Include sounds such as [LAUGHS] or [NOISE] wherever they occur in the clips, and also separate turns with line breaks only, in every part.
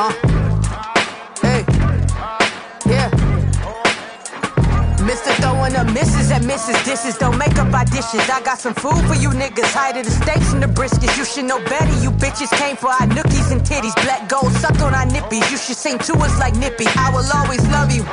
Uh. Hey. Yeah. Mr. Throwing up misses at Mrs. Dishes. Don't make up our dishes. I got some food for you niggas. Hide the steaks and the briskets. You should know better. You bitches came for our nookies and titties. Black gold sucked on our nippies. You should sing to us like Nippy. I will always love you.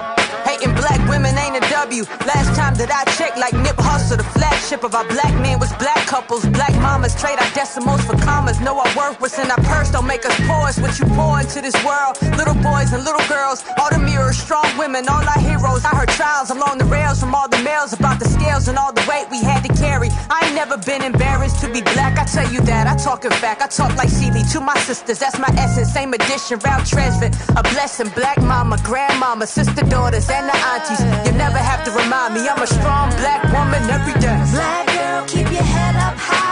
Hating black women ain't a W. Last time that I checked, like Nip Hussle, the flagship of our black men was black couples. Black mamas trade our decimals for commas. Know our worth, what's in our purse. Don't make us poor. It's what you pour into this world. Little boys and little girls, all the mirrors, strong women, all our heroes. I heard trials along the rails from all the males about the scales and all the weight we had to carry. I ain't never been embarrassed to be black. I tell you that. I talk in fact. I talk like Celie to my sisters. That's my essence. Same edition. Ralph Tresvant. A blessing. Black mama, grandmama, sister, daughters and the aunties. You never have to remind me I'm a strong black woman every day.
Black girl, keep your head up high.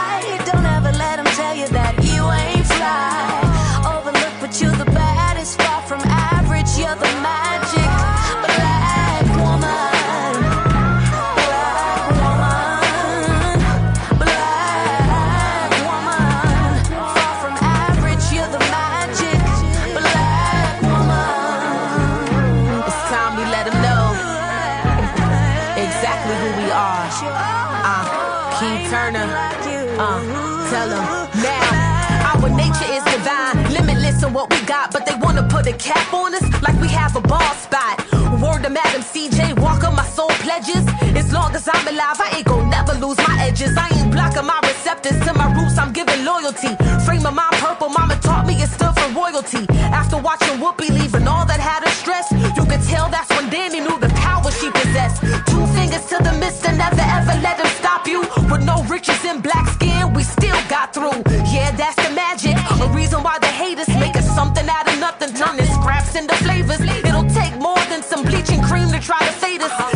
Alive, I ain't gon' never lose my edges. I ain't blocking my receptors to my roots, I'm giving loyalty. Frame of mind purple, mama taught me it stood for royalty. After watching Whoopi leaving all that had her stress, you could tell that's when Danny knew the power she possessed. Two fingers to the mister, never ever let him stop you. With no riches and black skin, we still got through. Yeah, that's the magic. A reason why the haters make us something out of nothing, turning scraps into flavors. It'll take more than some bleaching cream to try to fade us.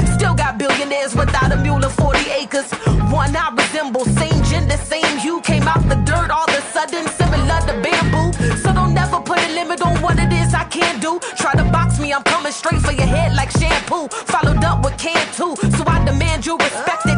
40. One I resemble, same gender, same hue. Came out the dirt all of a sudden, similar to bamboo. So don't never put a limit on what it is I can't do. Try to box me, I'm coming straight for your head like shampoo. Followed up with can too. So I demand you respect it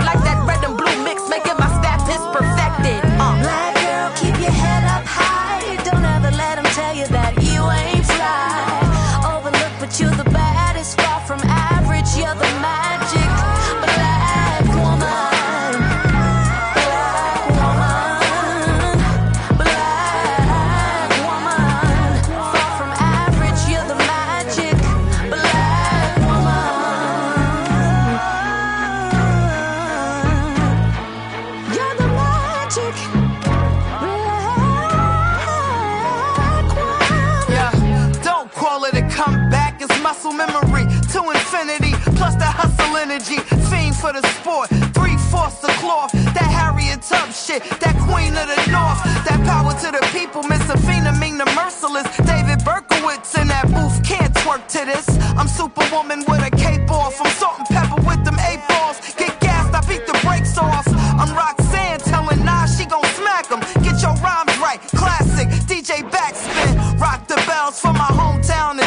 shit, that queen of the north. That power to the people, Miss Athena, mean the merciless. David Berkowitz in that booth can't twerk to this. I'm superwoman with a cape off. I'm salt and pepper with them eight balls. Get gassed, I beat the brakes off. I'm Roxanne telling Nas she gon' smack 'em. Get your rhymes right, classic. DJ Backspin, rock the bells for my hometown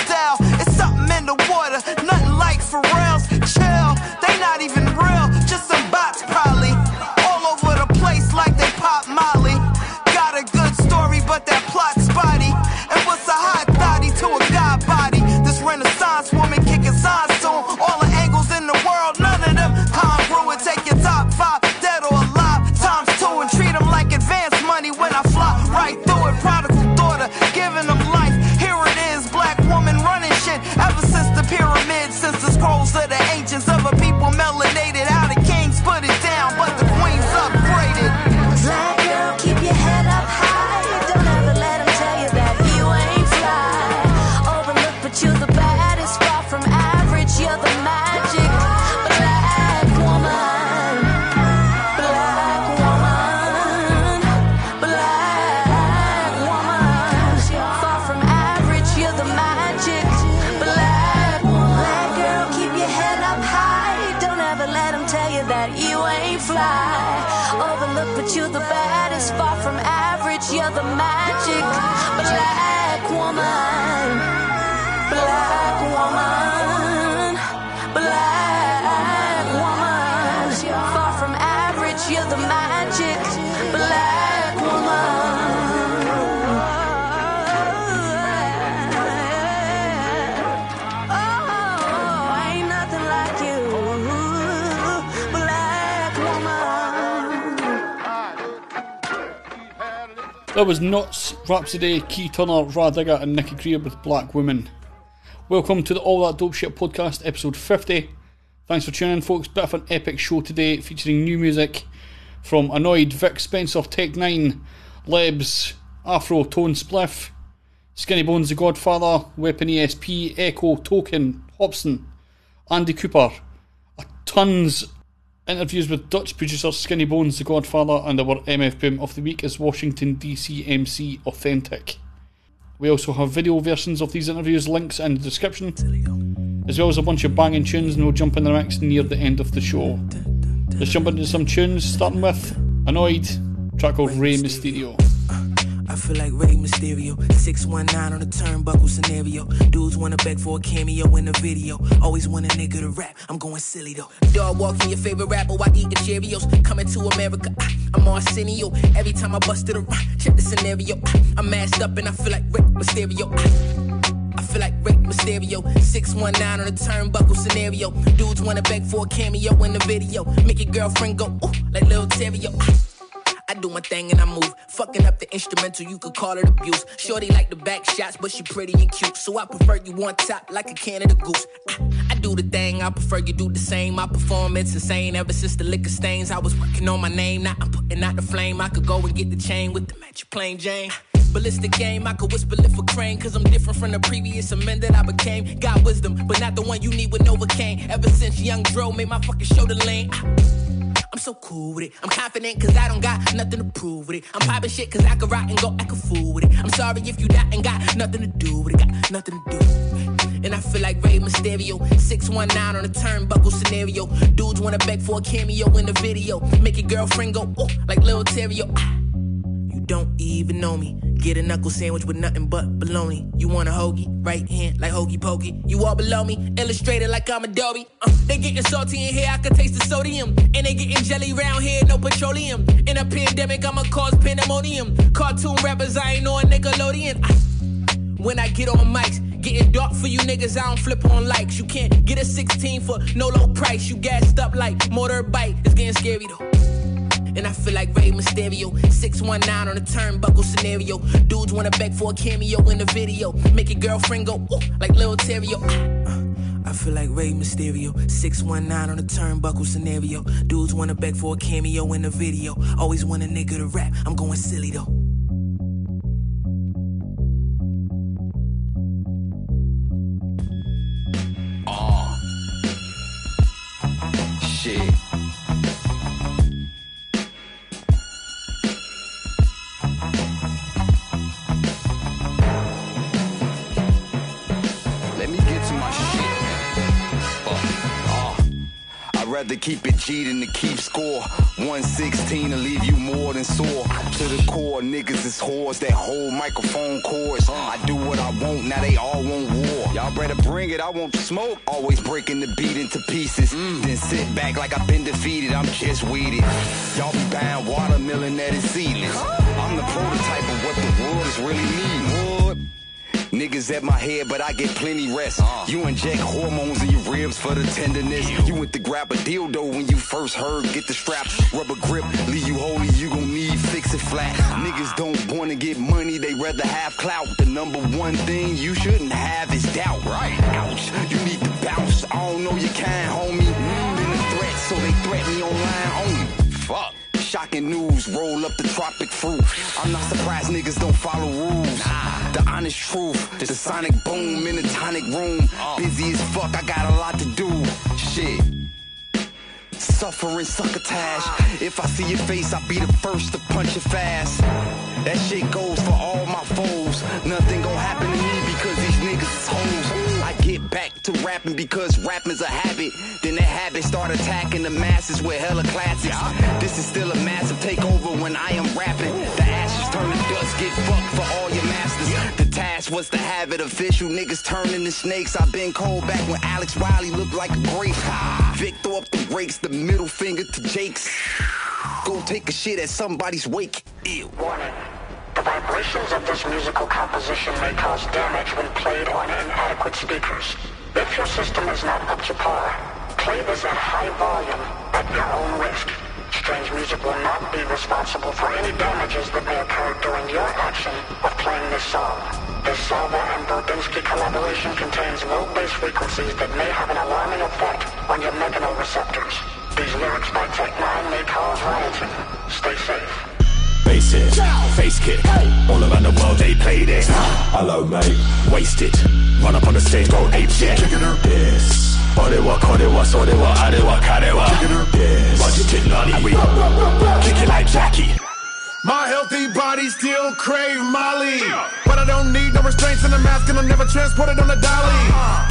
That
was Nuts, Rhapsody, Key Turner, Rah and Nicky Greer with Black Women. Welcome to the All That Dope Shit podcast, episode 50. Thanks for tuning in, folks. Bit of an epic show today featuring new music from Anoyd, Vic Spencer, Tech N9ne, Lebs, Afro, Tone Spliff, Skinny Bonez, The Godfatha, Weapon ESP, Echo, Token, Hobson, Andy Cooper. Tons interviews with Dutch producer Skinny Bonez, The Godfatha, and our MF Boom of the week is Washington DC MC Awthentik. We also have video versions of these interviews, links in the description, as well as a bunch of banging tunes, and we'll jump in the mix near the end of the show. Let's jump into some tunes, starting with Anoyd, track called Rey Mysterio.
I feel like Rey Mysterio. 619 on the turnbuckle scenario. Dudes wanna beg for a cameo in the video. Always want a nigga to rap. I'm going silly though. Dog walking your favorite rapper while eating Cheerios. Coming to America. Ah, I'm Arsenio. Every time I bust it around, check the scenario. Ah. I'm masked up and I feel like Rey Mysterio. Ah. I feel like Rey Mysterio. 619 on the turnbuckle scenario. Dudes wanna beg for a cameo in the video. Make your girlfriend go, ooh, like Lil Terrio. I do my thing and I move. Fucking up the instrumental, you could call it abuse. Shorty like the back shots, but she pretty and cute. So I prefer you on top like a can Canada goose. I, I do the thing, I prefer you do the same. My performance insane ever since the liquor stains. I was working on my name, now I'm putting out the flame. I could go and get the chain with the match, plain Jane. Ballistic game, I could whisper lift for crane. Cause I'm different from the previous men that I became. Got wisdom, but not the one you need with Novocaine. Ever since young Dro made my fucking shoulder lane. I, I'm so cool with it. I'm confident cause I don't got nothing to prove with it. I'm popping shit cause I can rock and go act a fool with it. I'm sorry if you die and got nothing to do with it. Got nothing to do. And I feel like Rey Mysterio. 619 on a turnbuckle scenario. Dudes wanna beg for a cameo in the video. Make your girlfriend go, oh, like Lil Terrio. Ah don't even know me. Get a knuckle sandwich with nothing but bologna. You want a hoagie? Right hand like hokey pokey. You all below me, illustrated like I'm Adobe. Uh, they getting salty in here, I can taste the sodium. And they getting jelly round here, no petroleum. In a pandemic, I'ma cause pandemonium. Cartoon rappers, I ain't on Nickelodeon. I, when I get on mics, getting dark for you niggas, I don't flip on likes. You can't get a 16 for no low price. You gassed up like motorbike. It's getting scary though. And I feel like Rey Mysterio. 619 on a turnbuckle scenario. Dudes wanna beg for a cameo in the video. Make your girlfriend go, ooh, like Lil Terrio. Uh, I feel like Rey Mysterio. 619 on a turnbuckle scenario. Dudes wanna beg for a cameo in the video. Always want a nigga to rap. I'm going silly though.
Oh. Shit. Rather keep it G than to keep score. 116 to leave you more than sore. To the core, niggas is whores that hold microphone cords. I do what I want, now they all want war. Y'all better bring it, I want smoke. Always breaking the beat into pieces. Mm. Then sit back like I've been defeated, I'm just weeded. Y'all be buying watermelon that is seedless. I'm the prototype of what the world is really needing. Niggas at my head, but I get plenty rest. Uh. You inject hormones in your ribs for the tenderness. You went to grab a dildo when you first heard. Get the strap, rubber grip, leave you holy. You gon' need fix it flat. [SIGHS] Niggas don't wanna get money, they rather have clout. The number one thing you shouldn't have is doubt. Right? Ouch, you need to bounce. I don't know you can, homie. Mm, been a threat, so they threat me online only. Shocking news, roll up the tropic fruit. I'm not surprised niggas don't follow rules. The honest truth, the sonic boom in the tonic room. Busy as fuck, I got a lot to do. Shit. Suffering succotash. If I see your face, I'll be the first to punch it fast. That shit goes for all my foes. Nothing gon' happen back to rapping because rapping's a habit. Then that habit start attacking the masses with hella classics. This is still a massive takeover when I am rapping. The ashes turn to dust, get fucked for all your masters. The task was to have it official. Niggas turning to snakes. I've been cold back when Alex Riley looked like a grape. Vic throw up the brakes, the middle finger to Jake's. Go take a shit at somebody's wake. Ew.
Warning. The vibrations of this musical composition may cause damage when played on inadequate speakers. If your system is not up to par, play this at high volume at your own risk. Strange Music will not be responsible for any damages that may occur during your action of playing this song. The Salva and Burdinsky collaboration contains low bass frequencies that may have an alarming effect on your mechanoreceptors. These lyrics by Tech N9ne may cause rioting. Stay safe
face it, face kick. All around the world they played it. Hello, mate. Wasted. Run up on the stage, go ape shit. This. Orewa, korewa, sorewa, arewa, karewa. This. Budgeted nani. And we kick it like Jackie.
My healthy body still crave Molly. But I don't need no restraints in the mask and I'm never transported on a dolly.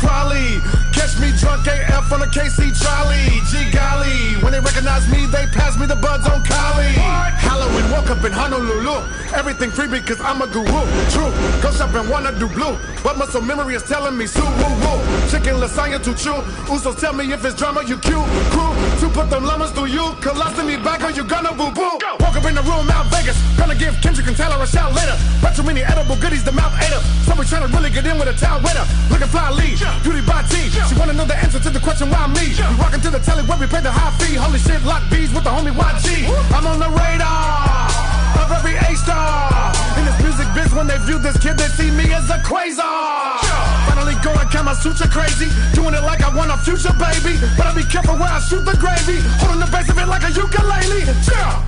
Probably catch me drunk AF on a KC trolley. Gee golly, when they recognize me, they pass me the buds on Collie. Halloween, woke up in Honolulu. Everything free because I'm a guru. True, go shop and wanna do blue. But muscle memory is telling me sue woo woo. Chicken lasagna to chew. Usos tell me if it's drama, you cute. Crew, to put them llamas through you. Colostomy back or you gonna boo boo. Woke up in the room out Vegas. Gonna give Kendrick and Taylor a shout later. But too many edible goodies, the mouth ate up. So we trying to really get in with a towel waiter. Looking fly lead, beauty by T. She wanna know the answer to the question why me. We walking to the telly where we pay the high fee. Holy shit, lock bees with the homie YG. I'm on the radar of every A star. In this music biz, when they view this kid, they see me as a quasar. Finally going Kama Sutra crazy. Doing it like I want a future baby. But I be careful where I shoot the gravy. Holding the base of it like a ukulele. Yeah.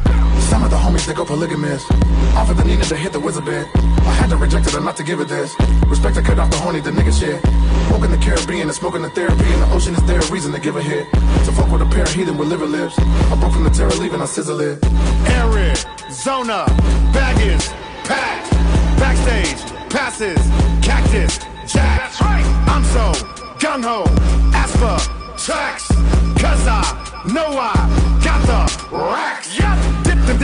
Some of the homies they go polygamous. Offered the Nina to hit the wizard bit. I had to reject it or not to give it this. Respect I cut off the horny, the nigga shit. In the Caribbean and smoking the therapy. In the ocean is there a reason to give a hit. To fuck with a pair of heathen with liver lips. I broke from the terror leaving, I sizzle it. Arizona, baggage, packed. Backstage, passes, cactus, jack. That's right. I'm so gung ho, Asper, tracks. Cause I know I got the racks. Yep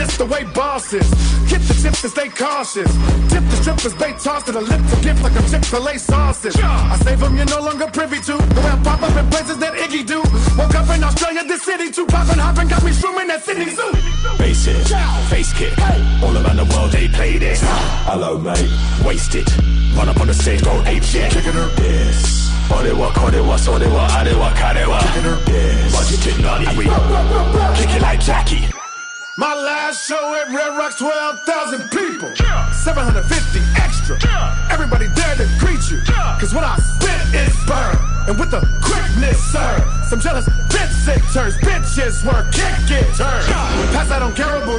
Dipped in this the way bosses. Get the tips and stay cautious. Tip the strippers, they toss to the lip to gift like a Chick-fil-A sausage. I save them, you're no longer privy to. The way I pop up in places that Iggy do. Woke up in Australia, this city, too poppin' hoppin', got me swimming at Sydney Zoo.
Face it, face kick. All around the world they play this. Hello, mate. Waste it. Run up on the stage, go ape shit.
Kicking her.
This. 俺はこれはそれはあれは彼は This. Budgeted nutty. We kick it like Jackie.
My last show at Red Rocks, 12,000 people. 750 extra. Everybody there to greet you. Cause when I spit, it's burn. And with the quickness, sir. Some jealous bitch sick turns. Bitches were kick it turn. Pass that on Caribou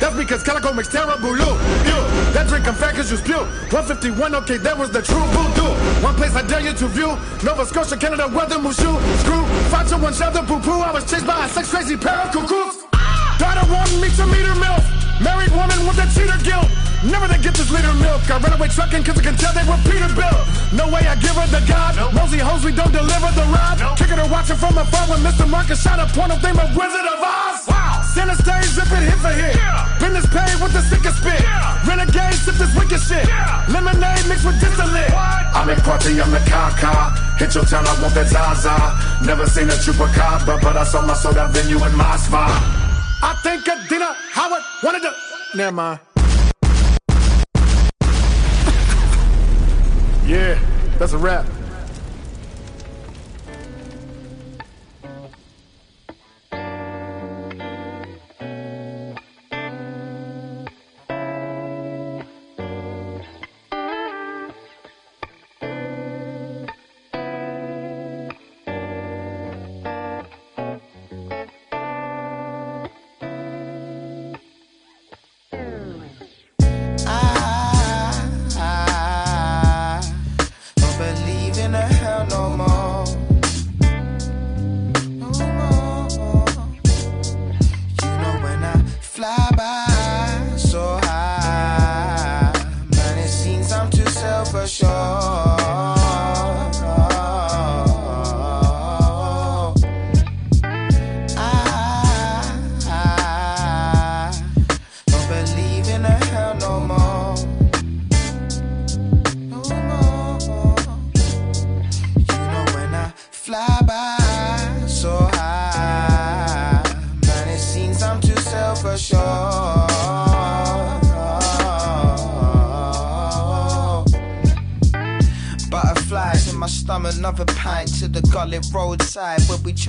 That's because Calico makes terrible look. Ew. That drink I'm fat cause you spew. 151, okay, that was the true voodoo. One place I dare you to view. Nova Scotia, Canada, weather, Mushu. Screw. Five to one shelter, poo poo. I was chased by a sex crazy pair of cuckoos. Daughter wanted me to meet her milk. Married woman with a cheater guilt. Never to get this liter milk. I ran away trucking cause I can tell they were Peterbilt. No way I give her the God. Nosy hoes, we don't deliver the rod. Kicking her watching from afar when Mr. Marcus shot a porno theme of Wizard of Oz. Wow. Sinister, zipping hit for hit. Business paid with the sickest spit. Renegade, sip this wicked shit. Lemonade mixed with distillate. I'm in party, I'm the car Hit your town, I want that Zaza. Never seen a chupacabra, but I saw my soda venue in my spot. I think Adina Howard wanted to. Never mind. [LAUGHS] yeah, that's a wrap.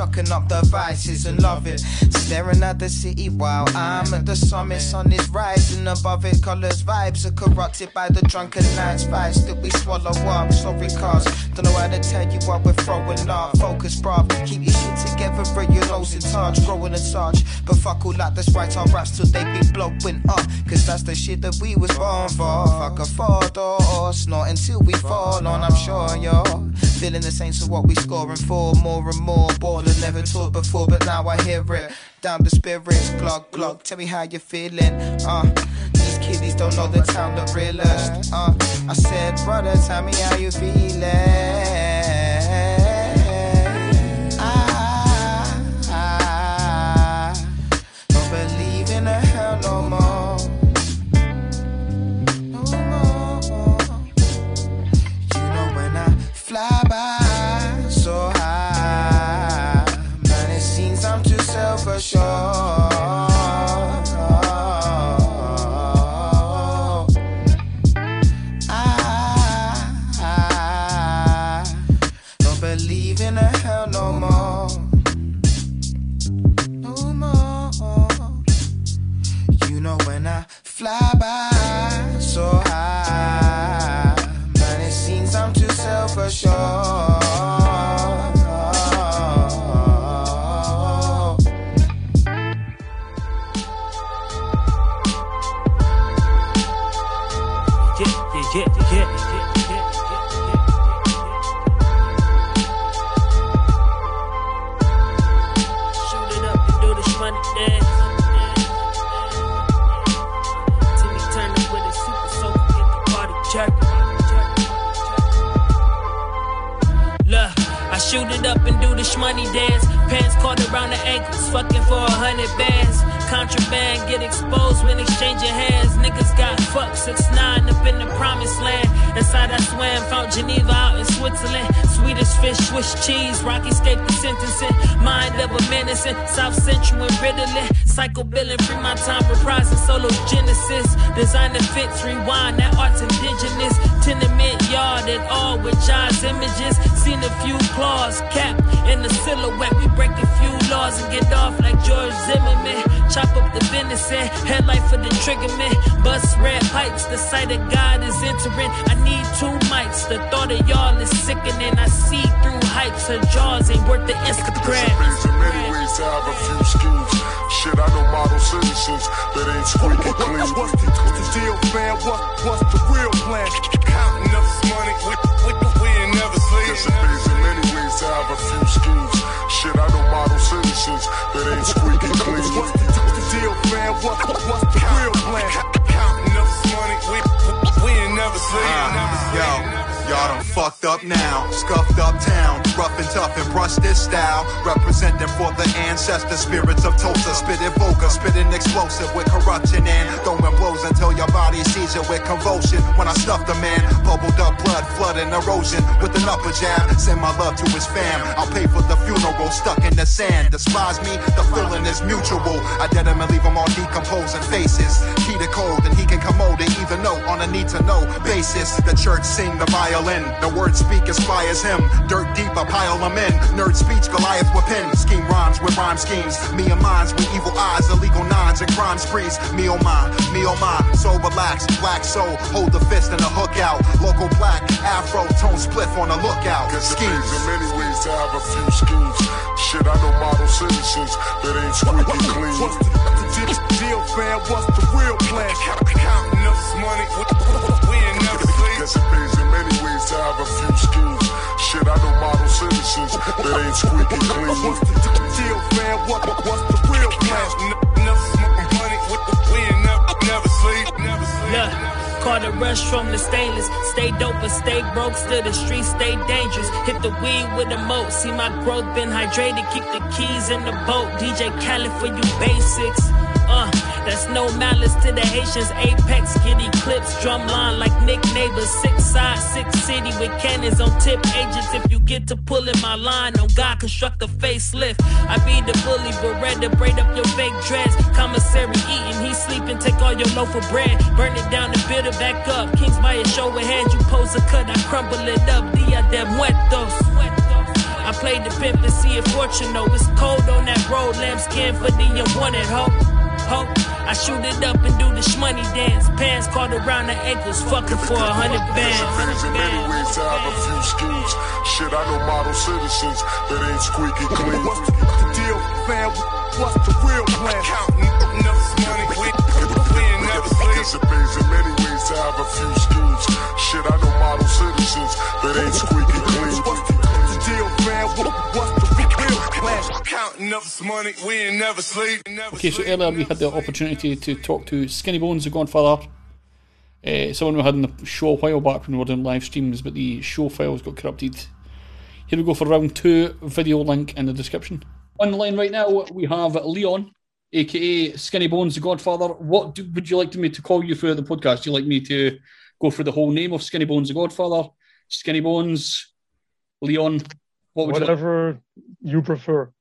Chucking up the vices and love it. Staring at the city while I'm at the summit. Sun is rising above it. Colors, vibes are corrupted by the drunken nights. Fights that we swallow up. Sorry, cars. Don't know how to tell you what we're throwing up. Focus, bruv. Keep your shit together, bring your nose in touch. Growing in touch. But fuck all that. Let's write our raps till they be blowing up. Cause that's the shit that we was born for. Fuck a photo or snort until we fall on. I'm sure you're feeling the same. So what we scoring for? More and more. Bored never taught before, but now I hear it. Down the spirits, glug glug. Tell me how you're feeling. Uh, these kiddies don't know the town the realest. Uh, I said, brother, tell me how you feeling.
Ankles, fucking for a hundred bands. Contraband get exposed when exchanging hands. Niggas got fucked, 6 9 up in the promised land. Inside I swam, found Geneva out in Switzerland. Swedish fish, Swiss cheese, rocky escape the sentencing. Mind of a menacing, South Central and Ritalin. Psycho billing, free my time, for reprising solo genesis. Designer fits, rewind, that art's indigenous. Tenement yard and all with John's images. Seen a few claws, cap in the silhouette. We break a few laws and get off like George Zimmerman. Chop up the venison, eh? headlight for the triggerman. Bust red pipes, the sight of God is entering. I need two mics, the thought of y'all is sickening. I see through hypes, her jaws ain't worth the Instagram.
There's in many ways to have a few schemes. Shit, I know model citizens that ain't squeaky clean.
What's the, what's the deal, man? What, what's the real plan? Counting up this money, we, we, we ain't never sleep.
Guess it pays many ways to have a few schemes. Shit, I know model citizens that ain't squeaky clean.
Deal, man? What, what's the real plan? Counting up this money, we, we ain't never sleep.
Ah, yo, y'all done fucked up now. Scuffed up town, rough and tough and brush this style. Representing for the ancestor spirits of Tulsa. Spitting vocal, spitting explosive with corruption and throwing blows until your body sees it with convulsion. When I stuff the man, bubbled up blood, flood and erosion with an upper jab. Send my love to his fam. I'll pay for the funeral stuck in the sand. Despise me, the feeling is mutual. I dead him and leave him all decomposing faces. Key to code and he can commode to either note on a need to know basis. The church sing the violin. The word speak as fly as him. Dirt deep, I pile them in. Nerd speech, Goliath with pen. Scheme rhymes with rhyme schemes. Me and mines with evil eyes, illegal nines and crime sprees. Me oh my, me oh my. So relax, black soul, hold the fist and the hook out. Local black, afro, tone spliff on the lookout.
It
Schemes.
many ways to have a few schemes. Shit, I know model citizens that ain't squeaky clean.
What's the, the deal, deal, man? What's the real plan? Counting up this money, we, ain't never sleep.
Guess it pays in many have a few. Shit, I know model citizens that ain't squeaky clean.
What's the deal? What, what's the real plan?
Look, caught a rush from the stainless. Stay dope and stay broke. Still the streets stay dangerous. Hit the weed with a moat. See my growth been hydrated. Keep the keys in the boat. DJ Khaled for you basics. Uh, that's no malice to the Haitians. Apex, get eclipse, drumline like Nick Neighbors. Six side, six city with cannons on tip agents. If you get to pulling my line on God, construct a facelift. I be the bully, Beretta, braid up your fake dreads. Commissary eating, he sleeping, take all your loaf of bread. Burn it down and build it back up. Kings by your show ahead, you pose a cut, I crumble it up. Dia de muertos. I
played the pimp to see if fortune know. It's cold on that road, lambskin for the unwanted hoe. Ho. I shoot it up and do the shmoney dance. Pants caught around the ankles, fucking for a hundred bands.
There's a many ways to have a few schemes. Shit, I know model citizens that ain't squeaky clean. What's the deal, fam? What's the real plan? Counting enough money, we, we ain't never sleep. There's a ways in many ways to have a few schemes. Shit, I know model citizens that ain't squeaky clean. What's the deal, fam? What's the
Okay, so earlier we had the opportunity to talk to Skinny Bonez, the Godfatha. Uh, someone we had in the show a while back when we were doing live streams, but the show files got corrupted. Here we go for round two, video link in the description. On the line right now, we have Leon, aka Skinny Bonez, the Godfatha. What do, would you like me to call you throughout the podcast? Do you like me to go through the whole name of Skinny Bonez, the Godfatha, Skinny Bonez, Leon? What would you like?
You prefer.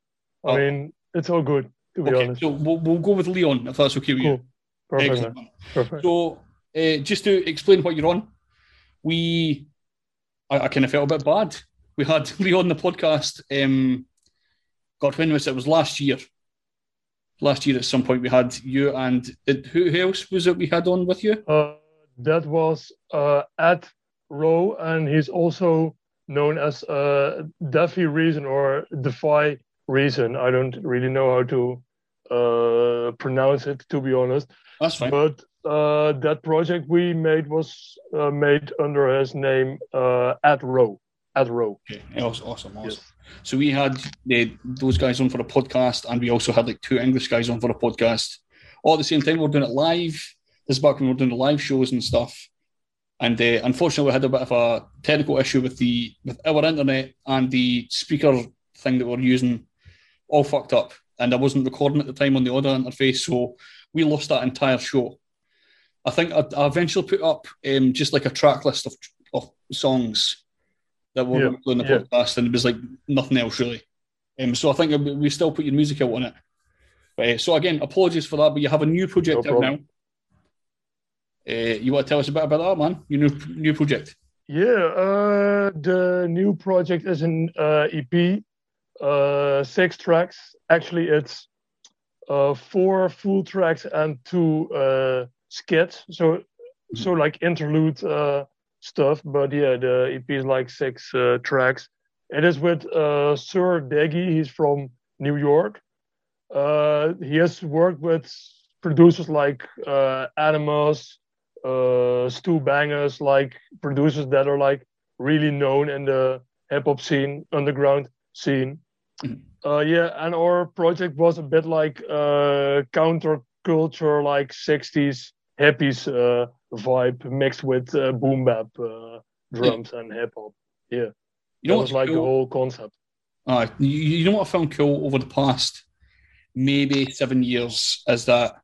I
Oh.
mean, it's all good, to be
Okay,
honest.
so we'll, we'll go with Leon if that's okay with you.
Perfect,
Excellent.
Perfect.
So, uh, just to explain what you're on, we, I, I kind of felt a bit bad. We had [LAUGHS] Leon the podcast. Um, God, when was it? It was last year. Last year, at some point, we had you and did, who, who else was it we had on with you?
Uh, that was uh, at Row, and he's also known as uh, Defy Reason or Defy Reason. I don't really know how to uh, pronounce it, to be honest.
That's fine.
But uh, that project we made was uh, made under his name uh, at Row. At Row.
Okay, awesome, awesome, awesome. So we had uh, those guys on for a podcast, and we also had like two English guys on for a podcast, all at the same time. we're doing it live. This is back when we were doing the live shows and stuff. And uh, unfortunately, we had a bit of a technical issue with the with our internet and the speaker thing that we we're using, all fucked up. And I wasn't recording at the time on the audio interface, so we lost that entire show. I think I, I eventually put up um, just like a track list of of songs that were
Yeah,
on the
yeah.
podcast, and it was like nothing else really. Um, so I think we still put your music out on it. But, uh, so again, apologies for that, but you have a new project
No
out now. Uh, you want to tell us a bit about that, man? Your new new project.
Yeah, uh, the new project is an uh, EP, uh, six tracks. Actually, it's uh, four full tracks and two uh, skits. So, so like interlude uh, stuff. But yeah, the EP is like six uh, tracks. It is with uh, Sir Deggy. He's from New York. Uh, he has worked with producers like uh, Animals, uh, Stu Bangas, like producers that are like really known in the hip hop scene, underground scene. Uh, yeah, and our project was a bit like uh, counterculture, like 60s hippies uh, vibe mixed with uh, boom bap uh, drums and hip hop. Yeah,
You know
that was like the whole concept.
Uh, you, you know what I found cool over the past maybe seven years is that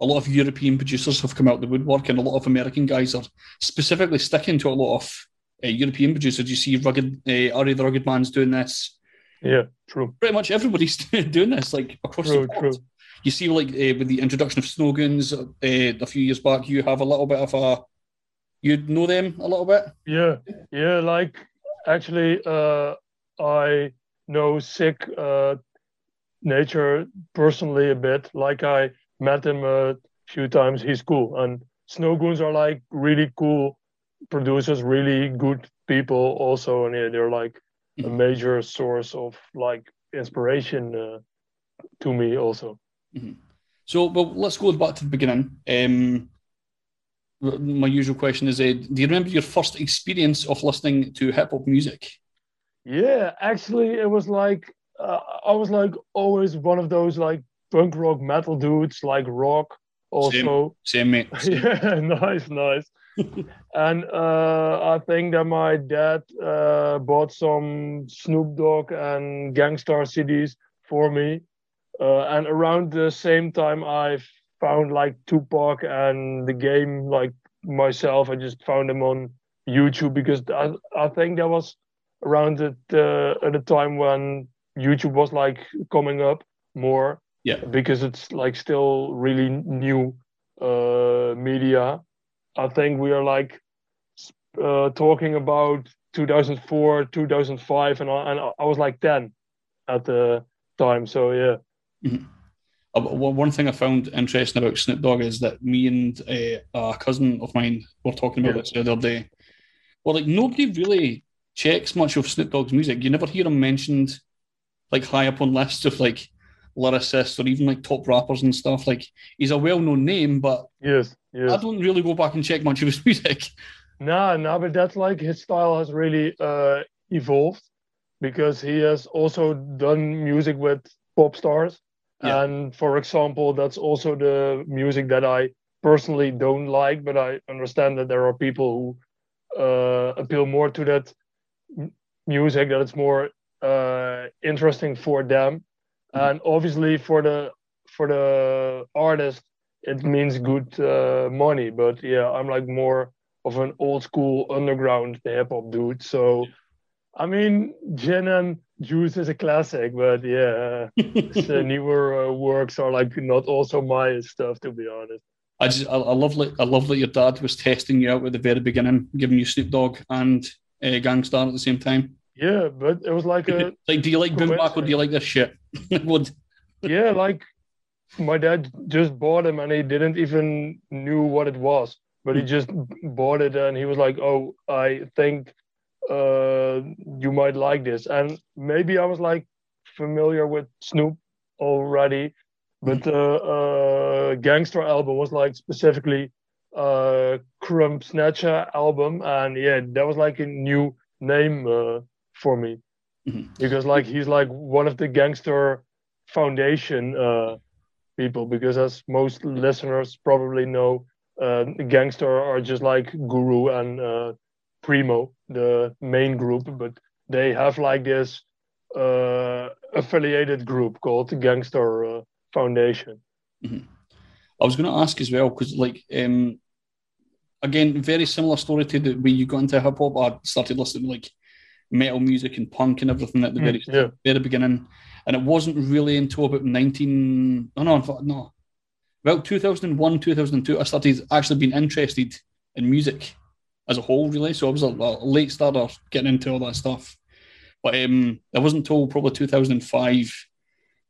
a lot of European producers have come out the woodwork, and a lot of American guys are specifically sticking to a lot of uh, European producers. You see, rugged uh, R.A. the Rugged Man's doing this.
Yeah, true.
Pretty much everybody's [LAUGHS] doing this, like across
True,
the board.
true.
You see, like uh, with the introduction of Snowgoons uh, a few years back, you have a little bit of a. You know them a little bit.
Yeah, yeah. Like actually, uh, I know Sick uh, Nature personally a bit. Like I met him a few times. He's cool, and Snowgoons are like really cool producers, really good people also, and yeah, they're like a major source of like inspiration uh, to me also.
So, well, let's go back to the beginning. Um, my usual question is: uh, Do you remember your first experience of listening to hip hop music?
Yeah, actually, it was like uh, I was like always one of those like punk rock metal dudes, like rock also.
Same, [LAUGHS] same.
Yeah, [LAUGHS] nice, nice. [LAUGHS] and uh, I think that my dad uh, bought some Snoop Dogg and Gang Starr CDs for me. Uh, and around the same time, I found like Tupac and the game like myself. I just found them on YouTube because I, I think that was around the at the time when YouTube was like coming up more.
Yeah.
Because it's like still really new uh, media. I think we are like uh, talking about 2004, 2005, and I, and I was like 10 at the time. So yeah.
Mm-hmm. Uh, one thing I found interesting about Snoop Dogg is that me and uh, a cousin of mine were talking about yeah. this the other day. Well, like nobody really checks much of Snoop Dogg's music. You never hear him mentioned like high up on lists of like lyricists or even like top rappers and stuff. Like he's a well-known name, but
yes, yes.
I don't really go back and check much of his [LAUGHS] music.
No, no, but that's like his style has really uh, evolved because he has also done music with pop stars. Yeah. And for example, that's also the music that I personally don't like, but I understand that there are people who uh, appeal more to that music, that it's more uh, interesting for them. Mm-hmm. And obviously, for the for the artist, it means good uh, money. But yeah, I'm like more of an old school underground hip hop dude. So, I mean, Gin and Juice is a classic, but yeah, [LAUGHS] the newer uh, works are like not also my stuff to be honest.
I just I, I love that I love that your dad was testing you out at the very beginning, giving you Snoop Dogg and uh, Gang Starr at the same time.
Yeah, but it was like a
like. Do you like Boom Bap or do you like this shit? [LAUGHS] Would
yeah, like my dad just bought him and he didn't even knew what it was but he just bought it and he was like, "Oh, I think uh, you might like this." And maybe I was like familiar with Snoop already, but the uh, Gang Starr album was like specifically uh, Krumb Snatcha album, and yeah, that was like a new name uh, for me mm-hmm. because like he's like one of the Gang Starr Foundation uh, people because as most listeners probably know uh, Gang Starr are just like Guru and uh, Primo, the main group, but they have like this uh, affiliated group called the Gang Starr uh, Foundation.
Mm-hmm. I was going to ask as well because, like, um, again, very similar story to the way you got into hip hop. I started listening like metal music and punk and everything at the very
mm, yeah.
very beginning, and it wasn't really until about nineteen. Oh no, no, about 2001, 2002, I started actually being interested in music as a whole, really. So I was a, a late starter getting into all that stuff. But um, it wasn't until probably 2005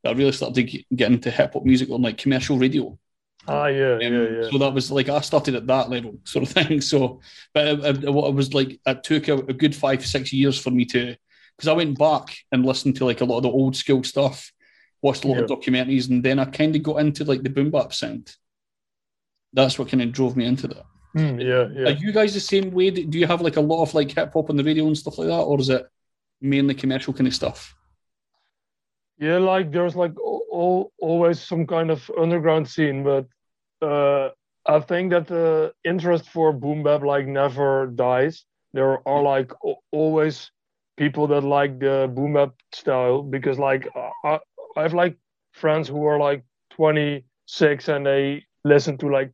that I really started to get into hip hop music on like commercial radio.
Ah, yeah, um, yeah, yeah.
So that was like I started at that level, [LAUGHS] sort of thing. So, but it, it, it was like it took a, a, good five, six years for me to, because I went back and listened to like a lot of the old school stuff, watched a lot yeah. of documentaries, and then I kind of got into like the boom bap sound. That's what kind of drove me into that.
Mm, yeah, yeah.
Are you guys the same way? Do you have like a lot of like hip hop on the radio and stuff like that, or is it mainly commercial kind of stuff?
Yeah, like there's like all, always some kind of underground scene, but uh, I think that the interest for boom bap like never dies. There are like always people that like the boom bap style because like I, I have like friends who are like 26 and they listen to like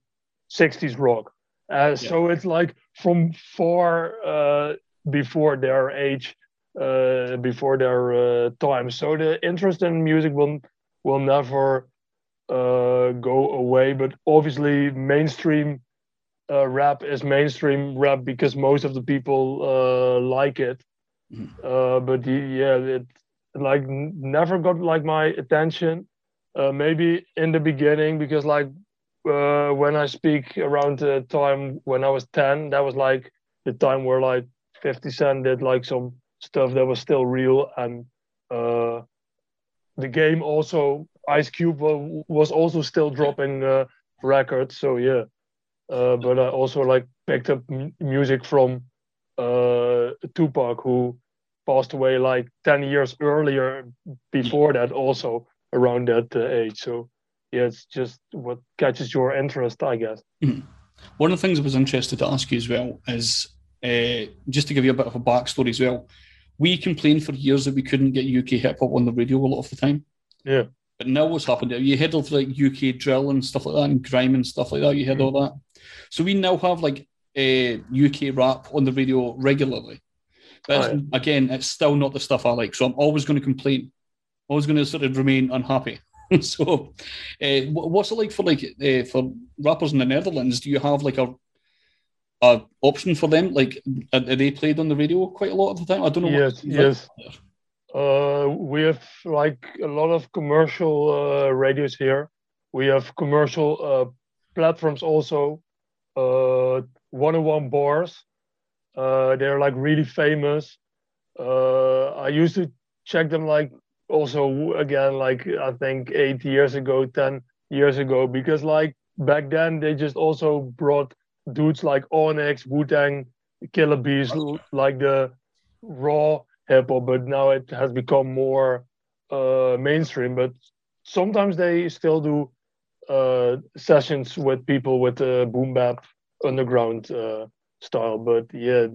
60s rock. Uh, yeah. So it's like from far uh, before their age, uh, before their uh, time. So the interest in music will will never uh, go away. But obviously, mainstream uh, rap is mainstream rap because most of the people uh, like it. Mm-hmm. but yeah, it like never got like my attention. Uh, maybe in the beginning because like uh, when I speak around the time when I was ten, that was like the time where like Fifty Cent did like some stuff that was still real, and uh, the game also Ice Cube was also still dropping uh, records. So yeah, uh, but I also like picked up m- music from uh, Tupac, who passed away like 10 years earlier before that also around that uh, age so yeah it's just what catches your interest i guess
mm. one of the things i was interested to ask you as well is uh, just to give you a bit of a backstory as well we complained for years that we couldn't get uk hip hop on the radio a lot of the time
yeah
but now what's happened you heard of like uk drill and stuff like that and grime and stuff like that you heard mm. all that so we now have like uh, uk rap on the radio regularly but right. again, it's still not the stuff I like. So I'm always going to complain. Always going to sort of remain unhappy. [LAUGHS] so, uh, what's it like for like uh, for rappers in the Netherlands? Do you have like a a option for them? Like, are, they played on the radio quite a lot of the time? I don't know.
Yes,
what
yes. Uh, we have like a lot of commercial uh, radios here. We have commercial uh, platforms also. Uh, 101Barz. Uh, they're like really famous. Uh, I used to check them like also again like I think eight years ago, ten years ago because like back then they just also brought dudes like Onyx, Wu Tang, Killa Beez, like the raw hip hop, but now it has become more uh, mainstream. But sometimes they still do uh, sessions with people with the boom bap underground uh, style. But yeah,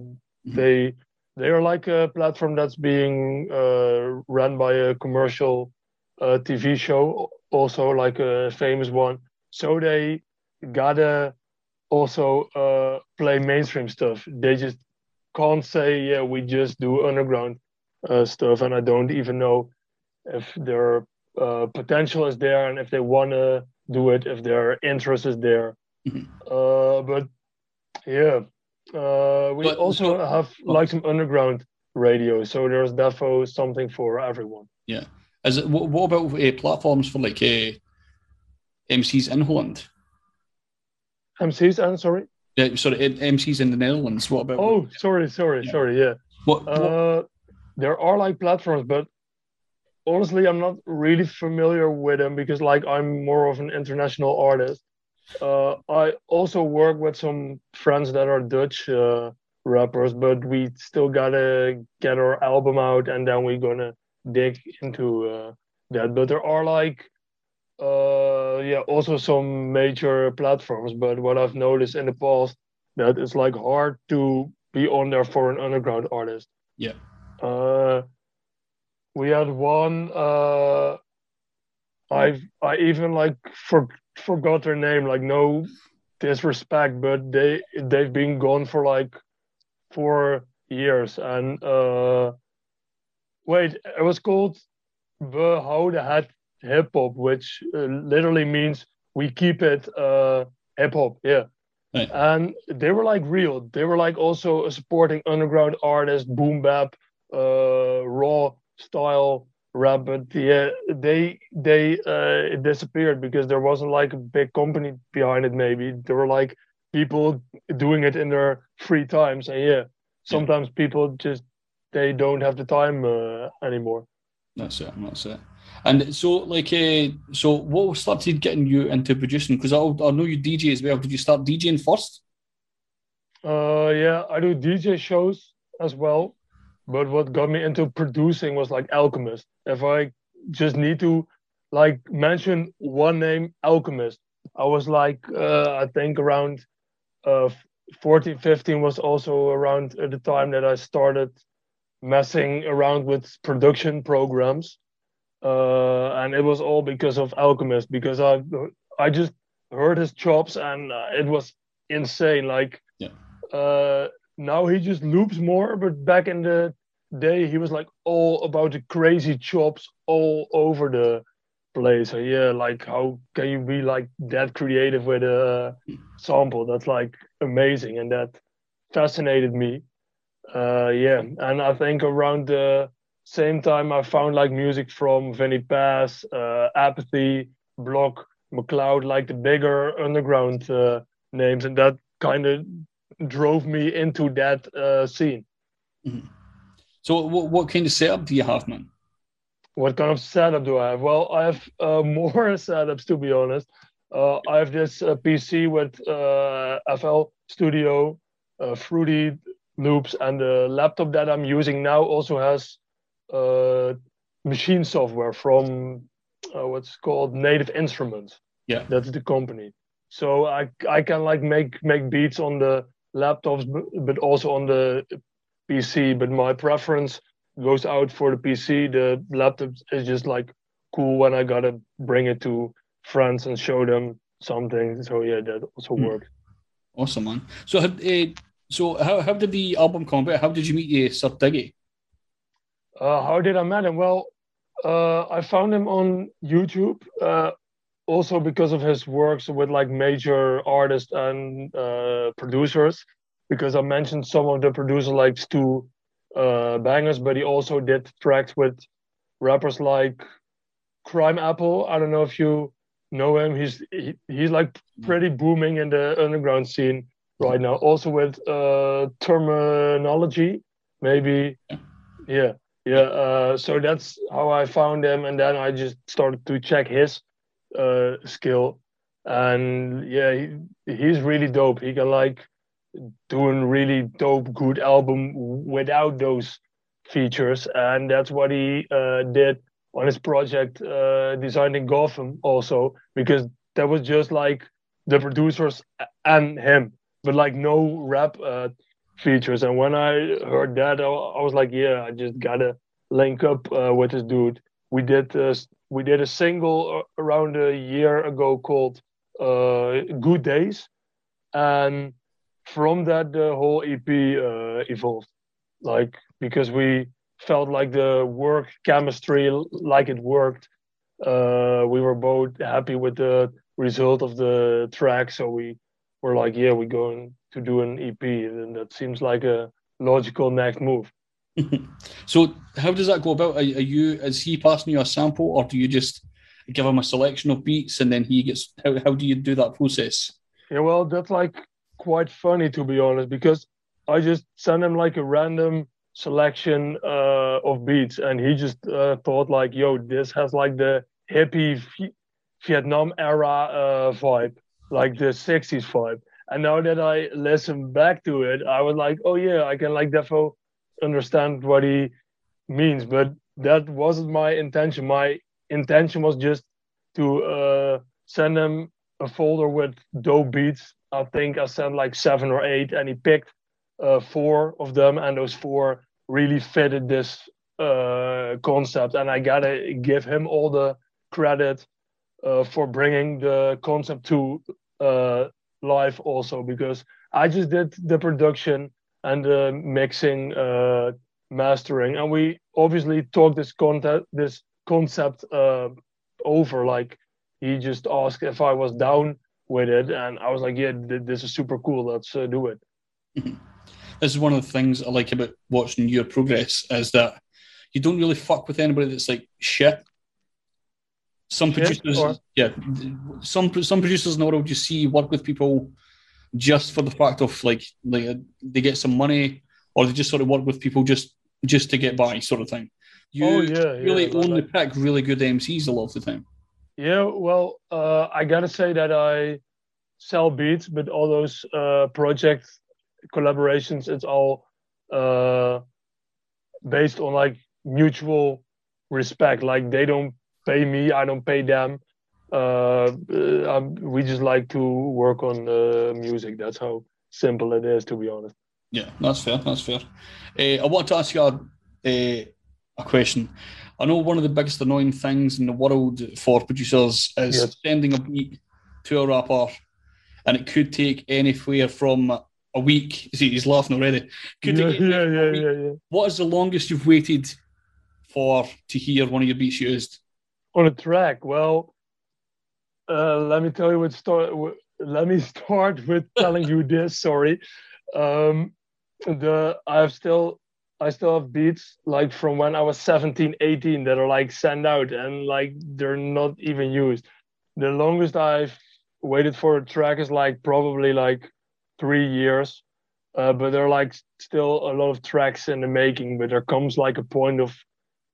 they they are like a platform that's being uh, run by a commercial uh, TV show, also like a famous one. So they gotta also uh, play mainstream stuff. They just can't say, yeah, we just do underground uh, stuff. And I don't even know if their uh, potential is there and if they want to do it, if their interest is there. Uh, but yeah, uh, we also have like some underground radio. So there's defo something for everyone.
Yeah. Is it what, what about uh, platforms for like uh, MCs in Holland?
MCs, I'm sorry.
Yeah, sorry, MCs in the Netherlands. What about?
Oh, sorry, sorry, sorry. Yeah.
What,
Uh, there are like platforms, but honestly, I'm not really familiar with them because like I'm more of an international artist. Uh, I also work with some friends that are Dutch uh, rappers, but we still gotta get our album out and then we're gonna dig into uh, that. But there are like uh yeah also some major platforms but what i've noticed in the past that it's like hard to be on there for an underground artist
Yeah.
uh we had one uh i've i even like for, forgot their name like no disrespect but they they've been gone for like four years and uh wait it was called the how the hat hip hop, which uh, literally means we keep it uh, hip hop. Yeah.
Right.
And they were like real. They were like also a supporting underground artist, boom bap, uh, raw style rap. But yeah, they they uh, it disappeared because there wasn't like a big company behind it. Maybe there were like people doing it in their free times. And yeah, sometimes people just they don't have the time uh, anymore.
That's it. That's it. And so, like, uh, so what started getting you into producing? Because I, I know you DJ as well. Did you start DJing first?
Uh, yeah, I do DJ shows as well. But what got me into producing was like Alchemist. If I just need to like mention one name, Alchemist, I was like, uh, I think around uh, 14, 15 was also around at the time that I started messing around with production programs. Uh, and it was all because of Alchemist because I I just heard his chops and uh, it was insane. Like
Yeah.
uh, now he just loops more, but back in the day he was like all about the crazy chops all over the place. So yeah, like how can you be like that creative with a sample? That's like amazing, and that fascinated me. Uh, yeah, and I think around the same time I found like music from Vinnie Paz, uh, Apathy, Block, McCloud, like the bigger underground uh, names, and that kind of drove me into that uh, scene.
So, what, what kind of setup do you have, man?
What kind of setup do I have? Well, I have uh, [LAUGHS] more setups to be honest. Uh, I have this uh, PC with uh, FL Studio, uh, Fruity loops, and the laptop that I'm using now also has uh, machine software from uh, what's called Native Instruments.
Yeah.
that's the company. So I I can like make make beats on the laptops, but, but also on the PC. But my preference goes out for the PC. The laptop is just like cool when I gotta bring it to friends and show them something. So yeah, that also works.
Awesome, man. So, uh, so how, how did the album come about? How did you meet uh, Sir Diggy?
Uh, how did I met him? Well, uh, I found him on YouTube, uh, also because of his works with like major artists and uh, producers. because I mentioned some of the producers like Stu uh, Bangas, but he also did tracks with rappers like Crimeapple. I don't know if you know him. He's he, he's like pretty booming in the underground scene right now. Also with uh, Termanology, maybe. Yeah, yeah. Uh, so that's how I found him, and then I just started to check his uh, skill, and yeah, he, he's really dope. He can like doing really dope, good album without those features, and that's what he uh, did on his project uh, designing Gotham also because that was just like the producers and him, but like no rap uh, features. And when I heard that, I, I, was like, yeah, I just gotta link up uh, with this dude. We did uh, we did a single uh, around a year ago called uh, "Good Days," and from that the whole EP evolved. Like because we felt like the work chemistry, like it worked. Uh, we were both happy with the result of the track, so we were like, yeah, we're going to do an EP, and that seems like a logical next move. [LAUGHS]
so, how does that go about? Are, are, you is he passing you a sample, or do you just give him a selection of beats and then he gets? How how do you do that process?
Yeah, well, that's like quite funny to be honest, because I just send him like a random selection uh, of beats, and he just uh, thought like, "Yo, this has like the hippie Vietnam era uh, vibe, like the '60s vibe." And now that I listen back to it, I was like, "Oh yeah, I can like defo understand what he means." But that wasn't my intention. My intention was just to uh, send him a folder with dope beats. I think I sent like seven or eight, and he picked uh, four of them, and those four really fitted this uh, concept. And I gotta give him all the credit uh, for bringing the concept to uh, life, also because I just did the production and the mixing, uh, mastering, and we obviously talked this content, this concept uh, over. Like he just asked if I was down with it, and I was like, "Yeah, this is super cool. Let's uh, do it."
this is one of the things I like about watching your progress is that you don't really fuck with anybody that's like shit. Some producers, or... yeah, some some producers in the world you see work with people just for the fact of like like they get some money or they just sort of work with people just just to get by sort of thing. You oh, yeah, really yeah, only like... pick really good MCs a lot of the time.
Yeah, well, uh, I gotta say that I sell beats, but all those uh, projects collaborations it's all uh, based on like mutual respect like they don't pay me i don't pay them uh, uh we just like to work on the music that's how simple it is to be honest
yeah that's fair that's fair uh, i want to ask you a, a, a, question i know one of the biggest annoying things in the world for producers is yes. sending a beat to a rapper and it could take anywhere from a week. See, he's laughing already.
Could yeah, yeah, yeah, yeah, yeah.
What is the longest you've waited for to hear one of your beats used?
On a track, well, uh, let me tell you what start. Let me [LAUGHS] start with telling you this. Sorry, um, the I have still I still have beats like from when I was 17, 18 that are like sent out and like they're not even used. The longest I've waited for a track is like probably like three years. Uh, but there are like still a lot of tracks in the making. But there comes like a point of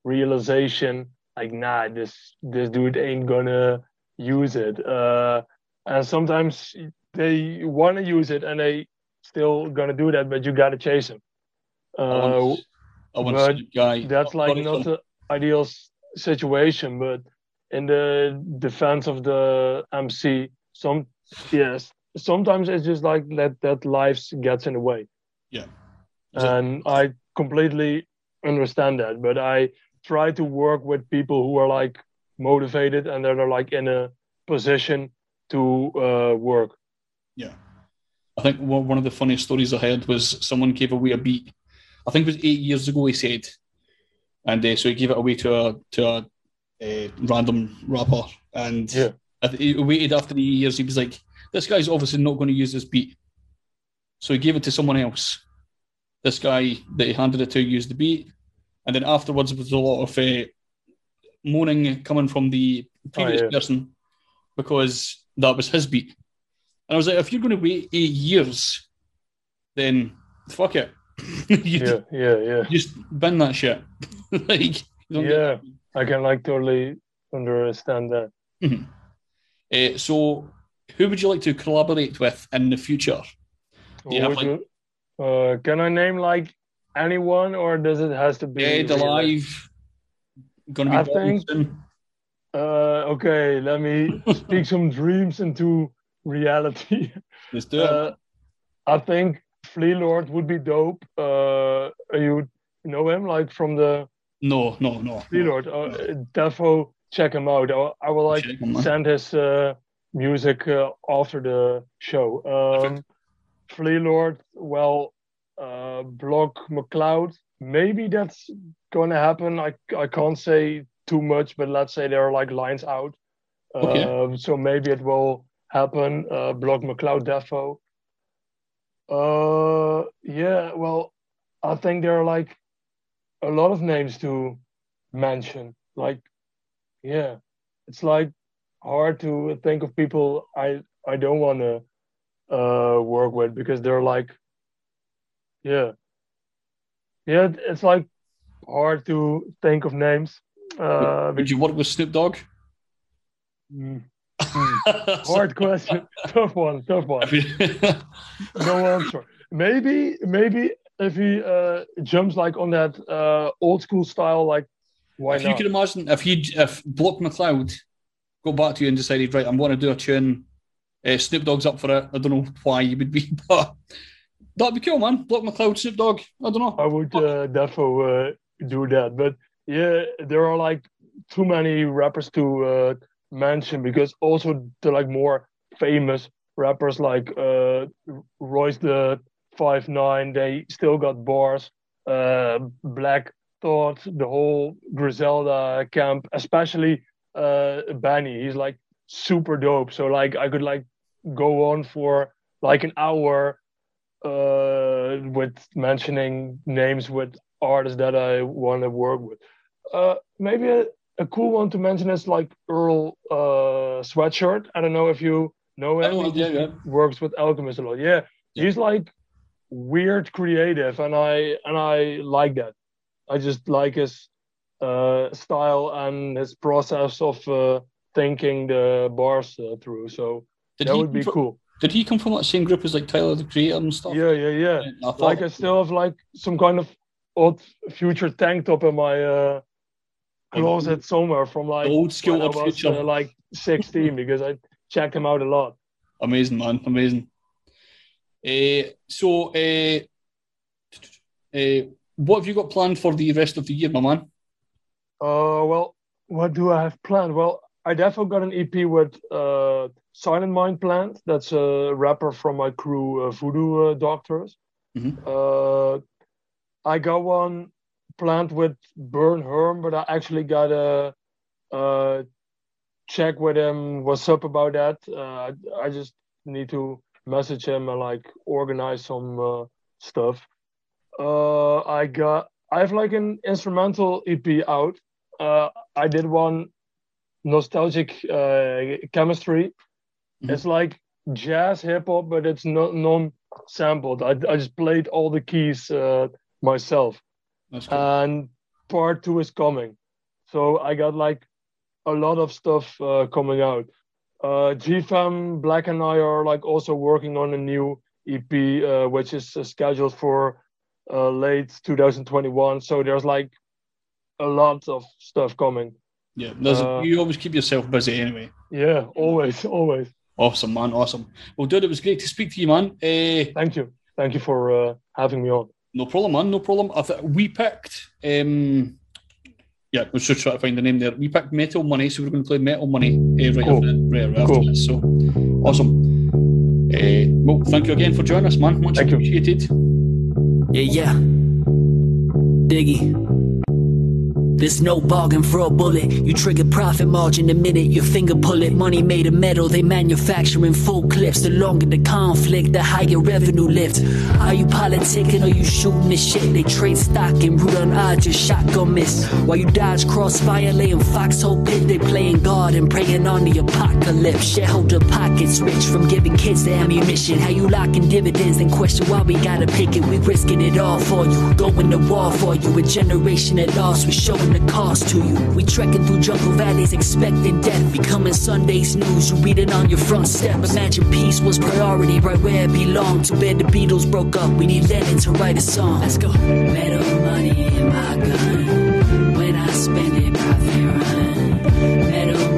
realization, like nah, this this dude ain't gonna use it. Uh, and sometimes they want to use it and they still gonna do that, but you gotta chase them. Uh, I want, I want guy. That's like not the ideal situation, but in the defense of the MC, some yes, sometimes it's just like that that life gets in the way.
Yeah.
And I completely understand that, but I try to work with people who are like motivated and that are like in a position to uh, work.
Yeah. I think one of the funniest stories I heard was someone gave away a beat. I think it was eight years ago. He said, and uh, so he gave it away to a to a, a random rapper, and
yeah.
he waited after the years. He was like, this guy's obviously not going to use this beat. So he gave it to someone else. This guy that he handed it to used the beat, and then afterwards there was a lot of uh, moaning coming from the previous
yeah.
person because that was his beat. And I was like, if you're going to wait eight years, then fuck it. [LAUGHS] you
Yeah, yeah, yeah.
just bin that shit. [LAUGHS] like, don't
Yeah, I can like totally understand that.
Uh, so, who would you like to collaborate with in the future? Do you have, like,
you- uh, can I name like anyone, or does it has to be
Dead,
real?
alive, to be
I think-? Uh, okay, let me speak some dreams into reality. [LAUGHS]
Let's do it.
Uh, I think Flee Lord would be dope. Uh, you know him like from the
no, no, no.
Flee Lord. Uh, defo check him out. I, I will like
him,
send his uh, music uh, after the show. Um, Flee Lord, well, uh, Block McCloud. Maybe that's gonna happen. I I can't say too much, but let's say there are like lines out.
Okay.
Um, so maybe it will happen. Uh, Block McCloud Defo. Uh, yeah. Well, I think there are like a lot of names to mention. Like, yeah, it's like hard to think of people I I don't want to uh work with because they're like, yeah, yeah. It's like hard to think of names. Uh,
Would you work with Snoop Dogg?
Mm. [LAUGHS] hard question, [LAUGHS] tough one, tough one. [LAUGHS] no answer. Maybe, maybe if he uh, jumps like on that uh, old school style, like why
if you
not?
could imagine if you if Block McCloud go back to you and decided right, I'm going to do a tune. Uh, Snoop Dogg's up for it. I don't know why you would be, but that'd be cool, man. Block McCloud, Snoop Dogg. I don't know.
I would uh, defo uh, do that, but yeah, there are like too many rappers to uh, mention because also the like more famous rappers like uh, Royce the Five Nine, they still got bars. Uh, Black Thought, the whole Griselda camp, especially uh, Benny, he's like super dope. So like I could like go on for like an hour uh, with mentioning names with artists that I want to work with. Uh, maybe a, a cool one to mention is like Earl uh, Sweatshirt. I don't know if you know him.
yeah, yeah.
works with Alchemist a lot. Yeah, he's like weird creative, and I and I like that. I just like his uh, style and his process of uh, thinking the bars uh, through. So
Did
that
he
would be
from-
cool.
Did he come from that same group as like Tyler the Creator and stuff?
Yeah, yeah, yeah.
I thought-
like I still have like some kind of Odd Future tank top in my uh, closet somewhere from like
old school
I was,
Future.
uh, like 16 [LAUGHS] because I checked him out a lot.
Amazing, man. Amazing. Uh, so, uh, uh, what have you got planned for the rest of the year, my man?
Uh, well, what do I have planned? Well, I definitely got an EP with uh, Silent Mind Plant. That's a rapper from my crew, uh, Voodoo uh, Doctors. Uh, I got one planned with Burn Herm, but I actually got a, uh, check with him what's up about that. Uh, I, I just need to message him and like organize some uh, stuff. Uh, I got I have like an instrumental EP out. Uh, I did one nostalgic uh, chemistry. It's like jazz hip hop, but it's not non sampled. I, I just played all the keys uh, myself. And part two is coming. So I got like a lot of stuff uh, coming out. Uh, GFAM, Black and I are like also working on a new EP, uh, which is uh, scheduled for uh, late 2021. So there's like a lot of stuff coming.
Yeah, there's
Uh,
you always keep yourself busy anyway.
Yeah, always, [LAUGHS] always.
Awesome, man. Awesome. Well, dude, it was great to speak to you, man. Uh,
Thank you. Thank you for uh, having me on.
no problem, man. No problem. I th- we picked. Um, yeah, I was just trying to find the name there. We picked Metal Money, so we're going to play Metal Money uh, right,
Cool.
after, right, right after
Cool.
this. So awesome. Uh, well, thank you again for joining us, man. Much appreciated.
Yeah, yeah. Diggy.
There's no bargain for a bullet. You trigger profit margin the minute your finger pull it. Money made of metal, they manufacturing full clips. The longer the conflict, the higher revenue lift. Are you politicking or you shooting the shit? They trade stock and root on odds, just shotgun miss. While you dodge crossfire, laying foxhole pit, they playing God and praying on the apocalypse. Shareholder pockets rich from giving kids the ammunition. How you locking dividends and question why we gotta pick it. We risking it all for you, going to war for you. A generation at loss, we showing the cost to you. We trekking through jungle valleys, expecting death. Becoming Sunday's news, you read it on your front step. Imagine peace was priority, right where it belonged. Too bad the Beatles broke up. We need Lennon to write a song. Let's go. Metal money in my gun. When I spend it, profit run. Metal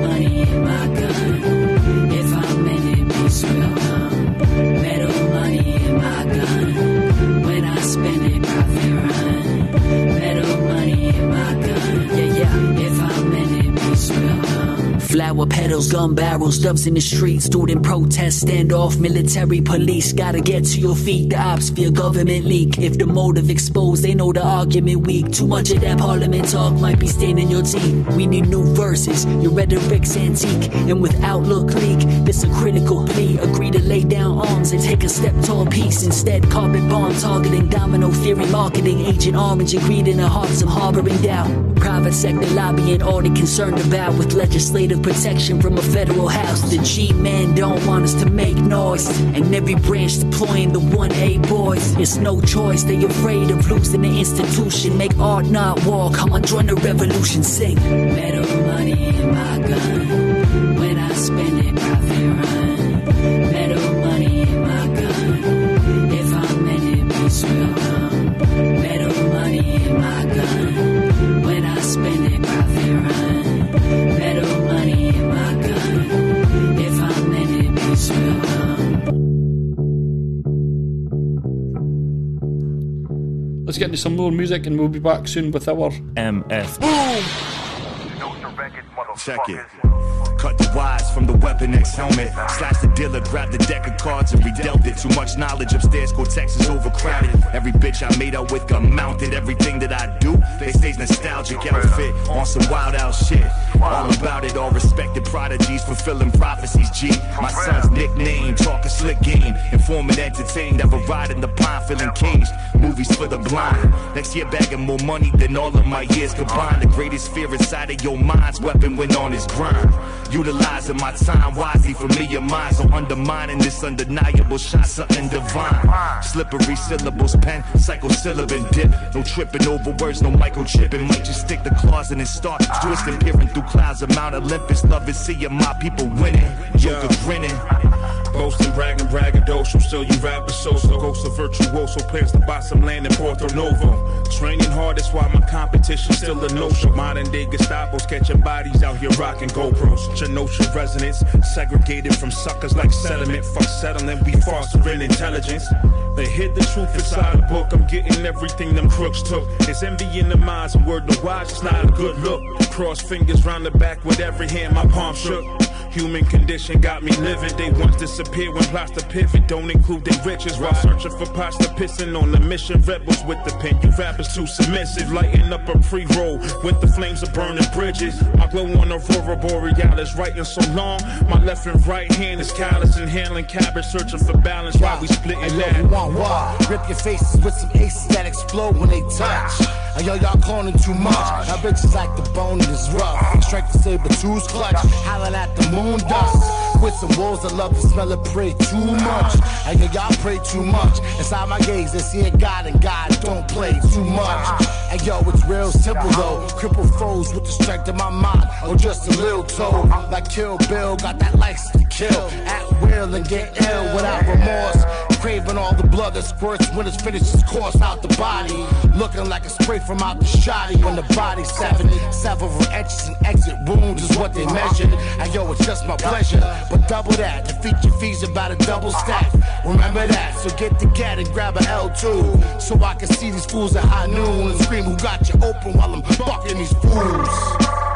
Flower petals, gun barrels, doves in the street, student protest, standoff, military police. Gotta get to your feet. The ops fear government leak. If the motive exposed, they know the argument weak. Too much of that parliament talk might be staining your teeth. We need new verses. Your rhetoric's antique, and with outlook leak, this a critical plea. Agree to lay down arms and take a step toward peace. Instead, carbon bomb targeting, domino theory marketing, agent orange and greed in the hearts of harboring doubt. Private sector lobbying, all they concerned about with legislative protection from a federal house. The G-men don't want us to make noise, and every branch deploying the 1A boys. It's no choice, they afraid of losing the institution. Make art not war, come on, join the revolution, sing. Metal money in my gun, when I spend it, profit run.
Let's get into some more music and we'll be back soon with our
MF. Check it. Cut the wires from the Weapon X helmet. Slash the dealer, grab the deck of cards and redealt it. Too much knowledge upstairs, Cortex is overcrowded. Every bitch I made out with got mounted. Everything that I do, they stays nostalgic outfit on some wild out shit. All about it, all respected prodigies fulfilling prophecies. G, my son's nickname, talking slick game, informant entertained. Ever riding the pine, feeling caged. Movies for the blind. Next year, bagging more money than all of my years combined. The greatest fear inside of your mind's weapon went on his grind. Utilizing my time wisely, for me familiar minds. So undermining this undeniable shot, something divine. Slippery syllables, pen, psychosyllabin dip. No tripping over words, no microchipping. Might just stick the claws in and start twisting, peering through clouds of Mount Olympus. Loving seeing my people winning. Joker grinning.
Boasting, bragging, braggadocio, still you rappers so so. Ghost of virtuoso, plans to buy some land in Porto Novo. Training hard, that's why my competition still a notion. Modern day Gestapo's catching bodies out here rocking GoPros. Genosha resonance, segregated from suckers like sediment. Fuck settling, we fostering intelligence. They hid the truth inside the book. I'm getting everything them crooks took. It's envy in the minds, and word to wise, it's not a good look. Cross fingers round the back with every hand, my palm shook. Human condition got me living. They once disappear when plots to pivot don't include their riches. While searching for pasta pissing on the mission. Rebels with the pen, you rappers too submissive. Lighting up a pre roll with the flames of burning bridges. I glow on Aurora Borealis, writing so long. My left and right hand is callous, and inhaling cabbage, searching for balance while we splitting that.
know you want what? Rip your faces with some aces that explode when they touch. I yo, y'all cloning too much. Now bitches like the bone is rough. Strike the saber two's clutch. Howling at the moon dust. With some wolves that love to smell it, pray too much. I yo, y'all pray too much. Inside my gaze, they see a God and God don't play too much. And yo, it's real simple though. Cripple foes with the strength of my mind. Or just a little toe. Like Kill Bill, got that license to kill. At will and get ill without remorse. Craving all the blood that squirts when it's finished its course out the body. Looking like a spray from out the shoddy when the body's seven. Several inches and exit wounds is what they measured. And yo, it's just my pleasure. But double that, defeat your fees about a double stack. Remember that, so get the gat and grab a L2. So I can see these fools at high noon and scream who got you open while I'm fucking these fools.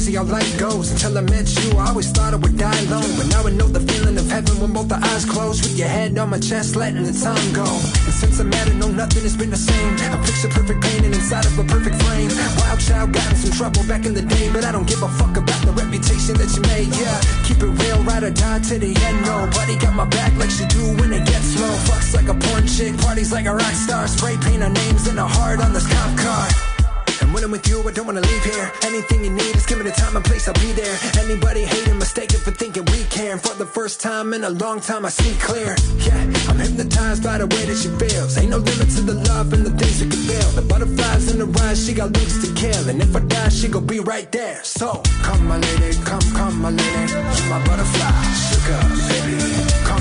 See how life goes. Until I met you, I always thought I would die alone. But now I know the feeling of heaven when both the eyes close. With your head on my chest, letting the time go. And since I met her, no, nothing has been the same. I picture perfect painting inside of a perfect frame. Wild child got in some trouble back in the day, but I don't give a fuck about the reputation that you made. Yeah, keep it real, ride or die to the end. Nobody got my back like she do when it gets low. Fucks like a porn chick, parties like a rock star. Spray paint our names in a heart on this cop car. And when I'm with you, I don't wanna leave here. Anything you need, just give me the time and place, I'll be there. Anybody hating, mistaken for thinking we care. And for the first time in a long time, I see clear. Yeah, I'm hypnotized by the way that she feels. Ain't no limit to the love and the things we can build. The butterflies in the rise, she got looks to kill. And if I die, she gon' be right there. So, come my lady, come, come my lady. You're my butterfly, sugar, baby.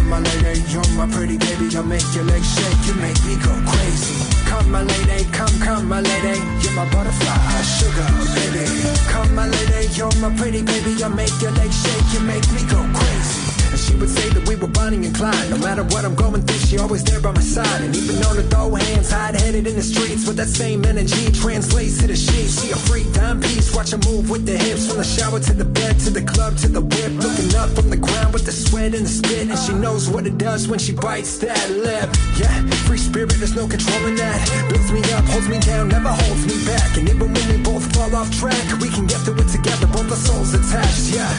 My lady, you're my pretty baby. I'll make your legs shake, you make me go crazy. Come my lady, come, come my lady. You're my butterfly, sugar, baby. Come my lady, you're my pretty baby. I'll make your legs shake, you make me go crazy. She would say that we were Bonnie and Clyde. No matter what I'm going through, she always there by my side. And even known to throw hands, hide headed in the streets with that same energy translates to the sheets. She a freak, timepiece, watch her move with the hips. From the shower to the bed, to the club, to the whip. Looking up from the ground with the sweat and the spit. And she knows what it does when she bites that lip. Yeah, free spirit, there's no controlling that. Builds me up, holds me down, never holds me back. And even when we both fall off track, we can get through it together, both our souls attached, yeah.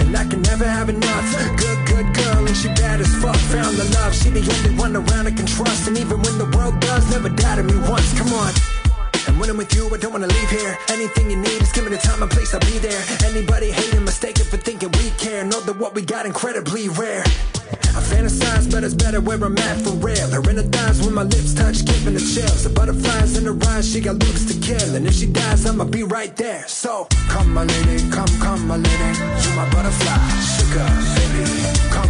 And I can never have enough. Good, good girl, and she bad as fuck. Found the love, she the only one around I can trust. And even when the world does, never doubted me once. Come on. And when I'm with you, I don't wanna leave here. Anything you need, just give me the time and place, I'll be there. Anybody hating, mistaken for thinking we care. Know that what we got incredibly rare. I fantasize, but it's better where I'm at for real. Her in the thighs when my lips touch, giving the chills. The butterflies in her eyes, she got looks to kill. And if she dies, I'ma be right there. So, come my lady, come, come my lady. You're my butterfly, sugar, baby.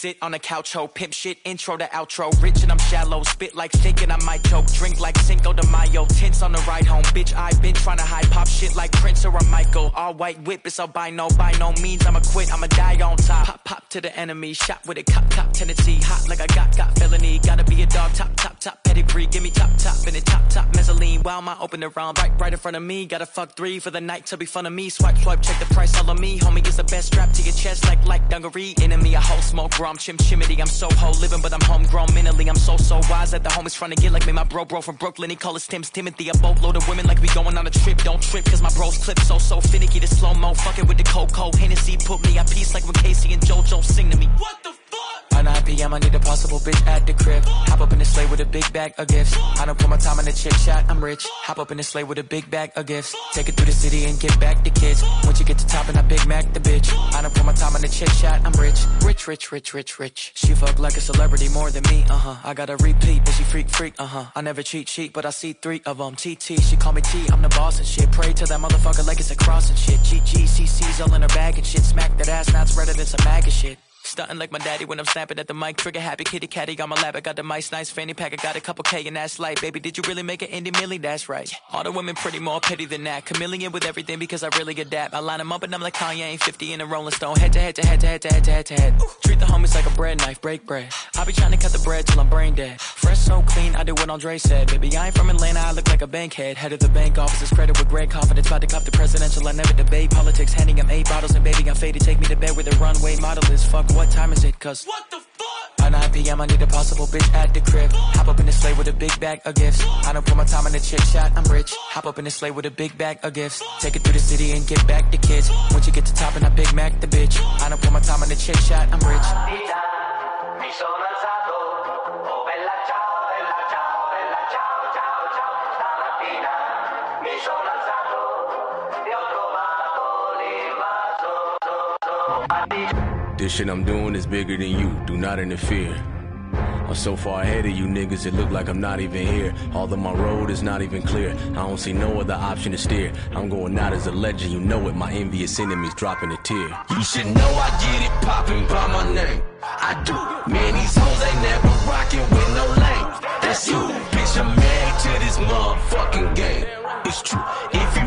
Sit on the couch, ho, pimp shit, intro to outro. Rich and I'm shallow, spit like thinking I might choke. Drink like Cinco de Mayo, tints on the ride home. Bitch, i been trying to hide pop shit like Prince or a Michael. All white whip, it's albino, by no means I'ma quit, I'ma die on top. Pop, pop to the enemy, shot with a cop, cop tendency. Hot like I got, got felony. Gotta be a dog, top, top, top, pedigree. Give me top, top, and a top, top, mezzanine. While my open around, right, right in front of me. Gotta fuck three for the night to be fun of me. Swipe, swipe, check the price, all of me. Homie, it's the best strap to your chest like, like dungaree. Enemy, a whole smoke, I'm chim chimity. I'm so whole living, but I'm homegrown mentally. I'm so, so wise that the homies trying to get like me. My bro, bro from Brooklyn, he call us Tim's Timothy. A boatload of women like we going on a trip. Don't trip, cause my bros clip so, so finicky. The slow mo, fucking with the cocoa. Hennessy put me at peace like when K-Ci and JoJo sing to me. What the By 9 p.m. I need a possible bitch at the crib. Hop up in the sleigh with a big bag of gifts. I don't put my time in the chick shot, I'm rich. Hop up in the sleigh with a big bag of gifts. Take it through the city and get back the kids. Once you get to top and I Big Mac the bitch. I don't put my time in the chick shot, I'm rich. Rich, rich, rich, rich, rich. She fuck like a celebrity more than me, uh huh. I got a repeat, but she freak, freak, uh huh. I never cheat, cheat, but I see three of them. TT, she call me T, I'm the boss and shit. Pray to that motherfucker like it's a cross and shit. GG, CC's all in her bag and shit. Smack that ass, now it's redder than some mag MAGA shit. Stunting like my daddy when I'm snapping at the mic. Trigger happy, kitty catty on my lap. I got the mice, nice fanny pack. I got a couple K and that's light. Baby, did you really make an indie milli? That's right. All the women pretty more petty than that. Chameleon with everything because I really adapt. I line them up and I'm like Kanye, ain't 50 in a Rolling Stone. Head to head to head to head to head to head to head. Treat the homies like a bread knife, break bread. I be trying to cut the bread till I'm brain dead. Fresh so clean, I do what Andre said. Baby, I ain't from Atlanta, I look like a bankhead. Head of the bank office's credit with great confidence. About to cop the presidential, I never debate politics. Handing him eight bottles and baby, I'm faded. Take me to bed where the runway model is. Fuck, what time is it? Cause what the fuck? By 9 p.m. I need a possible bitch at the crib. Hop up in the sleigh with a big bag of gifts. I don't put my time in the chick shot, I'm rich. Hop up in the sleigh with a big bag of gifts. Take it through the city and get back the kids. Once you get to top and I Big Mac the bitch. I don't put my time in the chick shot, I'm rich.
This shit I'm doing is bigger than you. Do not interfere. I'm so far ahead of you niggas, it look like I'm not even here. Although my road is not even clear, I don't see no other option to steer. I'm going out as a legend, you know it. My envious enemies dropping a tear.
You should know I get it popping by my name. I do. Man, these hoes ain't never rockin' with no lane. That's you. Bitch,
bitch, I'm married to this motherfucking game. It's true. If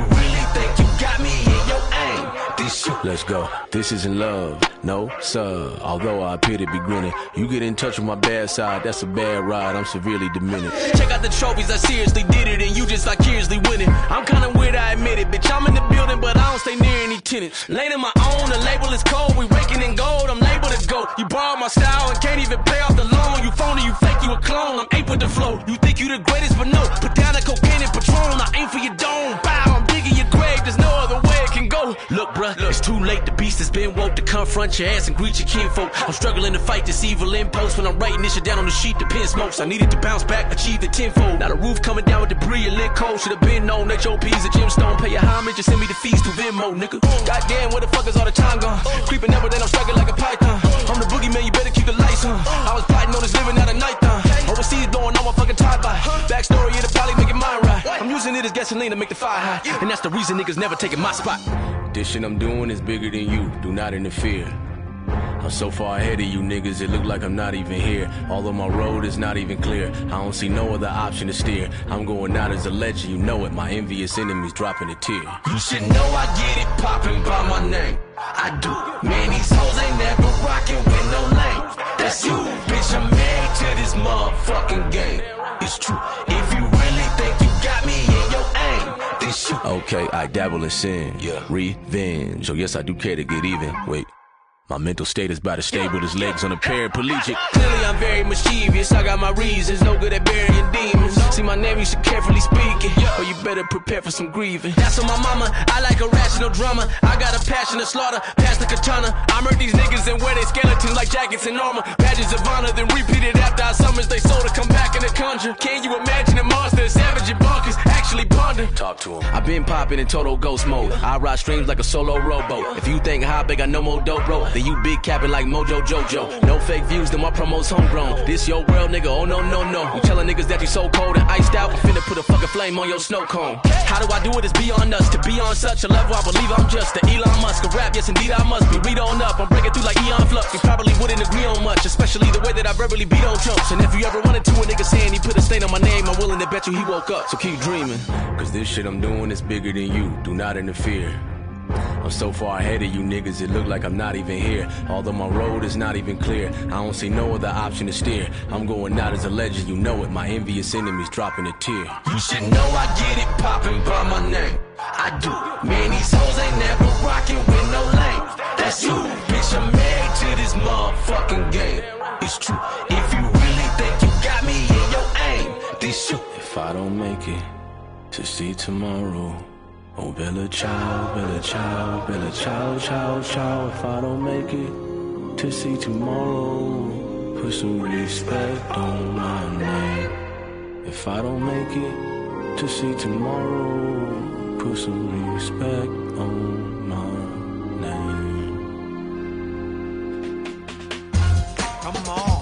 Let's go. This isn't love, no sir. Although I appear to be grinning, you get in touch with my bad side. That's a bad ride. I'm severely diminished. Check out the trophies. I seriously did it, and you just vicariously winning. I'm kinda weird, I admit it, bitch. I'm in the building, but I don't stay near any tenants. Lane in my own, the label is cold. We raking in gold. I'm labeled a gold. You borrow my style and can't even pay off the loan. You phony, you fake, you a clone. I'm ape with the flow. You think you the greatest, but no. Put down the cocaine and Patron. I aim for your dome. Bow, I'm digging your grave. There's no other way go. Look, bruh, it's too late. The beast has been woke to confront your ass and greet your kinfolk. I'm struggling to fight this evil impulse when I'm writing this shit down on the sheet. The pen smokes. I needed to bounce back, achieve the tenfold. Now the roof coming down with debris and lit cold. Should have been known that your P's a gemstone. Pay your homage and send me the fees to Venmo, nigga. Goddamn, where the fuck is all the time gone? Creeping up, then I'm struggling like a python. I'm the boogeyman, you better keep the lights on. I was plotting on this living out of night time. Overseas blowing on my fucking tie by. Backstory, it'll probably make it mine using it as gasoline to make the fire hot. And that's the reason niggas never taking my spot. This shit I'm doing is bigger than you. Do not interfere. I'm so far ahead of you niggas, it look like I'm not even here. Although my road is not even clear, I don't see no other option to steer. I'm going out as a legend, you know it. My envious enemies dropping a tear. You should know I get it popping by my name. I do. Man, these hoes ain't never rocking with no lane. That's you, bitch. I'm married to this motherfucking game. It's true. If you Okay, I dabble in sin. Yeah. Revenge. Oh, yes, I do care to get even. Wait. My mental state is about to stable his legs on a paraplegic. [LAUGHS] Clearly, I'm very mischievous. I got my reasons, no good at burying demons. See my name, you should carefully speak it. Or you better prepare for some grieving. That's on my mama. I like a rational drama. I got a passion to slaughter, past the katana. I murder these niggas and wear their skeletons like jackets and armor. Badges of honor, then repeat it after I summons they soul to come back in the conjure. Can you imagine a monster, savage and bonkers, actually ponder? Talk to him. I've been popping in total ghost mode. I ride streams like a solo rowboat. If you think how big I know more dope, bro, then you big capping like Mojo Jojo. No fake views, then my promos homegrown. This your world, nigga. Oh no, no, no. You telling niggas that you so cold and iced out. I'm finna put a fucking flame on your snow cone. How do I do it? It's beyond us. To be on such a level, I believe I'm just the Elon Musk of rap. Yes, indeed, I must be. Read on up. I'm breaking through like Aeon Flux. You probably wouldn't agree on much, especially the way that I verbally beat on chumps. And if you ever wanted to, a nigga saying he put a stain on my name, I'm willing to bet you he woke up. So keep dreaming. Cause this shit I'm doing is bigger than you. Do not interfere. I'm so far ahead of you niggas, it look like I'm not even here. Although my road is not even clear, I don't see no other option to steer. I'm going out as a legend, you know it. My envious enemies dropping a tear. You should know I get it popping by my name. I do. Man, these hoes ain't never rocking with no lane. That's you, bitch. I'm married to this motherfucking game. It's true. If you really think you got me in your aim, this you. If I don't make it to see tomorrow. Oh, Bella Ciao, Bella Ciao, Bella Ciao, Ciao, Ciao. If I don't make it to see tomorrow, put some respect on my name. If I don't make it to see tomorrow, put some respect on my name.
Come on.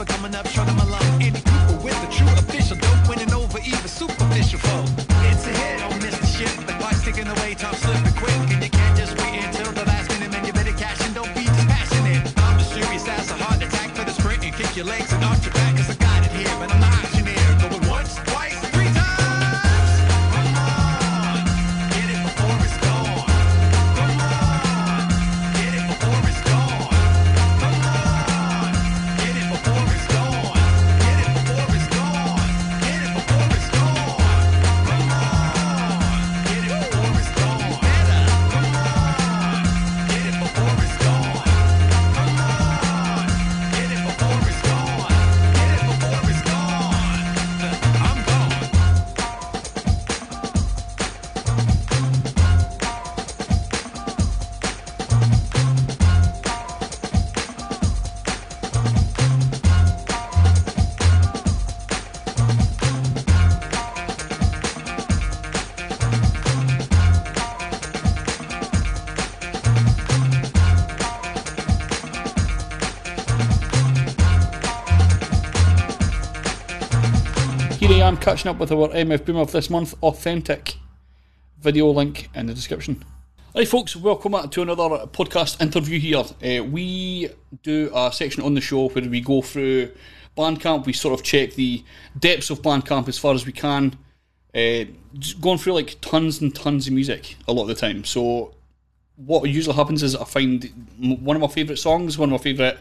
Never coming up short of my. Any Cooper with the true official, dope winning over even superficial folk. It's a hit, don't miss the shit. The clock's ticking away, top slipping quick, and you can't just wait until the last minute, man. You better cash and don't be dispassionate. I'm just serious as a heart attack for the sprint and kick your legs
catching up with our MF Boom of this month, Awthentik. Video link in the description. Hi, folks, welcome back to another podcast interview here. Uh, we do a section on the show where we go through Bandcamp, we sort of check the depths of Bandcamp as far as we can, uh, going through like tons and tons of music a lot of the time. So, what usually happens is I find one of my favourite songs, one of my favourite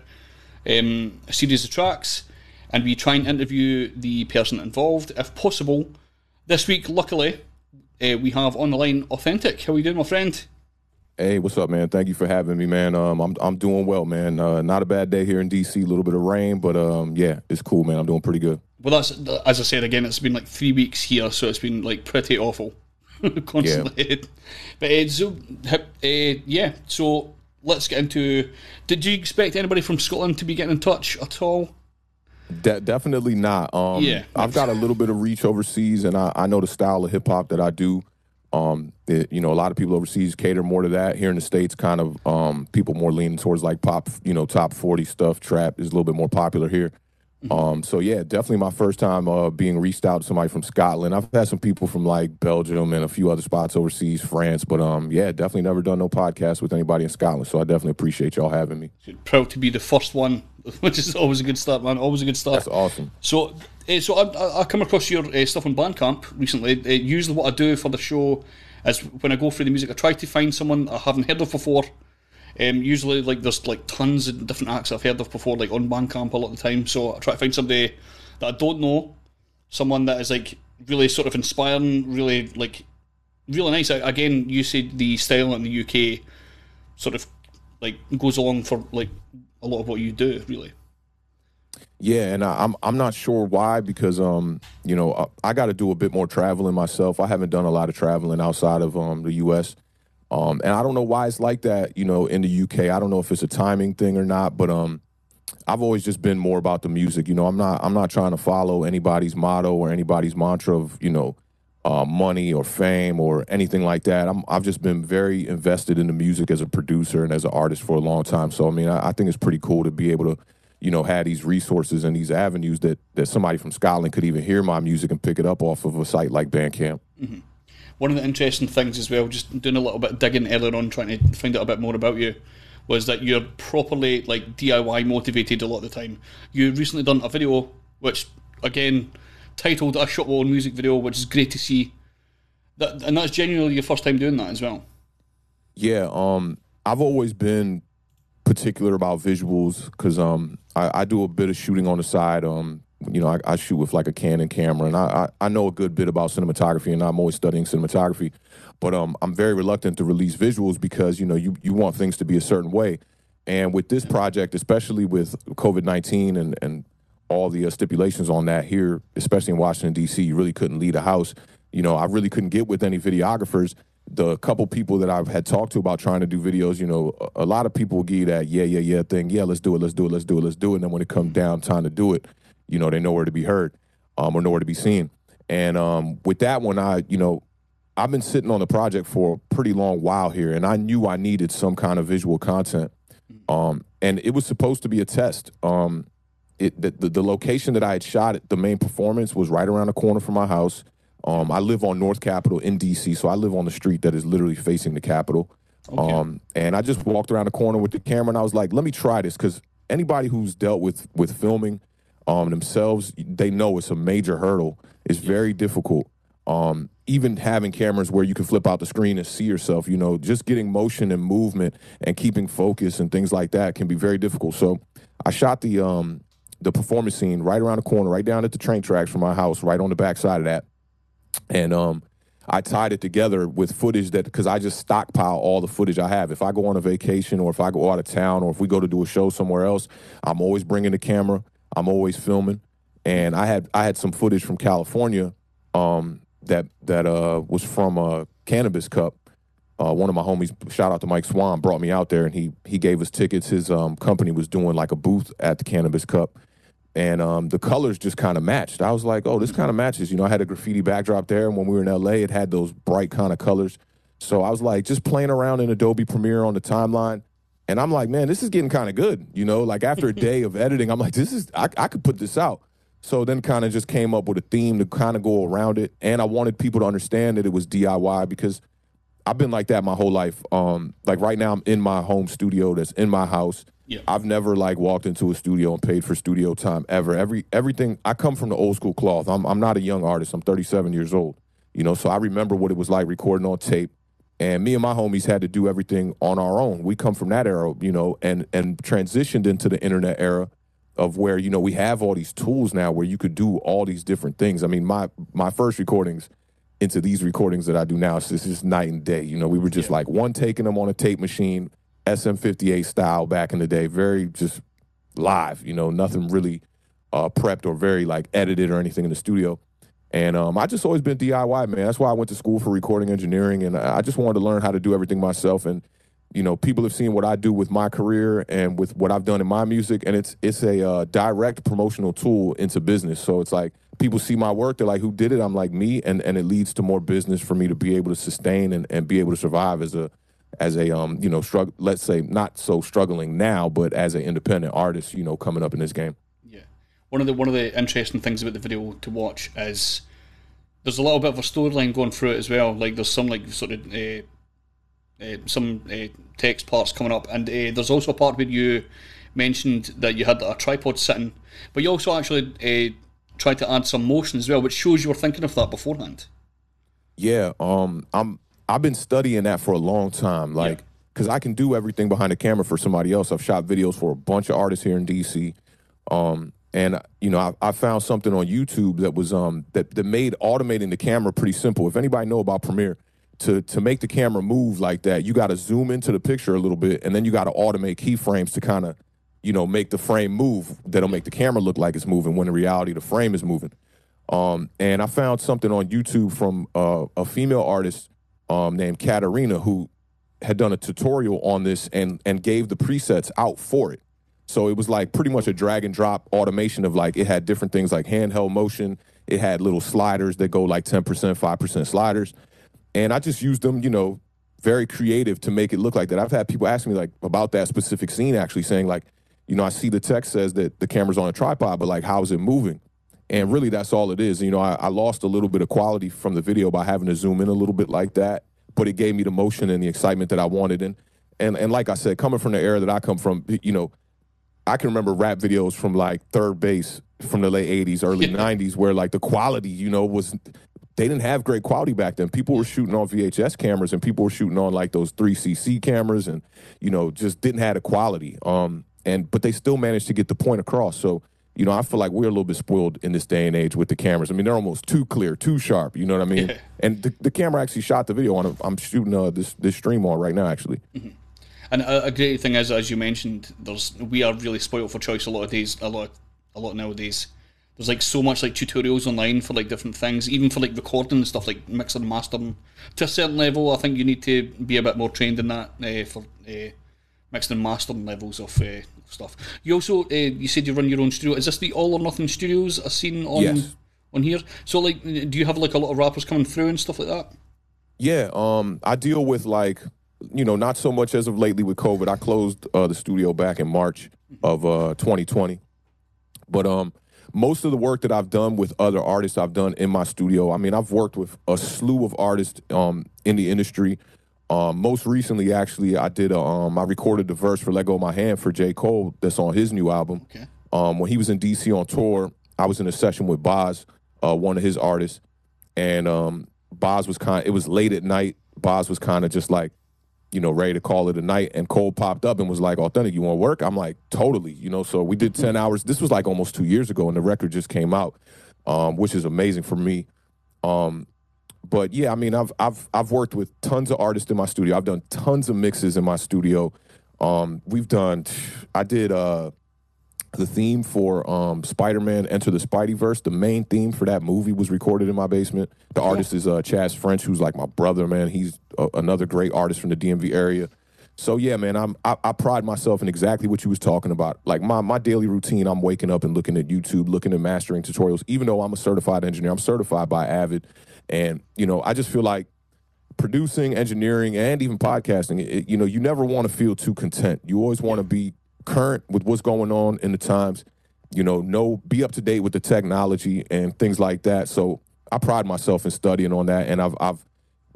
um, series of tracks, and we try and interview the person involved if possible. This week, luckily, uh, we have on the line Awthentik. How are you doing, my friend?
Hey, what's up, man? Thank you for having me, man. Um, I'm I'm doing well, man. Uh, not a bad day here in DC. A little bit of rain, but um, yeah, it's cool, man. I'm doing pretty good.
Well, that's as I said again. It's been like three weeks here, so it's been like pretty awful, [LAUGHS] constantly. But uh, so, uh, yeah. So let's get into. Did you expect anybody from Scotland to be getting in touch at all?
De- definitely not. Um,
Yeah.
I've got a little bit of reach overseas, and I, I know the style of hip hop that I do. Um, it, you know, a lot of people overseas cater more to that. Here in the states, kind of um, people more leaning towards like pop, you know, top forty stuff. Trap is a little bit more popular here. Um, so yeah, definitely my first time uh, being reached out to somebody from Scotland. I've had some people from like Belgium and a few other spots overseas, France, but um, yeah, definitely never done no podcast with anybody in Scotland. So I definitely appreciate y'all having me.
Proud to be the first one, [LAUGHS] which is always a good start, man. Always a good start.
That's awesome.
So, uh, so I, I- come across your uh, stuff on Bandcamp recently. Uh, usually, what I do for the show is when I go through the music, I try to find someone I haven't heard of before. Um, usually, like there's like tons of different acts I've heard of before, like on Bandcamp a lot of the time. So I try to find somebody that I don't know, someone that is like really sort of inspiring, really like really nice. I- Again, you said the style in the UK sort of like goes along for like a lot of what you do, really.
Yeah, and I, I'm I'm not sure why because um you know I, I got to do a bit more traveling myself. I haven't done a lot of traveling outside of um the U.S. Um and I don't know why it's like that. You know, in the UK, I don't know if it's a timing thing or not, but um I've always just been more about the music. You know, I'm not I'm not trying to follow anybody's motto or anybody's mantra of you know uh, money or fame or anything like that. I'm, I've just been very invested in the music as a producer and as an artist for a long time. So I mean, I, I think it's pretty cool to be able to, you know, have these resources and these avenues that that somebody from Scotland could even hear my music and pick it up off of a site like Bandcamp.
Mhm. One of the interesting things as well, just doing a little bit of digging earlier on, trying to find out a bit more about you, was that you're properly like DIY motivated a lot of the time. You recently done a video, which again titled "I shot own music video," which is great to see. That and that's genuinely your first time doing that as well.
Yeah, um, I've always been particular about visuals because um, I, I do a bit of shooting on the side. Um, you know, I, I shoot with like a Canon camera, and I, I, I know a good bit about cinematography, and I'm always studying cinematography. But um, I'm very reluctant to release visuals because you know you you want things to be a certain way. And with this project, especially with COVID nineteen and and all the uh, stipulations on that here, especially in Washington D.C., you really couldn't leave the house. You know, I really couldn't get with any videographers. The couple people that I've had talked to about trying to do videos, you know, a, a lot of people will give you that yeah, yeah, yeah thing. Yeah, let's do it, let's do it, let's do it, let's do it. And then when it comes down time to do it, you know, they nowhere to be heard um, or nowhere to be seen. And um, with that one, I, you know, I've been sitting on the project for a pretty long while here, and I knew I needed some kind of visual content. Um, and it was supposed to be a test. Um, it the, the, the location that I had shot it, the main performance was right around the corner from my house. Um, I live on North Capitol in DC, so I live on the street that is literally facing the Capitol. Um, and I just walked around the corner with the camera, and I was like, "Let me try this," because anybody who's dealt with with filming um, themselves, they know it's a major hurdle. It's very difficult. Um, even having cameras where you can flip out the screen and see yourself, you know, just getting motion and movement and keeping focus and things like that can be very difficult. So I shot the um, the performance scene right around the corner, right down at the train tracks from my house, right on the back side of that. And um, I tied it together with footage that because I just stockpile all the footage I have. If I go on a vacation or if I go out of town or if we go to do a show somewhere else, I'm always bringing the camera. I'm always filming. And I had I had some footage from California um, that that uh, was from a Cannabis Cup. Uh, one of my homies, shout out to Mike Swan, brought me out there and he he gave us tickets. His um, company was doing like a booth at the Cannabis Cup, and um, the colors just kind of matched. I was like, oh, this kind of matches. You know, I had a graffiti backdrop there, and when we were in LA, it had those bright kind of colors. So I was like, just playing around in Adobe Premiere on the timeline. And I'm like, man, this is getting kind of good. You know, like after a [LAUGHS] day of editing, I'm like, this is, I, I could put this out. So then kind of just came up with a theme to kind of go around it. And I wanted people to understand that it was DIY because I've been like that my whole life. Um, like right now, I'm in my home studio that's in my house.
Yeah.
I've never like walked into a studio and paid for studio time ever. Every everything I come from the old school cloth. I'm I'm not a young artist. I'm 37 years old. You know, so I remember what it was like recording on tape. And me and my homies had to do everything on our own. We come from that era, you know, and and transitioned into the internet era of where you know we have all these tools now where you could do all these different things. I mean, my my first recordings into these recordings that I do now, it's just night and day. You know, we were just like one taking them on a tape machine, SM58 style back in the day, very just live. You know, nothing really uh, prepped or very like edited or anything in the studio. And um, I just always been DIY, man. That's why I went to school for recording engineering, and I I just wanted to learn how to do everything myself. And you know, people have seen what I do with my career and with what I've done in my music, and it's it's a uh, direct promotional tool into business. So it's like people see my work, they're like, "Who did it?" I'm like, "Me," and and it leads to more business for me to be able to sustain and, and be able to survive as a as a um you know struggle. Let's say not so struggling now, but as an independent artist, you know, coming up in this game.
Yeah, one of the one of the interesting things about the video to watch is there's a little bit of a storyline going through it as well. Like there's some like sort of uh, uh, some uh, text parts coming up, and uh, there's also a part where you mentioned that you had a tripod sitting, but you also actually uh, tried to add some motion as well, which shows you were thinking of that beforehand.
Yeah, um, I'm. I've been studying that for a long time, like because I can do everything behind the camera for somebody else. I've shot videos for a bunch of artists here in DC, um, and you know I, I found something on YouTube that was um that that made automating the camera pretty simple. If anybody know about Premiere, to to make the camera move like that, you got to zoom into the picture a little bit, and then you got to automate keyframes to kind of you know make the frame move. That'll make the camera look like it's moving when in reality the frame is moving. Um, and I found something on YouTube from uh, a female artist um, named Katarina who had done a tutorial on this and and gave the presets out for it. So it was like pretty much a drag and drop automation of like it had different things like handheld motion. It had little sliders that go like 10%, 5% sliders. And I just used them, you know, very creative to make it look like that. I've had people ask me like about that specific scene actually saying like, you know, I see the text says that the camera's on a tripod, but like how is it moving? And really that's all it is. You know, I, I lost a little bit of quality from the video by having to zoom in a little bit like that, but it gave me the motion and the excitement that I wanted. And and and like I said, coming from the era that I come from, you know, I can remember rap videos from like 3rd Bass from the late 80s, early 90s, where like the quality, you know, was they didn't have great quality back then. People were shooting on VHS cameras and people were shooting on like those 3cc cameras and you know, just didn't have the quality. Um and but they still managed to get the point across. So, you know, I feel like we're a little bit spoiled in this day and age with the cameras. I mean, they're almost too clear, too sharp, you know what I mean? [LAUGHS] And the, the camera actually shot the video on a, I'm shooting uh, this this stream on right now actually.
And a, a great thing is, as you mentioned, there's we are really spoiled for choice a lot of days, a lot, a lot nowadays. There's like so much like tutorials online for like different things, even for like recording and stuff like mixing and mastering. To a certain level, I think you need to be a bit more trained in that uh, for uh, mixing and mastering levels of uh, stuff. You also uh, you said you run your own studio. Is this the All or Nothing Studios? I've seen on
Yes.
on here. So like, do you have like a lot of rappers coming through and stuff like that?
Yeah, um, I deal with like, you know, not so much as of lately with COVID. I closed uh, the studio back in March of uh, 2020, but um, most of the work that I've done with other artists, I've done in my studio. I mean, I've worked with a slew of artists um, in the industry. Um, most recently, actually, I did a, um, I recorded the verse for "Let Go of My Hand" for J. Cole. That's on his new album.
Okay.
Um, when he was in DC on tour, I was in a session with Bas, uh, one of his artists, and um, Bas was kind. It was late at night. Bas was kind of just like, you know, ready to call it a night. And Cole popped up and was like, "Awthentik, you want to work?" I'm like, "Totally." You know, so we did ten hours. This was like almost two years ago, and the record just came out, um, which is amazing for me. Um, but yeah, I mean, I've I've I've worked with tons of artists in my studio. I've done tons of mixes in my studio. Um, we've done. I did uh, the theme for um, Spider-Man: Into the Spider-Verse. The main theme for that movie was recorded in my basement. The artist is uh, Chaz French, who's like my brother. Man, he's a, another great artist from the DMV area. So yeah, man, I'm I, I pride myself in exactly what you was talking about. Like my my daily routine, I'm waking up and looking at YouTube, looking at mastering tutorials. Even though I'm a certified engineer, I'm certified by Avid, and you know, I just feel like producing, engineering, and even podcasting. It, you know, you never want to feel too content. You always want to be current with what's going on in the times. You know, know be up to date with the technology and things like that. So I pride myself in studying on that, and I've I've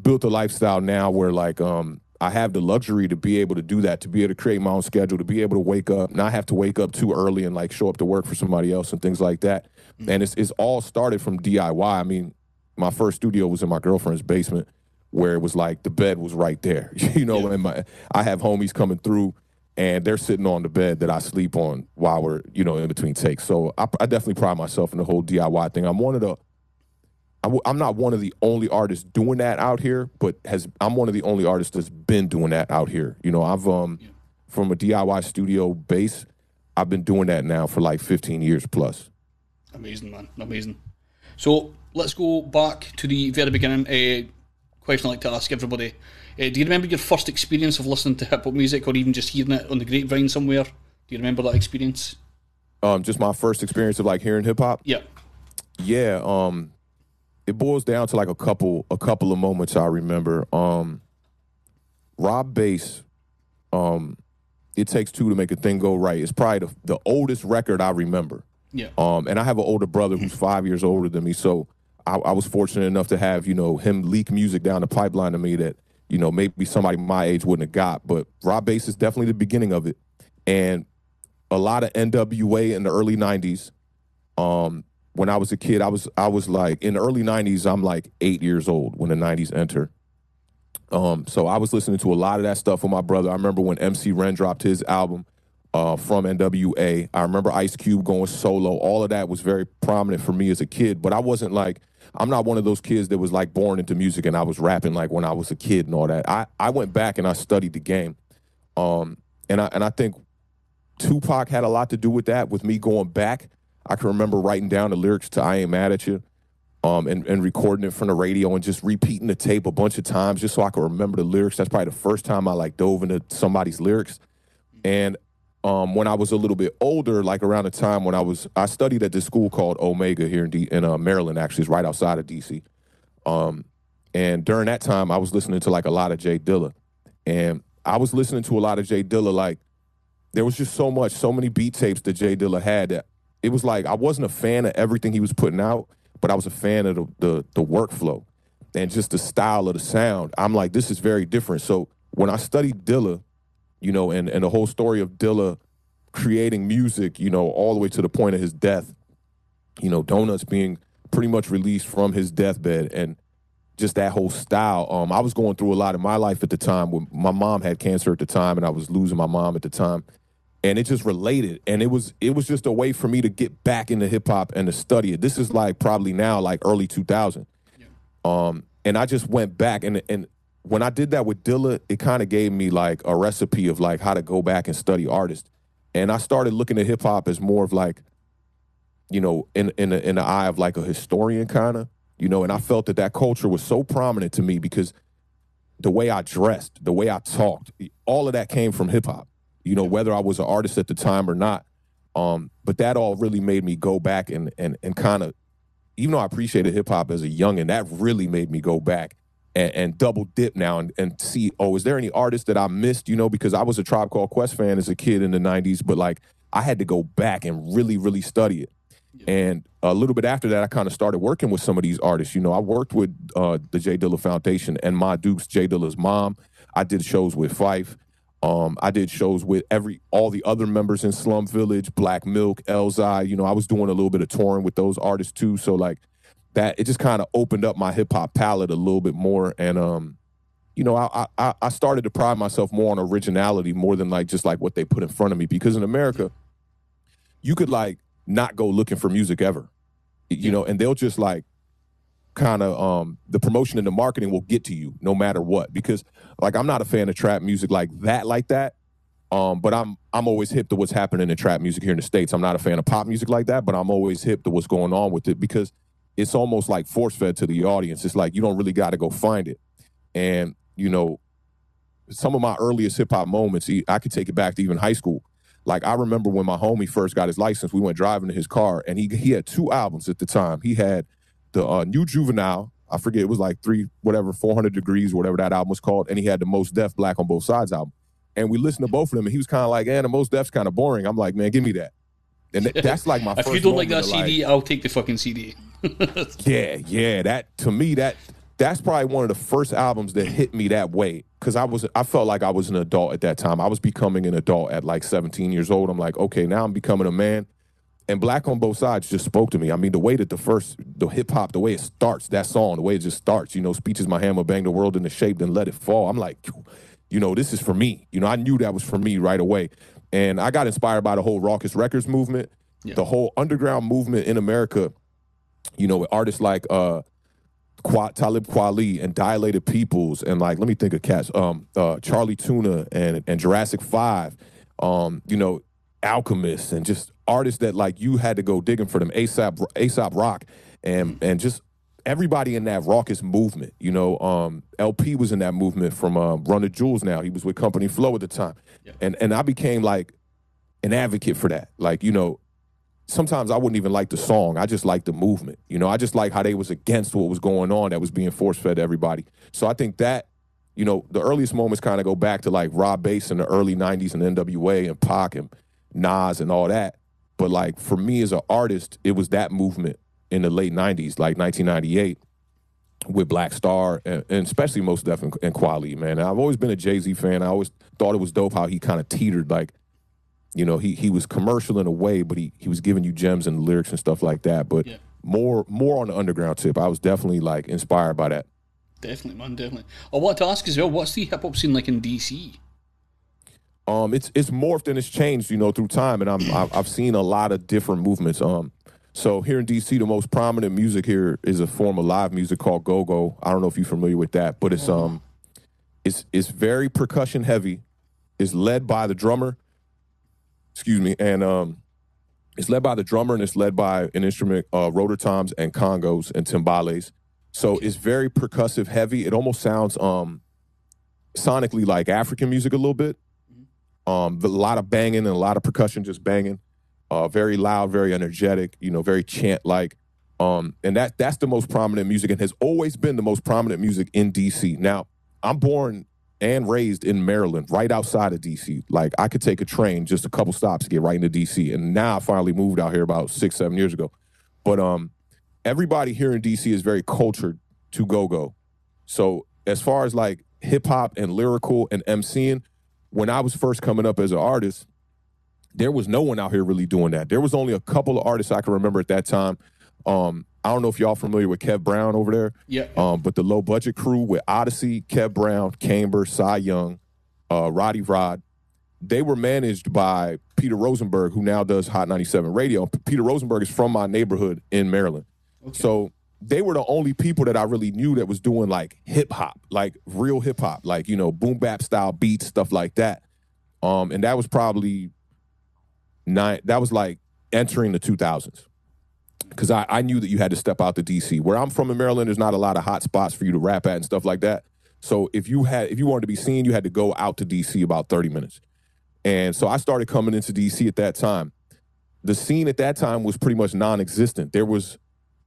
built a lifestyle now where like um I have the luxury to be able to do that, to be able to create my own schedule, to be able to wake up, not have to wake up too early and like show up to work for somebody else and things like that. And it's it's all started from DIY. I mean, my first studio was in my girlfriend's basement where it was like the bed was right there. [LAUGHS] you know, and my I have homies coming through and they're sitting on the bed that I sleep on while we're, you know, in between takes. So I, I definitely pride myself in the whole DIY thing. I'm one of the I w- I'm not one of the only artists doing that out here, but has I'm one of the only artists that's been doing that out here. You know, I've um from a DIY studio base, I've been doing that now for like 15 years plus.
Amazing, man. Amazing. So let's go back to the very beginning. A question I like to ask everybody: uh, Do you remember your first experience of listening to hip hop music, or even just hearing it on the grapevine somewhere? Do you remember that experience?
Um, just my first experience of like hearing hip hop.
Yeah.
Yeah. Um, it boils down to like a couple a couple of moments I remember. Um, Rob Base, um, it takes two to make a thing go right. It's probably the, the oldest record I remember.
Yeah.
Um, and I have an older brother who's five years older than me, so I, I was fortunate enough to have you know him leak music down the pipeline to me that you know maybe somebody my age wouldn't have got. But Rob Base is definitely the beginning of it, and a lot of NWA in the early '90s. Um, when I was a kid, I was I was like in the early '90s. I'm like eight years old when the '90s enter. Um, so I was listening to a lot of that stuff with my brother. I remember when MC Ren dropped his album uh, from NWA. I remember Ice Cube going solo. All of that was very prominent for me as a kid. But I wasn't like I'm not one of those kids that was like born into music and I was rapping like when I was a kid and all that. I I went back and I studied the game. Um, and I and I think Tupac had a lot to do with that. With me going back, I can remember writing down the lyrics to "I Ain't Mad at You," um, and and recording it from the radio and just repeating the tape a bunch of times just so I could remember the lyrics. That's probably the first time I like dove into somebody's lyrics. And um, when I was a little bit older, like around the time when I was, I studied at this school called Omega here in D- in uh, Maryland. Actually, it's right outside of DC. Um, and during that time, I was listening to like a lot of Jay Dilla, and I was listening to a lot of Jay Dilla. Like there was just so much, so many beat tapes that Jay Dilla had that it was like I wasn't a fan of everything he was putting out, but I was a fan of the the, the workflow and just the style of the sound. I'm like, this is very different. So when I studied Dilla, you know, and and the whole story of Dilla creating music, you know, all the way to the point of his death, you know, Donuts being pretty much released from his deathbed and just that whole style. Um, I was going through a lot in my life at the time when my mom had cancer at the time and I was losing my mom at the time. And it just related. And it was it was just a way for me to get back into hip hop and to study it. This is like probably now like early 2000. Um, and I just went back and and when I did that with Dilla, it kind of gave me like a recipe of like how to go back and study artists. And I started looking at hip hop as more of like, you know, in in the, in the eye of like a historian kind of, you know. And I felt that that culture was so prominent to me because the way I dressed, the way I talked, all of that came from hip hop. You know, whether I was an artist at the time or not. Um, but that all really made me go back and and and kind of, even though I appreciated hip hop as a young youngin, that really made me go back and, and double dip now and, and see, oh, is there any artists that I missed? You know, because I was a Tribe Called Quest fan as a kid in the '90s, but like I had to go back and really, really study it. And a little bit after that, I kind of started working with some of these artists. You know, I worked with uh, the Jay Dilla Foundation and Ma Dukes, Jay Dilla's mom. I did shows with Phife. Um, I did shows with every all the other members in Slum Village, Black Milk, Elzhi. You know, I was doing a little bit of touring with those artists too. So like that, it just kind of opened up my hip hop palette a little bit more. And um, you know, I, I I started to pride myself more on originality more than like just like what they put in front of me. Because in America, you could like not go looking for music ever, you know, and they'll just like kind of um the promotion and the marketing will get to you no matter what. Because like I'm not a fan of trap music like that like that. Um but I'm I'm always hip to what's happening in trap music here in the states. I'm not a fan of pop music like that but I'm always hip to what's going on with it because it's almost like force fed to the audience. It's like you don't really got to go find it. And you know some of my earliest hip hop moments, I could take it back to even high school. Like I remember when my homie first got his license we went driving in his car and he he had two albums at the time. He had the uh, new juvenile i forget it was like three whatever 400 degrees whatever that album was called and he had the Mos Def black on both sides album. And we listened to both of them and he was kind of like eh, the Mos Def's kind of boring. I'm like man give me that. And th- [LAUGHS] that's like my
if you don't like that CD, I'll take the fucking CD. [LAUGHS]
yeah yeah that to me that that's probably one of the first albums that hit me that way because i was i felt like i was an adult at that time i was becoming an adult at like 17 years old i'm like okay now i'm becoming a man and Black on Both Sides just spoke to me. I mean, the way that the first, the hip hop, the way it starts, that song, the way it just starts, you know, speeches my hammer, bang the world into shape, then let it fall. I'm like, you know, this is for me. You know, I knew that was for me right away. And I got inspired by the whole Rawkus Records movement, the whole underground movement in America, you know, with artists like uh Qua, Talib Kweli and Dilated Peoples and like let me think of cats um uh Charlie Tuna and and Jurassic 5 um you know Alchemists and just artists that like you had to go digging for them ASAP ASAP Rock and and just everybody in that Rawkus movement you know um El-P was in that movement from uh, Run the Jewels now. He was with Company Flow at the time. And and I became like an advocate for that. Like you know sometimes I wouldn't even like the song. I just like the movement. You know, I just like how they was against what was going on that was being force fed to everybody. So I think that, you know, the earliest moments kind of go back to like Rob Base in the early '90s and NWA and Pac and Nas and all that. But like for me as an artist, it was that movement in the late '90s, like 1998. With Black Star and, and especially Mos Def and, Quality, man. And I've always been a Jay Z fan. I always thought it was dope how he kind of teetered like you know, he he was commercial in a way, but he he was giving you gems and lyrics and stuff like that. But more more on the underground tip. I was definitely like inspired by that.
Definitely, man, definitely. I want to ask as well, what's the hip hop scene like in DC?
Um, it's it's morphed and it's changed, you know, through time, and I'm I've, I've seen a lot of different movements. Um, so here in DC, the most prominent music here is a form of live music called go go. I don't know if you're familiar with that, but it's um, it's it's very percussion heavy. It's led by the drummer. Excuse me, and um, it's led by the drummer and it's led by an instrument, uh, roto toms and congas and timbales. So it's very percussive heavy. It almost sounds um, sonically like African music a little bit. Um, a lot of banging and a lot of percussion, just banging. Uh, very loud, very energetic. You know, very chant like. Um, and that that's the most prominent music and has always been the most prominent music in DC. Now, I'm born and raised in Maryland, right outside of DC. Like I could take a train just a couple stops to get right into DC. And now I finally moved out here about six, seven years ago. But um, everybody here in DC is very cultured to go go. So as far as like hip hop and lyrical and MCing, when I was first coming up as an artist, there was no one out here really doing that. There was only a couple of artists I can remember at that time. Um, I don't know if y'all familiar with Kev Brown over there.
Yeah.
Um, but the low budget crew with Oddisee, Kev Brown, Camber, Cy Young, uh, Roddy Rod, they were managed by Peter Rosenberg, who now does Hot 97 Radio. Peter Rosenberg is from my neighborhood in Maryland. So they were the only people that I really knew that was doing like hip hop, like real hip hop, like, you know, boom bap style beats, stuff like that. Um, and that was probably nine, that was like entering the 2000s because I, I knew that you had to step out to DC. Where I'm from in Maryland, there's not a lot of hot spots for you to rap at and stuff like that. So if you had if you wanted to be seen, you had to go out to DC about 30 minutes. And so I started coming into DC at that time. The scene at that time was pretty much non-existent. There was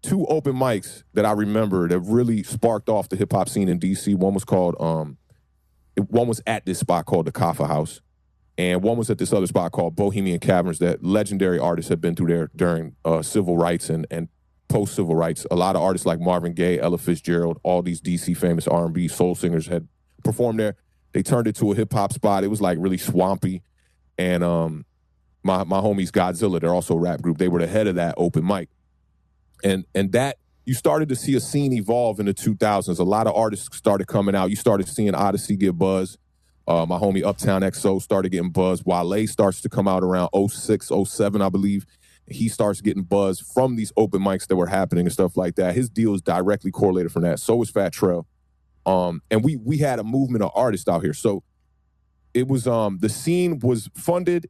two open mics that I remember that really sparked off the hip hop scene in DC. One was called um, one was at this spot called the Kaffa House, and one was at this other spot called Bohemian Caverns that legendary artists had been through there during uh, civil rights and and post civil rights. A lot of artists like Marvin Gaye, Ella Fitzgerald, all these DC famous R and B soul singers had performed there. They turned it to a hip hop spot. It was like really swampy, and um, my my homies Godzilla, they're also a rap group. They were the head of that open mic, and and that you started to see a scene evolve in the 2000s. A lot of artists started coming out. You started seeing Oddisee get buzz. Uh, my homie Uptown XO started getting buzz. Wale starts to come out around 06, 07, I believe. He starts getting buzz from these open mics that were happening and stuff like that. His deal is directly correlated from that. So is Fat Trel. Um, and we we had a movement of artists out here. So it was um the scene was funded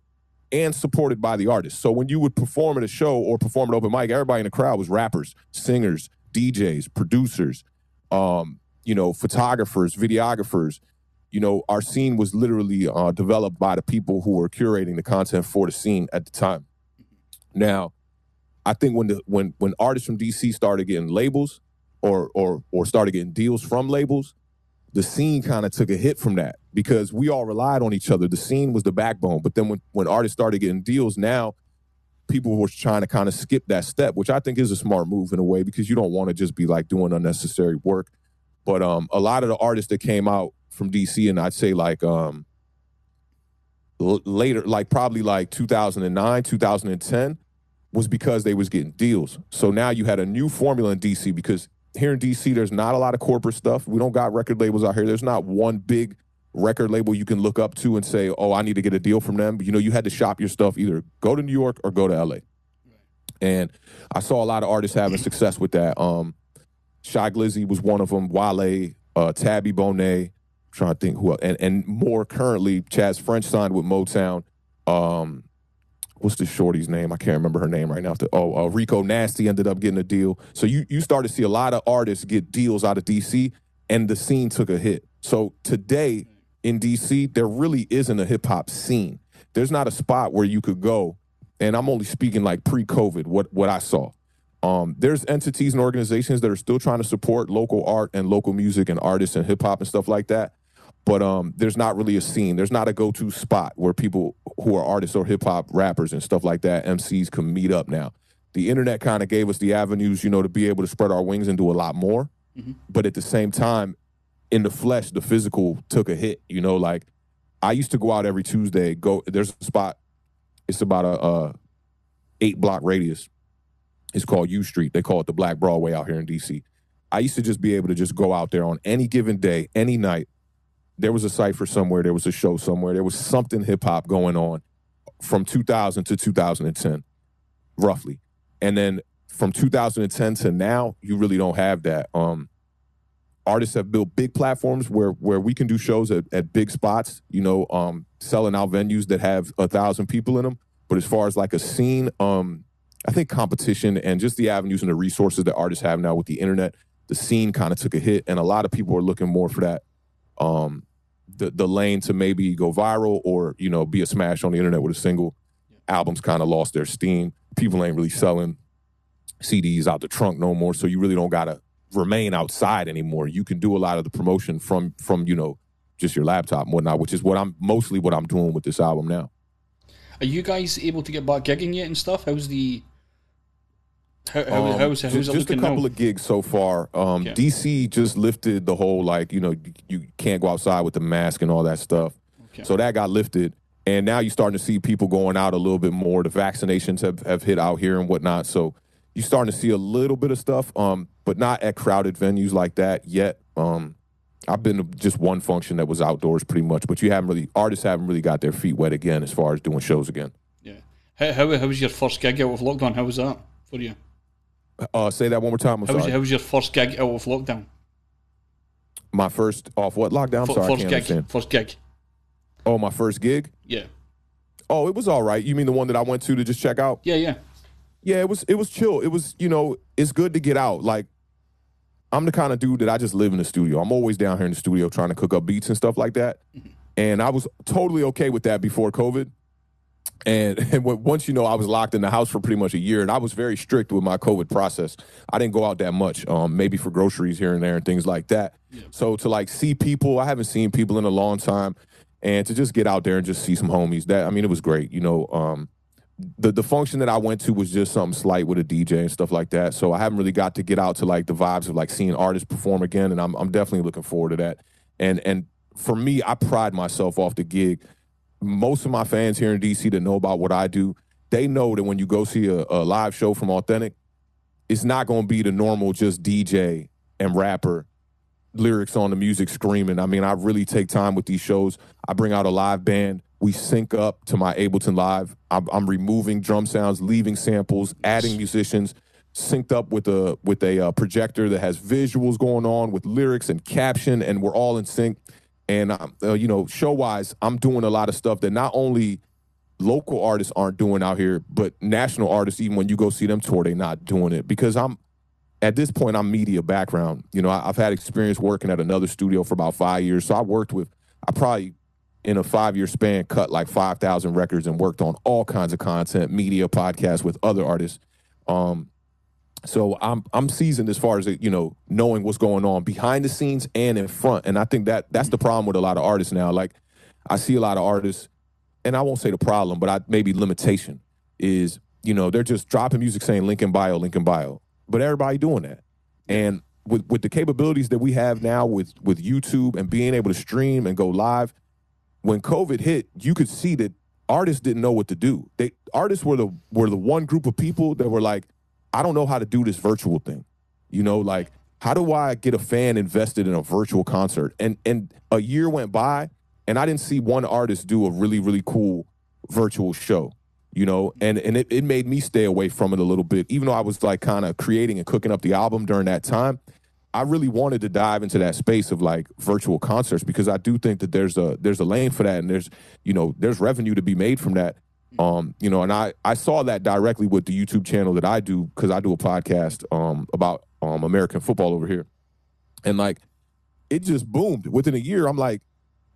and supported by the artists. So when you would perform at a show or perform at open mic, everybody in the crowd was rappers, singers, DJs, producers, um, you know, photographers, videographers. You know, our scene was literally uh, developed by the people who were curating the content for the scene at the time. Now, I think when the when when artists from DC started getting labels or or or started getting deals from labels, the scene kind of took a hit from that because we all relied on each other. The scene was the backbone. But then when, when artists started getting deals, now people were trying to kind of skip that step, which I think is a smart move in a way because you don't want to just be like doing unnecessary work. But um, a lot of the artists that came out from DC, and I'd say like um, l- later, like probably like 2009, 2010, was because they was getting deals. So now you had a new formula in DC because here in DC, there's not a lot of corporate stuff. We don't got record labels out here. There's not one big record label you can look up to and say, "Oh, I need to get a deal from them." You know, you had to shop your stuff either go to New York or go to LA. And I saw a lot of artists having success with that. Um, Shy Glizzy was one of them. Wale, uh, Tabi Bonney. Trying to think who else. And, and more currently, Chaz French signed with Motown. Um, what's the shorty's name? I can't remember her name right now. Oh, uh, Rico Nasty ended up getting a deal. So you you start to see a lot of artists get deals out of DC, and the scene took a hit. So today in DC, there really isn't a hip hop scene. There's not a spot where you could go, and I'm only speaking like pre-COVID. What what I saw. Um, there's entities and organizations that are still trying to support local art and local music and artists and hip hop and stuff like that. But um, there's not really a scene. There's not a go-to spot where people who are artists or hip hop rappers and stuff like that, MCs can meet up now. The internet kind of gave us the avenues, you know, to be able to spread our wings and do a lot more. But at the same time, in the flesh, the physical took a hit. You know, like I used to go out every Tuesday. Go there's a spot. It's about a, a eight block radius. It's called U Street. They call it the Black Broadway out here in DC. I used to just be able to just go out there on any given day, any night. There was a cipher somewhere. There was a show somewhere. There was something hip hop going on from 2000 to 2010, roughly. And then from 2010 to now, you really don't have that. Um, artists have built big platforms where where we can do shows at, at big spots, you know, um, selling out venues that have a thousand people in them. But as far as like a scene, um, I think competition and just the avenues and the resources that artists have now with the internet, the scene kind of took a hit, and a lot of people are looking more for that, um, the the lane to maybe go viral or you know be a smash on the internet with a single. Albums kind of lost their steam. People ain't really selling CDs out the trunk no more, so you really don't gotta remain outside anymore. You can do a lot of the promotion from from you know just your laptop and whatnot, which is what I'm mostly what I'm doing with this album now.
Are you guys able to get back gigging yet and stuff? How's the how, how,
Um,
how's, how's
ju-
it
just a couple
now?
of gigs so far. Um,
Okay.
DC just lifted the whole like you know you, can't go outside with the mask and all that stuff. So that got lifted, and now you're starting to see people going out a little bit more. The vaccinations have, have hit out here and whatnot. So you're starting to see a little bit of stuff, um, but not at crowded venues like that yet. Um, I've been to just one function that was outdoors pretty much, but you haven't really artists haven't really got their feet wet again as far as doing shows again.
How, how, how was your first gig out of lockdown? How was that for you?
Uh, say that one more time. I'm
How was, how was your first gig out of lockdown?
My first off what lockdown? I'm sorry,
first gig.
understand.
First gig.
Oh, my first gig.
Yeah.
Oh, it was all right. You mean the one that I went to to just check out?
Yeah, yeah.
Yeah, it was it was chill. It was, you know, it's good to get out. Like I'm the kind of dude that I just live in the studio. I'm always down here in the studio trying to cook up beats and stuff like that. And I was totally okay with that before COVID. And, [LAUGHS] and once you know, I was locked in the house for pretty much a year, and I was very strict with my COVID process. I didn't go out that much, um, maybe for groceries here and there and things like that. So to like see people, I haven't seen people in a long time, and to just get out there and just see some homies. That I mean, it was great. You know, um, the the function that I went to was just something slight with a DJ and stuff like that. So I haven't really got to get out to like the vibes of like seeing artists perform again, and I'm I'm definitely looking forward to that. And and for me, I pride myself off the gig. Most of my fans here in DC that know about what I do, they know that when you go see a, a live show from Awthentik, it's not going to be the normal just DJ and rapper lyrics on the music screaming. I mean, I really take time with these shows. I bring out a live band. We sync up to my Ableton Live. I'm, I'm removing drum sounds, leaving samples, adding musicians, synced up with a with a uh, projector that has visuals going on with lyrics and caption, and we're all in sync. And um, uh, you know, show wise, I'm doing a lot of stuff that not only local artists aren't doing out here, but national artists, even when you go see them tour, they're not doing it because I'm at this point I'm media background. You know, I, I've had experience working at another studio for about five years, so I worked with I probably in a five year span cut like five thousand records and worked on all kinds of content, media, podcasts with other artists. Um, so I'm I'm seasoned as far as you know, knowing what's going on behind the scenes and in front. And I think that that's the problem with a lot of artists now. Like I see a lot of artists, and I won't say the problem, but I maybe limitation is you know they're just dropping music saying link in bio, link in bio, but everybody doing that. And with with the capabilities that we have now with with YouTube and being able to stream and go live, when COVID hit, you could see that artists didn't know what to do. They artists were the were the one group of people that were like, I don't know how to do this virtual thing. You know, like how do I get a fan invested in a virtual concert? And and a year went by and I didn't see one artist do a really, really cool virtual show. You know, and and it, it made me stay away from it a little bit, even though I was like kind of creating and cooking up the album during that time. I really wanted to dive into that space of like virtual concerts because I do think that there's a there's a lane for that and there's you know there's revenue to be made from that. Um, you know, and I I saw that directly with the YouTube channel that I do because I do a podcast um about um American football over here, and like it just boomed within a year. I'm like,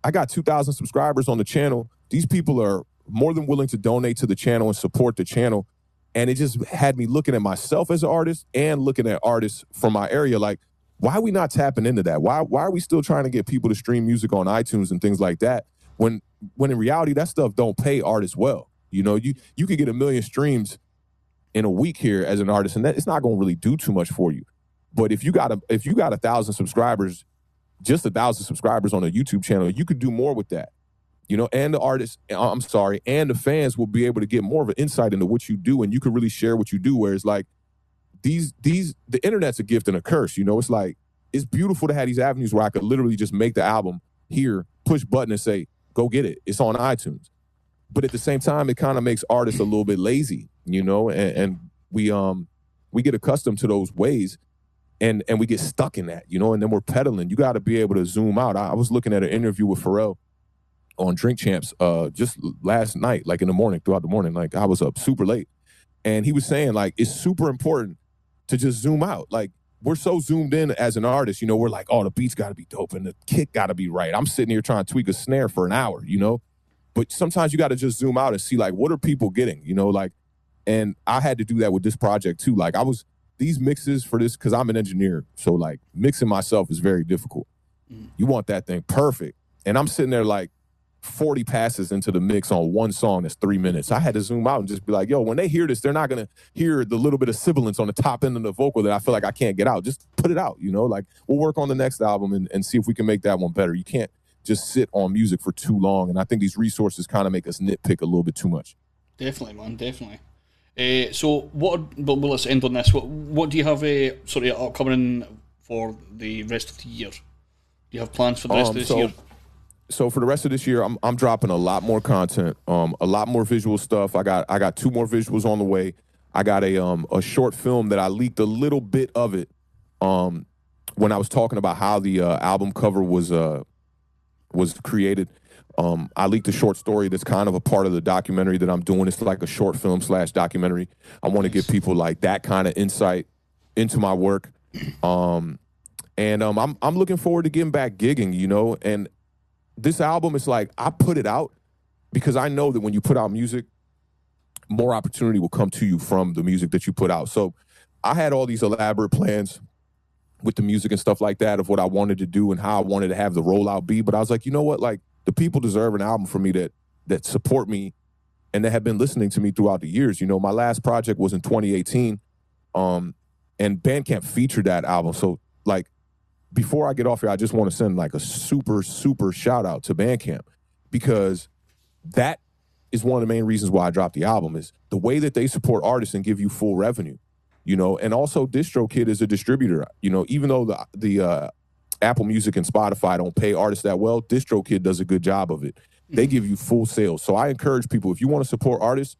I got 2,000 subscribers on the channel. These people are more than willing to donate to the channel and support the channel. And it just had me looking at myself as an artist and looking at artists from my area. Like, why are we not tapping into that? Why why are we still trying to get people to stream music on iTunes and things like that? When when in reality that stuff don't pay artists well. You know, you you could get a million streams in a week here as an artist, and that it's not gonna really do too much for you. But if you got a if you got a thousand subscribers, just a thousand subscribers on a YouTube channel, you could do more with that. You know, and the artists, uh, I'm sorry, and the fans will be able to get more of an insight into what you do, and you can really share what you do. Whereas, like these, these, the internet's a gift and a curse. You know, it's like it's beautiful to have these avenues where I could literally just make the album here, push button, and say, "Go get it." It's on iTunes. But at the same time, it kind of makes artists a little bit lazy, you know, and, and we um we get accustomed to those ways and and we get stuck in that, you know, and then we're pedaling. You got to be able to zoom out. I, I was looking at an interview with Pharrell on Drink Champs uh just last night, like in the morning, throughout the morning. Like I was up super late. And he was saying like it's super important to just zoom out. Like we're so zoomed in as an artist, you know, we're like, oh, the beat's gotta be dope and the kick gotta be right. I'm sitting here trying to tweak a snare for an hour, you know. But sometimes you gotta just zoom out and see like what are people getting, you know, like and I had to do that with this project too. Like I was these mixes for this because I'm an engineer, so like mixing myself is very difficult. Mm. You want that thing perfect, and I'm sitting there like 40 passes into the mix on one song that's three minutes. I had to zoom out and just be like, yo, when they hear this, they're not gonna hear the little bit of sibilance on the top end of the vocal that I feel like I can't get out. Just put it out, you know. Like we'll work on the next album and, and see if we can make that one better. You can't just sit on music for too long, and I think these resources kind of make us nitpick a little bit too much.
Definitely, man, definitely. Uh, so, what? But well, let's end on this. What, what do you have uh, sort of upcoming for the rest of the year? Do you have plans for the rest
Um,
of this
so,
year?
So for the rest of this year, I'm I'm dropping a lot more content, um, a lot more visual stuff. I got I got two more visuals on the way. I got a um a short film that I leaked a little bit of it, um, when I was talking about how the uh, album cover was uh was created. Um, I leaked a short story that's kind of a part of the documentary that I'm doing. It's like a short film slash documentary. I want to give people like that kind of insight into my work. Um, and um, I'm I'm looking forward to getting back gigging, you know. And this album is like I put it out because I know that when you put out music, more opportunity will come to you from the music that you put out. So I had all these elaborate plans with the music and stuff like that of what I wanted to do and how I wanted to have the rollout be. But I was like, you know what? Like the people deserve an album from me that that support me and that have been listening to me throughout the years. You know, my last project was in 2018. Um, and Bandcamp featured that album. So like before I get off here, I just want to send like a super, super shout out to Bandcamp because that is one of the main reasons why I dropped the album is the way that they support artists and give you full revenue, you know, and also DistroKid is a distributor, you know, even though the the uh, Apple Music and Spotify don't pay artists that well, DistroKid does a good job of it. They give you full sales. So I encourage people if you want to support artists,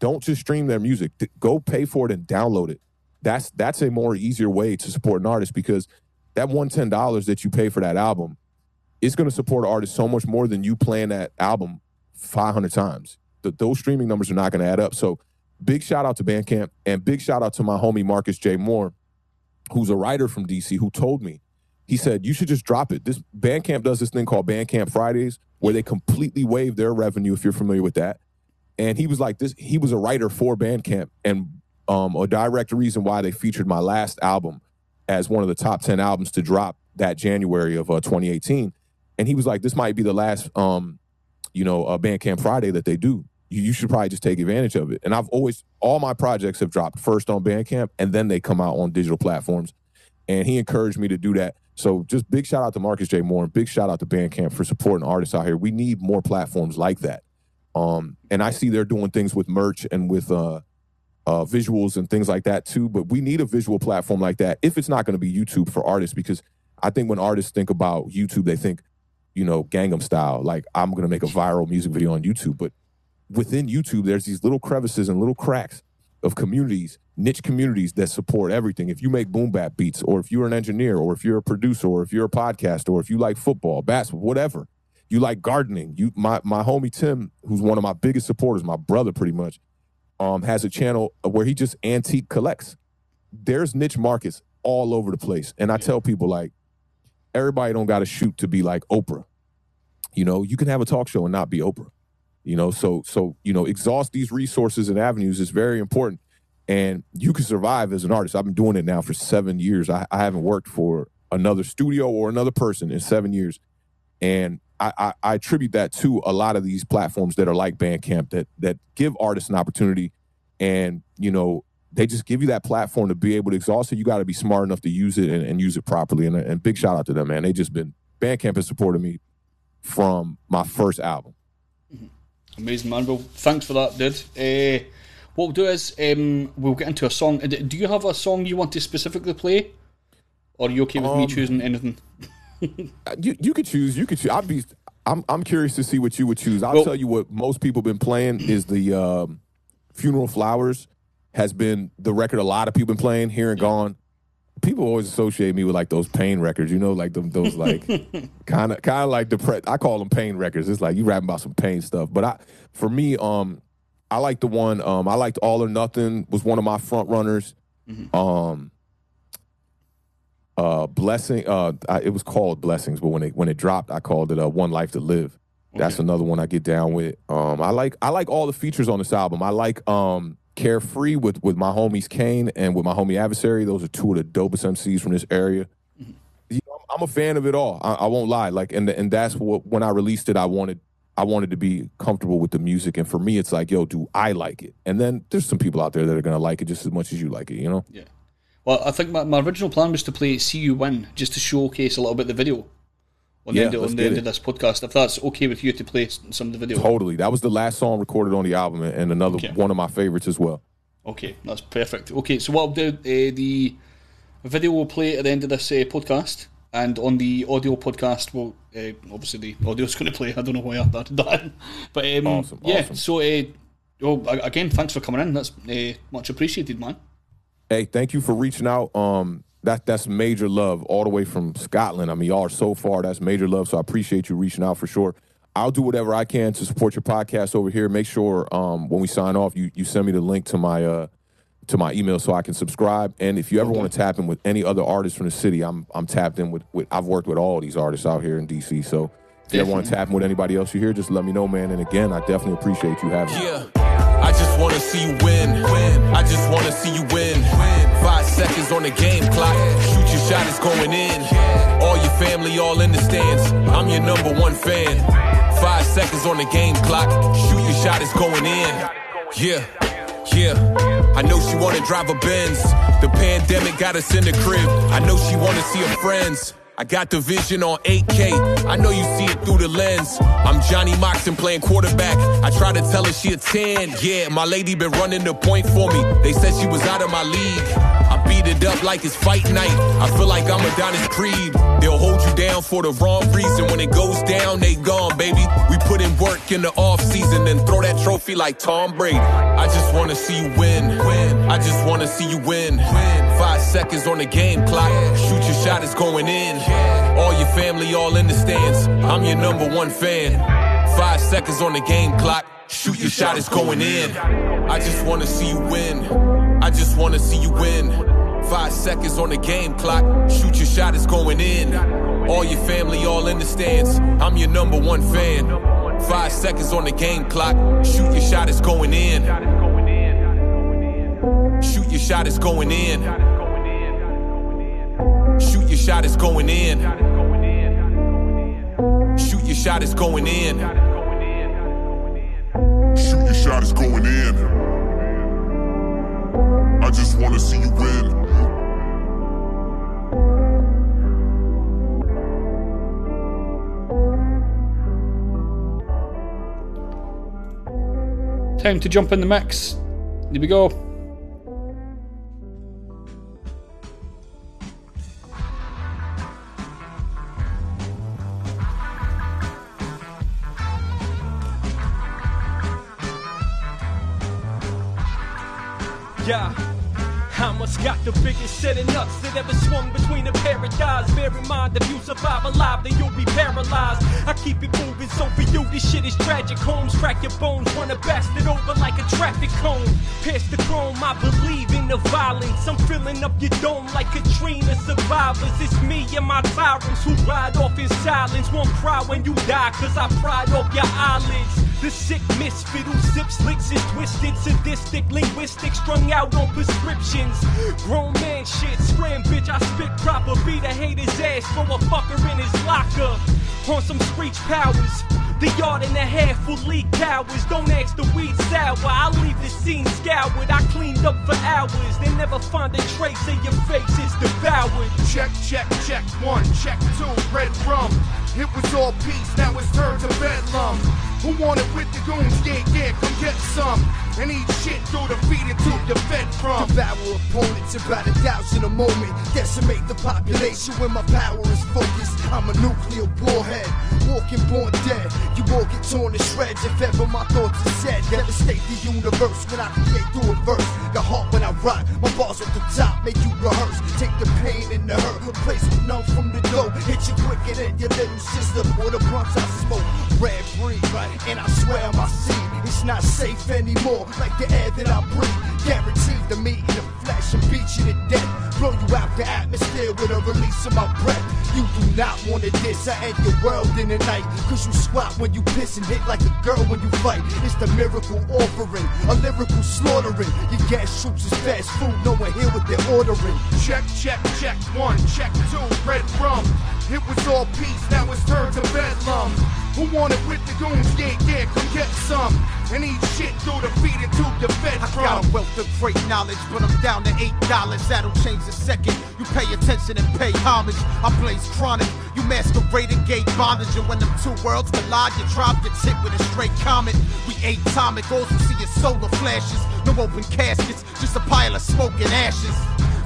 don't just stream their music. Go pay for it and download it. That's that's a more easier way to support an artist because that one ten dollars that you pay for that album is going to support an artist so much more than you playing that album 500 times. Th- those streaming numbers are not going to add up. So big shout out to Bandcamp and big shout out to my homie Marcus J. Moore, who's a writer from DC, who told me, he said, you should just drop it. This Bandcamp does this thing called Bandcamp Fridays where they completely waive their revenue, if you're familiar with that. And he was like, this, he was a writer for Bandcamp and um, a direct reason why they featured my last album as one of the top 10 albums to drop that January of uh, 2018. And he was like, this might be the last, um, you know, uh, Bandcamp Friday that they do. You, you should probably just take advantage of it. And I've always, all my projects have dropped first on Bandcamp and then they come out on digital platforms. And he encouraged me to do that. So just big shout out to Marcus J. Moore and big shout out to Bandcamp for supporting artists out here. We need more platforms like that. Um, and I see they're doing things with merch and with uh, uh, visuals and things like that too. But we need a visual platform like that if it's not going to be YouTube for artists, because I think when artists think about YouTube, they think, you know, Gangnam Style. Like I'm going to make a viral music video on YouTube, but within YouTube, there's these little crevices and little cracks of communities, niche communities that support everything. If you make boom bap beats, or if you're an engineer, or if you're a producer, or if you're a podcast, or if you like football, basketball, whatever, you like gardening. You my my homie Tim, who's one of my biggest supporters, my brother pretty much, um, has a channel where he just antique collects. There's niche markets all over the place. And I tell people like everybody don't gotta shoot to be like Oprah. You know, you can have a talk show and not be Oprah. You know, so so you know, exhaust these resources and avenues is very important. And you can survive as an artist. I've been doing it now for seven years. I, I haven't worked for another studio or another person in seven years. And I, I, I attribute that to a lot of these platforms that are like Bandcamp that that give artists an opportunity and you know they just give you that platform to be able to exhaust it. You got to be smart enough to use it and, and use it properly. And, and big shout out to them, man. They just been Bandcamp has supported me from my first album.
Amazing, man. Well, thanks for that, dude. Uh, what we'll do is um, we'll get into a song. Uh, Do you have a song you want to specifically play? Or are you okay with me
Um,
choosing anything? [LAUGHS]
You you could choose. You could choose. I'd be. I'm I'm curious to see what you would choose. I'll
Well-
tell you what most people been playing is the um, funeral flowers has been the record a lot of people been playing here and gone. People always associate me with like those pain records, you know, like them those like kind of kind of like depressed. I call them pain records. It's like you rapping about some pain stuff. But I for me, um, I like the one. Um, I liked All or Nothing was one of my front runners. Um, uh, blessing. Uh, I, it was called Blessings, but when it when it dropped, I called it uh, One Life to Live. That's another one I get down with. Um, I like I like all the features on this album. I like um, Carefree with with my homies Kane and with my homie Adversary. Those are two of the dopest MCs from this area. You know, I'm a fan of it all. I, I won't lie. Like, and and that's what when I released it, I wanted I wanted to be comfortable with the music. And for me, it's like, yo, do I like it? And then there's some people out there that are gonna like it just as much as you like it. You know?
Yeah. Well, I think my, my original plan was to play "See You Win" just to showcase a little bit the video on
Yeah,
the, end, on the end of this podcast. If that's okay with you to play some of the video.
Totally. That was the last song recorded on the album, and another
Okay.
one of my favorites as well.
Okay, that's perfect. Okay, so what I'll do, uh, the video will play at the end of this uh, podcast, and on the audio podcast, well, uh, obviously the audio's [LAUGHS] going to play. I don't know why I started that, but um,
Awesome,
yeah.
awesome.
So, uh, a- again, thanks for coming in. That's uh, much appreciated, man.
Hey, thank you for reaching out. Um, that that's major love all the way from Scotland. I mean, y'all are so far. That's major love. So I appreciate you reaching out for sure. I'll do whatever I can to support your podcast over here. Make sure um, when we sign off, you you send me the link to my uh, to my email so I can subscribe. And if you ever want to tap in with any other artists from the city, I'm I'm tapped in with, with I've worked with all these artists out here in DC. So if you ever want to tap in with anybody else you hear, just let me know, man. And again, I definitely appreciate you having me.
Yeah.
Just wanna see you win. I just wanna see you win. Five seconds on the game clock. Shoot your shot, it's going in. All your family, all in the stands. I'm your number one fan. Five seconds on the game clock. Shoot your shot, it's going in. Yeah, yeah. I know she wanna drive a Benz. The pandemic got us in the crib. I know she wanna see her friends. I got the vision on 8K. I know you see it through the lens. I'm Johnny Moxon playing quarterback. I try to tell her she a 10. Yeah, my lady been running the point for me. They said she was out of my league. I beat it up like it's fight night. I feel like I'm Adonis Creed. They'll hold you down for the wrong reason. When it goes down, they gone, baby. We put in work in the off season, then throw that trophy like Tom Brady. I just wanna see you win. Win. I just wanna see you win. win. Five seconds on the game clock. Shoot your shot, it's going in. All your family, all in the stands. I'm your number one fan. Five seconds on the game clock. Shoot your shot, it's going in. I just wanna see you win. I just wanna see you win. Five seconds on the game clock. Shoot your shot, it's going in. All your family, all in the stands. I'm your number one fan. Five seconds on the game clock. Shoot your shot, it's going in. Shoot your shot, it's going in. Shoot your shot, it's going in. Shoot your shot, it's going in.
Shoot your shot, it's going in. I just wanna see you win.
Time to jump in the mix. Here we go.
Yeah. I must got the biggest set of nuts that ever swung between a paradise. Bear in mind, if you survive alive, then you'll be paralyzed. I keep it moving, so for you, this shit is tragic. Homes crack your bones, run a bastard over like a traffic cone. Pierce the chrome, I believe in the violence. I'm filling up your dome like Katrina survivors. It's me and my tyrants who ride off in silence. Won't cry when you die, cause I pried off your eyelids. The sick misfit who sips licks is twisted, sadistic, linguistic, strung out on prescriptions. Grown man shit, scram bitch, I spit proper, beat a hater's ass, throw a fucker in his locker. On some screech powers. The yard and a half will leak towers. Don't ask the weed sour. I leave the scene scoured. I cleaned up for hours. They never find a trace of your face. It's devoured.
Check, check, check one, check two, red rum. It was all peace, now it's turned to bedlam. Who wanted with the goons? Yeah, yeah, come get some. And eat shit through the feet into the fed from.
Devour opponents about a thousand a moment. Decimate the population when my power is focused. I'm a nuclear warhead, walking born dead. You all get torn to shreds if ever my thoughts are said. Devastate the universe when I create through a verse. The heart when I rock, my bars at the top make you rehearse. Take the pain and the hurt, replace with numb from the dough. Hit you quicker than your little sister or the blunts I smoke. Red breed, and I swear my seed, it's not safe anymore. Like the air that I breathe, guaranteed to meet in the flesh and beat you to death. Blow you out the atmosphere with a release of my breath. You do not want to diss, I end your world in the night. Cause you squat when you piss and hit like a girl when you fight. It's the miracle offering, a lyrical slaughtering. Your gas troops is fast food, no one here what they're ordering.
Check, check, check one, check two, red rum. It was all peace, now it's turned to bedlam. Who wanted with the goons? Yeah, yeah, come get some. And eat shit through the feet into the fed
I got a wealth of great knowledge, but I'm down to eight dollars. That'll change a second. You pay attention and pay homage. I blaze chronic. You masquerade and gate bondage, and when them two worlds collide, your tribe gets hit with a straight comet. We atomic, all you see is solar flashes. No open caskets, just a pile of smoke and ashes.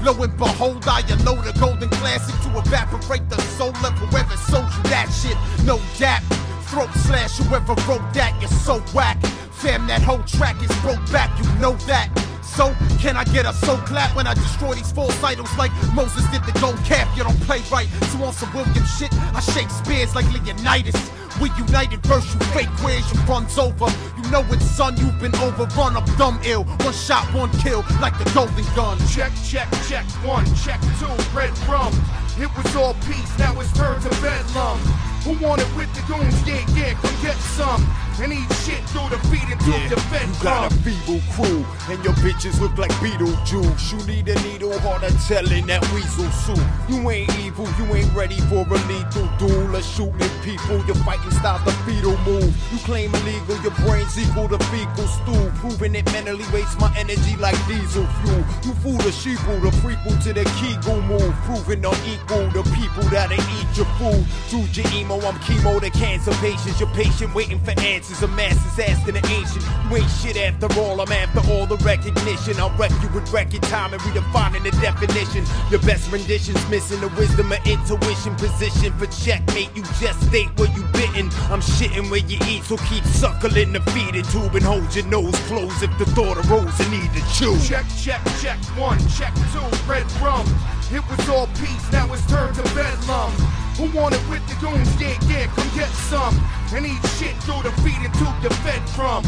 Lo and behold, I unload a golden classic to evaporate the soul of whoever sold you that shit. No doubt. Throat slash, whoever wrote that, you're so whack. Fam, that whole track is broke back, you know that. So, can I get a soul clap when I destroy these false idols like Moses did the gold calf? You don't play right. So, on some William shit, I shake spears like Leonidas. We united you fake you runs over. You know it, son, you've been overrun. I'm dumb ill. One shot, one kill, like the golden gun.
Check, check, check one, check two, red rum. It was all peace, now it's turned to bedlam. Who wanted with the goons? Yeah, yeah, come get some.
And eat shit through the feet until
Yeah,
you're
you got a feeble crew, and your bitches look like Beetlejuice. You need a needle harder telling that weasel suit. You ain't evil, you ain't ready for a lethal duel or shooting people. Your fighting style the fetal move. You claim illegal, your brains equal to fecal stool. Proving it mentally wastes my energy like diesel fuel. You fool the sheeple, the prequel to the Kegel move. Proving unequal to people that'll eat your food. Dude, your emo, I'm chemo to cancer patients. Your patient waiting for answers. Is a masses asking the ancient. You ain't shit after all, I'm after all the recognition. I'll wreck you with record time and redefining the definition. Your best rendition's missing the wisdom of intuition. Position for checkmate, you just state where you bitten. I'm shitting where you eat, so keep suckling the feeding tube and hold your nose closed if the thought arose and need to chew.
Check, check, check one, check two, red rum. It was all peace, now it's turned to bedlam. Who want it with the goons? Yeah, yeah, come get some. And eat shit through the feeding tube you're fed from.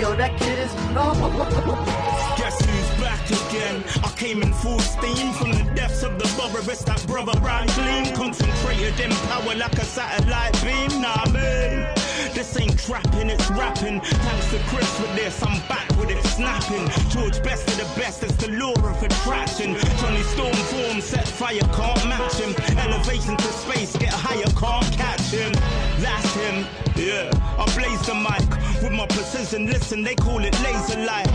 Yo, that kid is normal.
Guess who's back again? I came in full steam from the depths of the borough. It's that brother Brian Gleam, concentrated in power like a satellite beam. Nah, man. This ain't trapping, it's rapping. Thanks to Chris for this, I'm back with it snapping. George Best of the best, it's the law of attraction. Johnny Storm form, set fire, can't match him. Elevation to space, get higher, can't catch him. That's him, yeah. I blaze the mic with my precision. Listen, they call it laser light.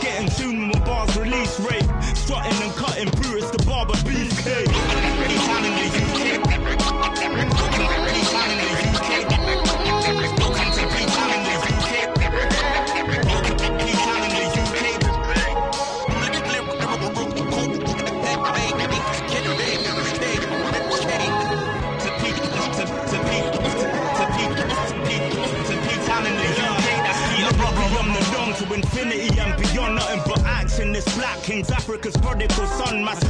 Getting tuned when my bars release rate. Strutting and cutting it's the barber beefcake. Infinity and beyond, nothing but action. This black king's Africa's prodigal son, Master.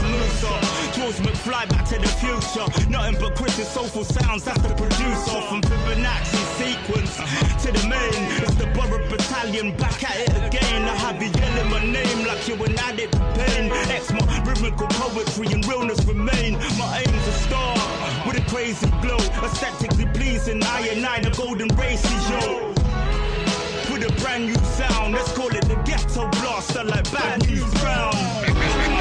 George McFly, back to the future. Nothing but Chris's soulful sounds, that's the producer. From Fibonacci sequence to the main. It's the Borough Battalion, back at it again. I have you yelling my name like you're an addict to pain. X my rhythmical poetry and realness remain. My aim's a star with a crazy glow. Aesthetically pleasing, I and I, the golden race is yo with a brand new sound. Let's call it the ghetto blaster, like bad news round.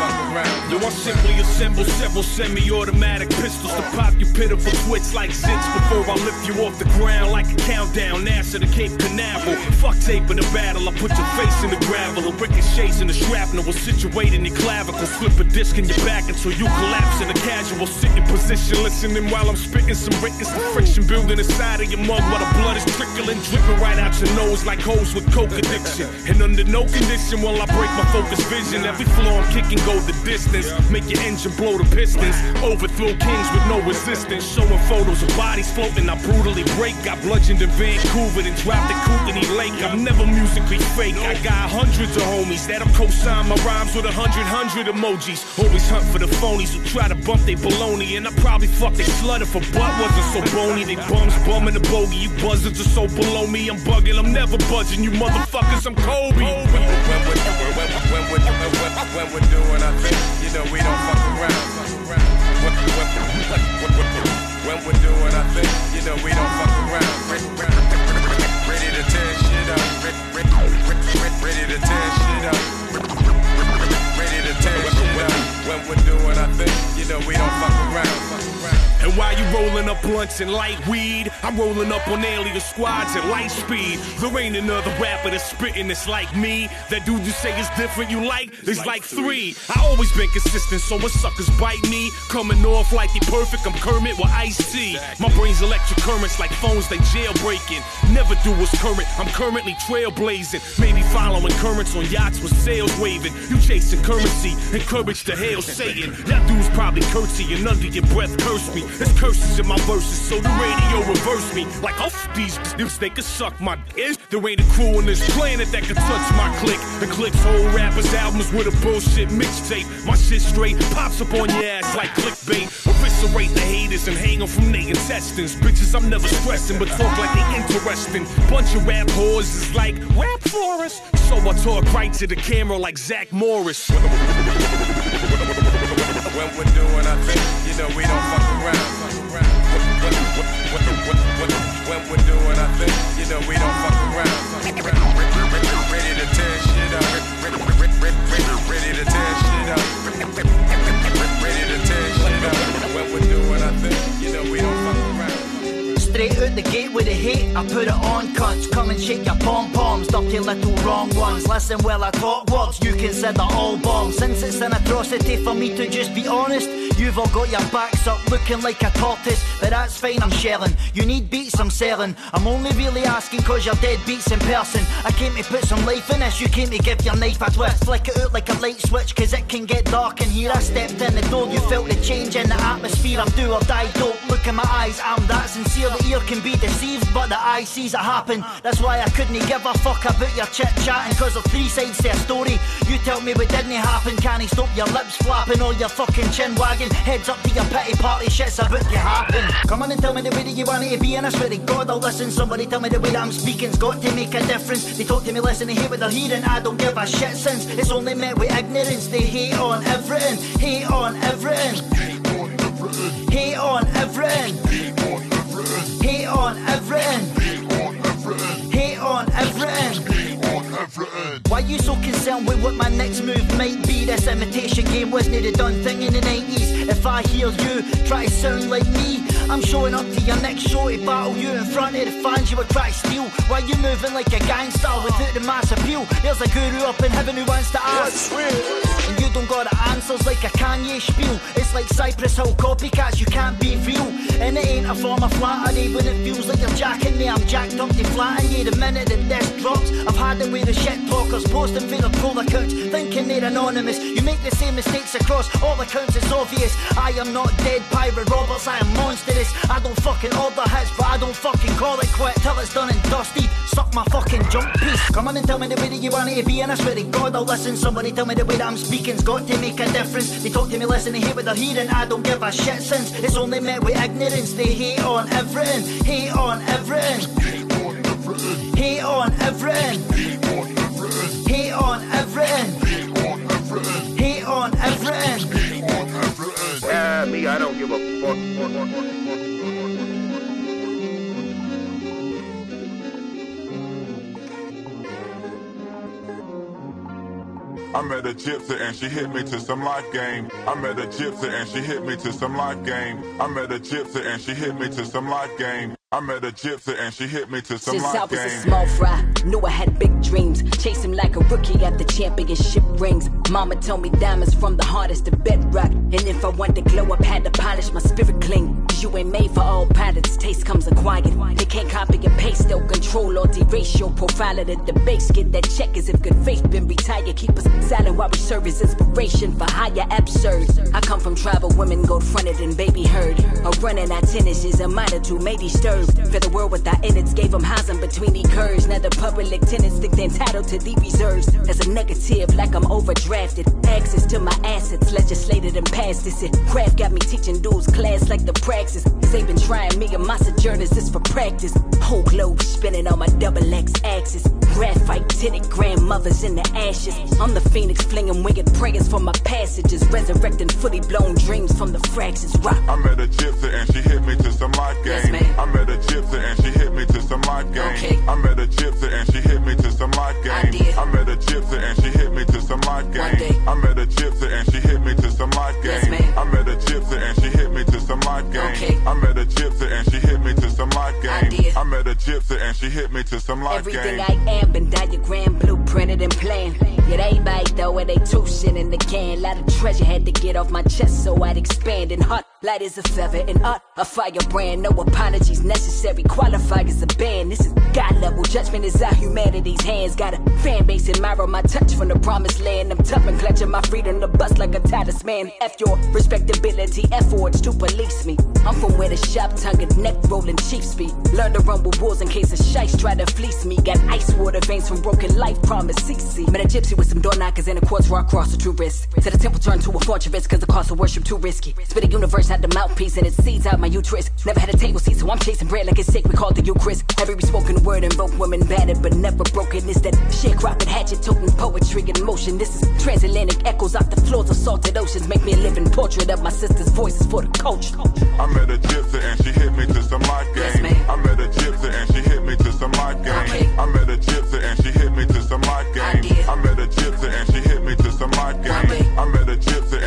You
Yo, I simply assemble several semi-automatic pistols to pop your pitiful twits like zits before I lift you off the ground like a countdown. NASA to Cape Canaveral. Fuck tape in the battle. I put your face in the gravel. A ricochets in the shrapnel will situate in your clavicle. Slip a disc in your back until you collapse in a casual sitting position. Listening while I'm spitting some rickets. The friction building inside of your mug while the blood is trickling, dripping right out your nose like hoes with coke addiction. And under no condition will I break my focus vision. Every floor I'm kicking go the distance. Make your engine blow the pistons. Overthrow kings with no resistance. Showing photos of bodies floating. I brutally break. Got bludgeoned in Vancouver and dropped at Kootenay Lake. I'm never musically fake. I got hundreds of homies that'll co-sign my rhymes with a hundred hundred emojis. Always hunt for the phonies who try to bump they baloney. And I probably fuck they slut if a butt wasn't so bony. They bums bumming the bogey. You buzzards are so below me. I'm bugging. I'm never budging. You motherfuckers, I'm Kobe.
When we're, when we're, when we're, when when we're doing our thing, you know we don't fuck around. When, when, when, we're doing our thing, you know we don't fuck around. Ready to tear shit up. Ready to tear shit up. Ready to tear shit up. When we're doing our thing, you know we don't fuck around.
And while you rolling up blunts and light weed. I'm rolling up on alien squads at light speed. There ain't another rapper that's spitting that's like me. That dude you say is different, you like? There's like three. I always been consistent, so when suckers bite me, coming off like they perfect, I'm Kermit with Ice T. My brain's electric currents like phones they jailbreaking. Never do what's current, I'm currently trailblazing. Maybe following currents on yachts with sails waving. You chasing currency, encourage to hail Satan. That dude's probably curtsying under your breath, curse me. There's curses in my verses, so the radio reverse me. Like, oh, these dudes, they can suck my dick. There ain't a crew on this planet that can touch my click. The clicks whole rappers' albums with a bullshit mixtape. My shit straight pops up on your ass like clickbait. Eviscerate the haters and hang 'em from their intestines. Bitches, I'm never stressing, but talk like they interesting. Bunch of rap whores is like rap for us. So I talk right to the camera like Zach Morris.
When we're doing our thing, you know we don't fuck around. We're doing our thing, you know we don't fuck around. Ready
Straight out the gate with the hate, I put it on cunts. Come and shake your pom poms, dirty little wrong ones. Listen well, I talk words you consider all bombs. Since it's an atrocity for me to just be honest, you've all got your backs up looking like a tortoise. But that's fine, I'm shelling. You need beats, I'm selling. I'm only really asking cause you're dead beats in person. I came to put some life in this, you came to give your knife a twist. Flick it out like a light switch cause it can get dark in here. I stepped in the door, you felt the change in the atmosphere. I'm do or die, don't look in my eyes, I'm that sincere. Ear can be deceived, but the eye sees it happen. That's why I couldn't give a fuck about your chit chatting, cause of three sides to a story. You tell me what didn't happen, can he stop your lips flapping or your fucking chin wagging? Heads up to your pity party, shit's about to happen. Come on and tell me the way that you want it to be, and I swear to God I'll listen. Somebody tell me the way that I'm speaking's got to make a difference. They talk to me, listen, they hear what they're hearing. I don't give a shit since it's only met with ignorance. They hate on everything, hate on everything. Hate on everything. Hate on everything. Hate on everything. Why you so concerned with what my next move might be? This imitation game wasn't a done thing in the 90s. If I hear you try to sound like me, I'm showing up to your next show to battle you in front of the fans you would try to steal. Why you moving like a gangster without the mass appeal? There's a guru up in heaven who wants to ask. And you don't got the answers like a Kanye spiel. It's like Cypress Hill copycats, you can't be real. And it ain't a form of flattery when it feels like you're jacking me. I'm jacked up to flatten you the minute that this drops. I've had it with the shit talkers posting for the pull accounts, thinking they're anonymous. You make the same mistakes across all accounts, it's obvious. I am not Dread Pirate Roberts, I am monstrous. I don't fucking order hits, but I don't fucking call it quit till it's done and dusted. Suck my fucking junk piece. Come on and tell me the way that you want it to be, and I swear to God I'll listen. Somebody tell me the way that I'm speaking's got to make a difference. They talk to me, listen, they hear what they're hearing. I don't give a shit since it's only met with ignorance. They hate on everything, hate on everything. Hate on everything. Hate on everything. Hate on everything. Hate on everything. Hate on everything.
Yeah, me, I don't give a fuck.
I met a gypsy and she hit me to some life game. I met a gypsy and she hit me to some life game. I met a gypsy and she hit me to some life game. I met a gypsy and she hit me to some
Since I was a small fry, knew I had big dreams. Chase him like a rookie after championship rings. Mama told me diamonds from the hardest to bedrock. And if I want to glow up, had to polish my spirit clean. You ain't made for all palates, taste comes acquired. They can't copy and paste, they'll control or erase your profile at the base. Get that check as if good faith been retired. Keep us silent while we serve as inspiration for higher absurd. I come from tribal women, gold fronted and baby herd. A running our tennis is a minor to made disturbed. For the world without innards, gave them housing between the curves. Now the public tenants think they're entitled to the reserves. As a negative, like I'm overdrafted. Access to my assets, legislated and passed this. It craft got me teaching dudes class like the praxis. Cause they been trying me and my sojourners this for practice. Whole globe spinning on my double X axis. Graphite tinted grandmothers in the ashes. I'm the phoenix flinging winged prayers for my passages. Resurrecting fully blown dreams from the fractions. Rock.
I met a gypsy and she hit me to some life game. I met a gypsy and she hit me to some life game. I met a gypsy and she hit me to some life game. I, met a gypsy and she hit me to some lock game. I met a gypsy and she hit me to some lock game. I met a gypsy and she hit me to some lock game. I met a gypsy and she hit me to some lock
game.
I, met a gypsy and she hit me to some lock game.
Everything I am been diagrammed, blueprinted and planned. Yet everybody though it ain't too shit in the can. Lot of treasure had to get off my chest so I'd expand. And heart light is a feather and art a firebrand. No apologies necessary. Qualified as a band. This is God level. Judgment is out. humanity's hands. Got a fan base admiring my touch from the promised land. I'm tough and clutching my freedom to bust like a Titus man. F your respectability, efforts to police me. I'm from where the sharp tongued neck rolling chiefs be. Learn to run with wolves in case a shites try to fleece me. Got ice water veins from broken life, promise CC. Met a gypsy with some door knockers and a quartz rock cross a true risk. Said the temple turned to a fortress cause the cost of worship too risky. Spit a universe out the mouthpiece and it seeds out my uterus. Never had a table seat, so I'm chasing bread like it's sacred called the Eucharist. Every spoken word invoke women battered but never broken. It's that sharecropping, hatchet toting poetry in motion. This is transatlantic echoes off the floors of salted oceans. Make me a living portrait of my sister's voices for the culture.
I met a gypsy and she hit me to some life game. I met a gypsy and she hit me to some life game. I met a gypsy and she hit me to some life game. I met a gypsy and she hit me to some life game. I met a gypsy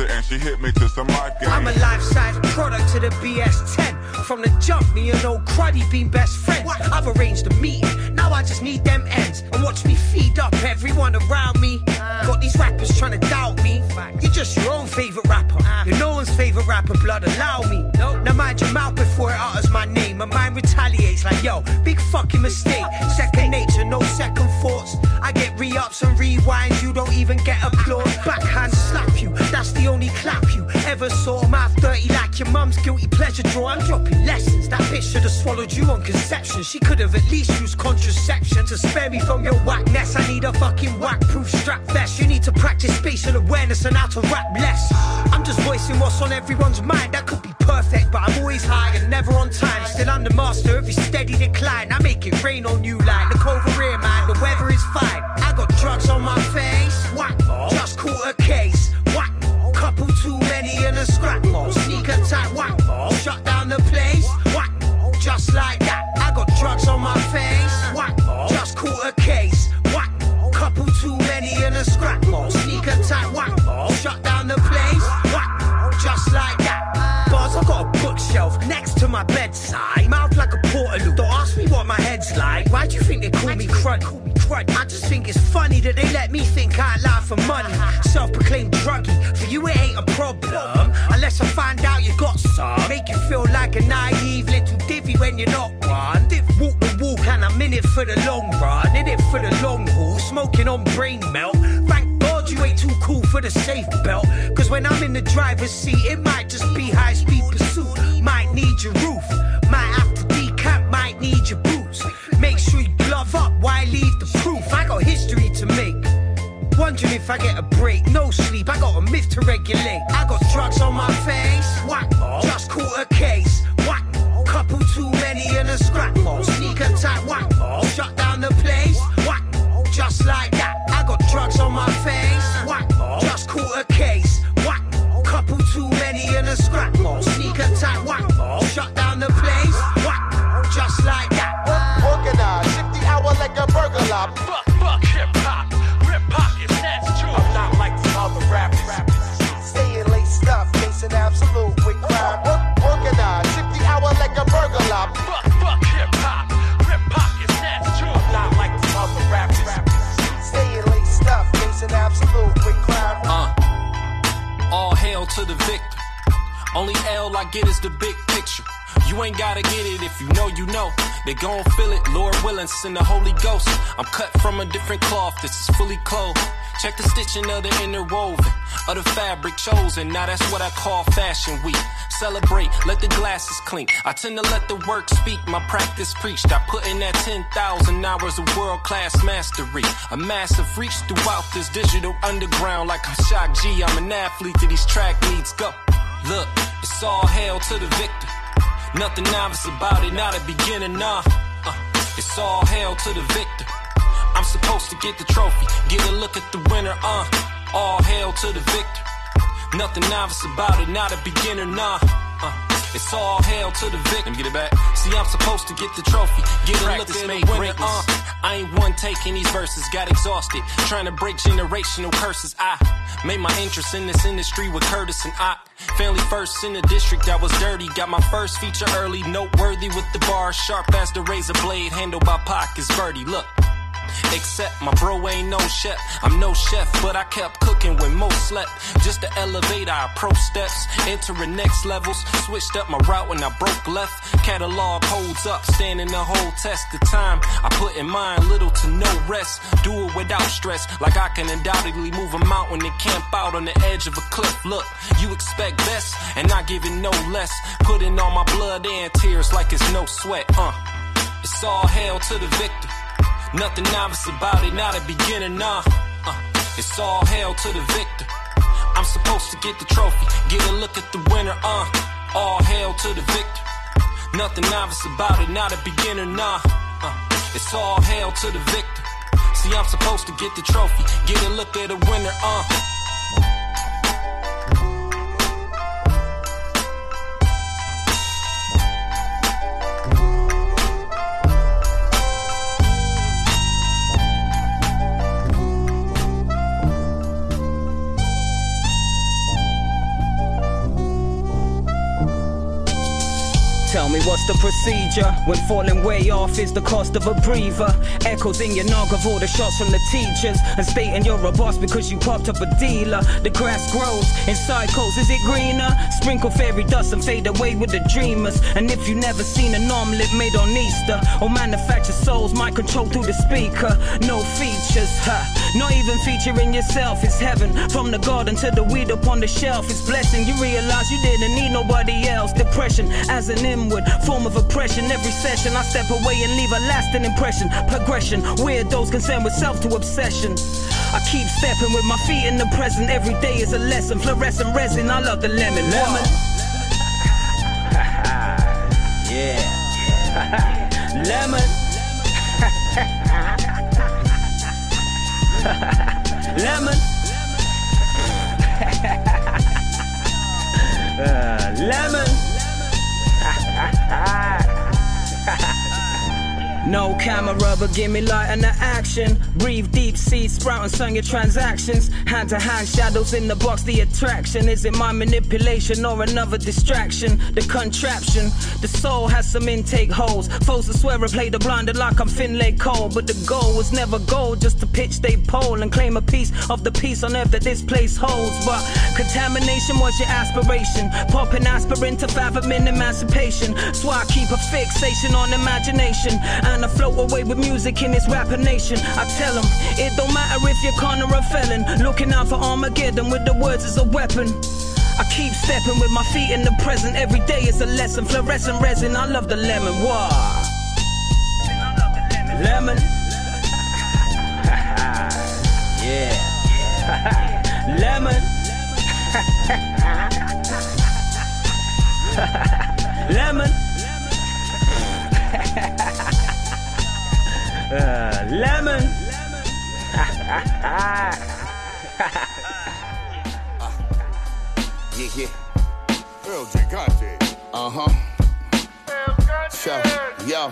gypsy and she hit me to some life.
I'm a life-size product to the BS10. From the jump, me and old Cruddy been best friends. I've arranged a meeting, now I just need them ends. And watch me feed up everyone around me. Got these rappers trying to doubt me. You're just your own favorite rapper. You're no one's favorite rapper, blood, allow me. Now mind your mouth before it utters my name. My mind retaliates like, yo, big fucking mistake. Second nature, no second thoughts. Re-ups and rewinds, you don't even get applause. Backhand slap you, that's the only clap you ever saw. Mouth dirty like your mum's guilty pleasure draw. I'm dropping lessons. That bitch should have swallowed you on conception. She could have at least used contraception to spare me from your whackness. I need a fucking whack-proof strap vest. You need to practice spatial awareness and how to rap less. I'm just voicing what's on everyone's mind. That could be perfect, but I'm always high and never on time. Still I'm the master every steady decline. I make it rain on you I lie for money. Self-proclaimed druggie. For you, it ain't a problem. Unless I find out you got some. Make you feel like a naive little divvy when you're not one. Div walk the walk and I'm in it for the long run. In it for the long haul. Smoking on brain melt. Thank God you ain't too cool for the safe belt. Cause when I'm in the driver's seat, it might just be high speed pursuit. Might need your roof. Wondering if I get a break, no sleep, I got a myth to regulate. I got drugs on my face, whack, oh. just caught a case,
gon' feel it, Lord willing, send the Holy Ghost. I'm cut from a different cloth, this is fully clothed. Check the stitching of the interwoven, of the fabric chosen. Now that's what I call fashion week. Celebrate, let the glasses clink. I tend to let the work speak, my practice preached. I put in that 10,000 hours of world class mastery. A massive reach throughout this digital underground, like I'm Shock G. I'm an athlete to these track meets. Go. Look, it's all hail to the victor. Nothing novice about it, not a beginner, nah. Uh, it's all hail to the victor. I'm supposed to get the trophy, get a look at the winner, uh. All hail to the victor. Nothing novice about it, not a beginner, nah. It's all hail to the victim. Get it back. See, I'm supposed to get the trophy. Get a look at
made
the winner. Uh, I ain't one taking these verses. Got exhausted. Trying to break generational curses. I made my interest in this industry with Curtis and I. Family first in the district that was dirty. Got my first feature early. Noteworthy with the bar. Sharp as the razor blade. Handled by Pac is Birdie. Look. Except my bro ain't no chef. I'm no chef, but I kept cooking when most slept. Just to elevate our pro steps, entering next levels. Switched up my route when I broke left. Catalog holds up, standing the whole test of time. I put in mind little to no rest. Do it without stress, like I can undoubtedly move a mountain and camp out on the edge of a cliff. Look, you expect best, and not giving no less. Putting all my blood and tears like it's no sweat. Uh, it's all hell to the victor. Nothing novice about it, not a beginner, nah. Uh, it's all hail to the victor. I'm supposed to get the trophy, get a look at the winner, uh. All hail to the victor. Nothing novice about it, not a beginner, nah. Uh, it's all hail to the victor. See, I'm supposed to get the trophy, get a look at the winner, uh.
Tell me what's the procedure when falling way off is the cost of a breather. Echoes in your nog of all the shots from the teachers and stating you're a boss because you popped up a dealer. The grass grows in cycles, is it greener? Sprinkle fairy dust and fade away with the dreamers. And if you never seen an omelet made on Easter or manufactured souls, might control through the speaker. No features, huh? Not even featuring yourself is heaven. From the garden to the weed upon the shelf is blessing. You realize you didn't need nobody else. Depression as an inward form of oppression. Every session I step away and leave a lasting impression. Progression, weirdos concerned with self to obsession. I keep stepping with my feet in the present. Every day is a lesson. Fluorescent resin, I love the lemon. Lemon. [LAUGHS] yeah. [LAUGHS] lemon. [LAUGHS] lemon. [LAUGHS] Uh, lemon. [LAUGHS] No camera, but give me light and the action. Breathe deep, see sprout and sung your transactions. Hand to hand, shadows in the box, the attraction. Is it my manipulation or another distraction? The contraption, the soul has some intake holes. Foes to swear I play the blinded like I'm Finlay Cole. But the goal was never gold, just to pitch they pole and claim a piece of the peace on earth that this place holds. But contamination was your aspiration. Popping aspirin to fathoming emancipation. So I keep a fixation on imagination. And I float away with music in this rapper nation. I tell them, it don't matter if you're con or a felon. Looking out for Armageddon with the words as a weapon. I keep stepping with my feet in the present. Every day is a lesson. Fluorescent resin, I love the lemon. Why? Lemon. [LAUGHS] yeah. [LAUGHS] lemon. [LAUGHS] lemon. Uh, lemon. Lemon. [LAUGHS]
Yeah, yeah. Earl Gigante. Uh huh. So, yo.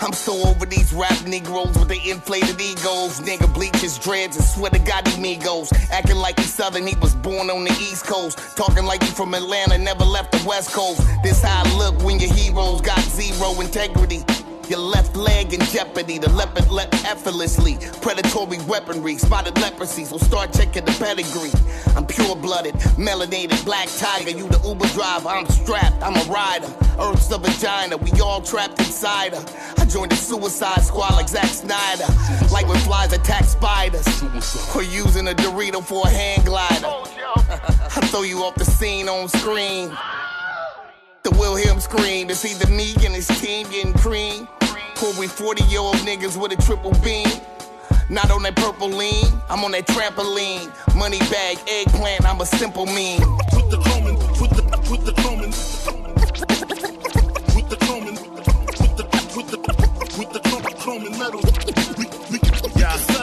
I'm so over these rap Negroes with their inflated egos. Nigga bleaches dreads and swear to God he Migos. Acting like he's Southern, he was born on the East Coast. Talking like he from Atlanta, never left the West Coast. This how I look when your heroes got zero integrity. Your left leg in jeopardy, the leopard leapt effortlessly. Predatory weaponry, spotted leprosy, so start checking the pedigree. I'm pure blooded, melanated, black tiger. You the Uber driver, I'm strapped, I'm a rider. Earth's the vagina, we all trapped inside her. I joined the suicide squad like Zack Snyder. Like when flies attack spiders. Or using a Dorito for a hand glider. [LAUGHS] I throw you off the scene on screen. The Wilhelm scream, to see the me and his team getting cream. We 40 year old niggas with a triple beam. Not on that purple lean, I'm on that trampoline. Money bag, eggplant, I'm a simple mean. With the Roman, with the, with the Roman. With the Roman, with the, with the, with the Roman metal.
Yeah. If you think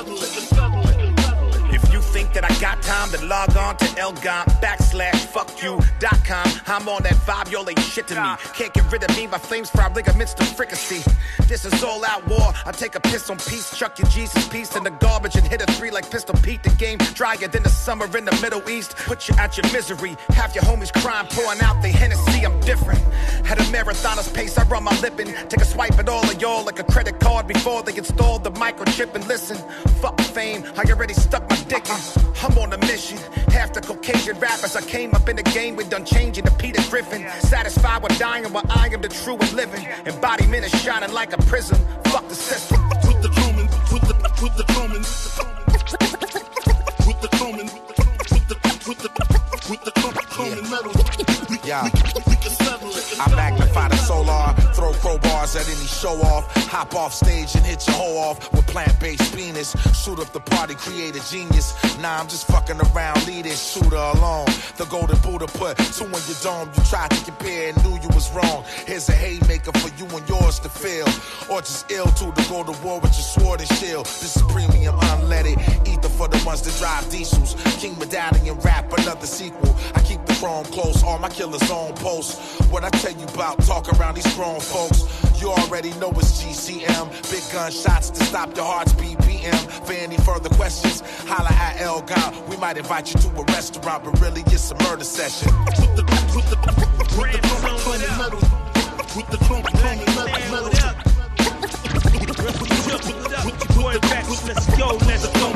that I got time, to log on to Elgon backslash
fuckyou.com. I'm on that vibe, y'all ain't shit to me. Can't get rid of me, my flames fry ligaments to fricassee. This is all out war. I take a piss on peace, chuck your Jesus piece in the garbage and hit a three like Pistol Pete. The game drier than the summer in the Middle East. Put you out your misery. Have your homies crying, pouring out they Hennessy. I'm different. At a marathoner's pace, I run my lippin'. Take a swipe at all of y'all like a credit card before they install the microchip and listen. Fuck fame, I already stuck my dick in. I'm on a mission. Half the Caucasian rappers I came up in the game with done changing to Peter Griffin. Satisfied with dying while I am the true and living. Embodiment is shining like a prism. Fuck the system.
With the Truman, with the with the Truman, with the Truman, with the with the with the Truman metal.
Yeah. I magnify the solar, throw crowbars at any show off, hop off stage and hit your hoe off with plant-based penis, shoot up the party, create a genius. Nah, I'm just fucking around, leave this shooter alone. The golden Buddha put two in your dome, you tried to compare and knew you was wrong. Here's a haymaker for you and yours to feel, or just ill to to go to war with your sword and shield. This is premium unleaded, ether for the ones that drive diesels. King Medallion rap, another sequel. I keep the chrome close, all my killers on post. What I tell you about, talk around these grown folks. You already know it's GCM. Big gunshots to stop your heart's BPM. For any further questions, holla at El Gon. We might invite you to a restaurant, but really it's a murder session.
With the with the with the metal, with the metal, metal.
Boy, back let's go, let's go.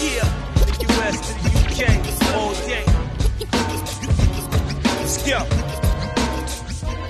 Yeah, the US the UK, all day. Go.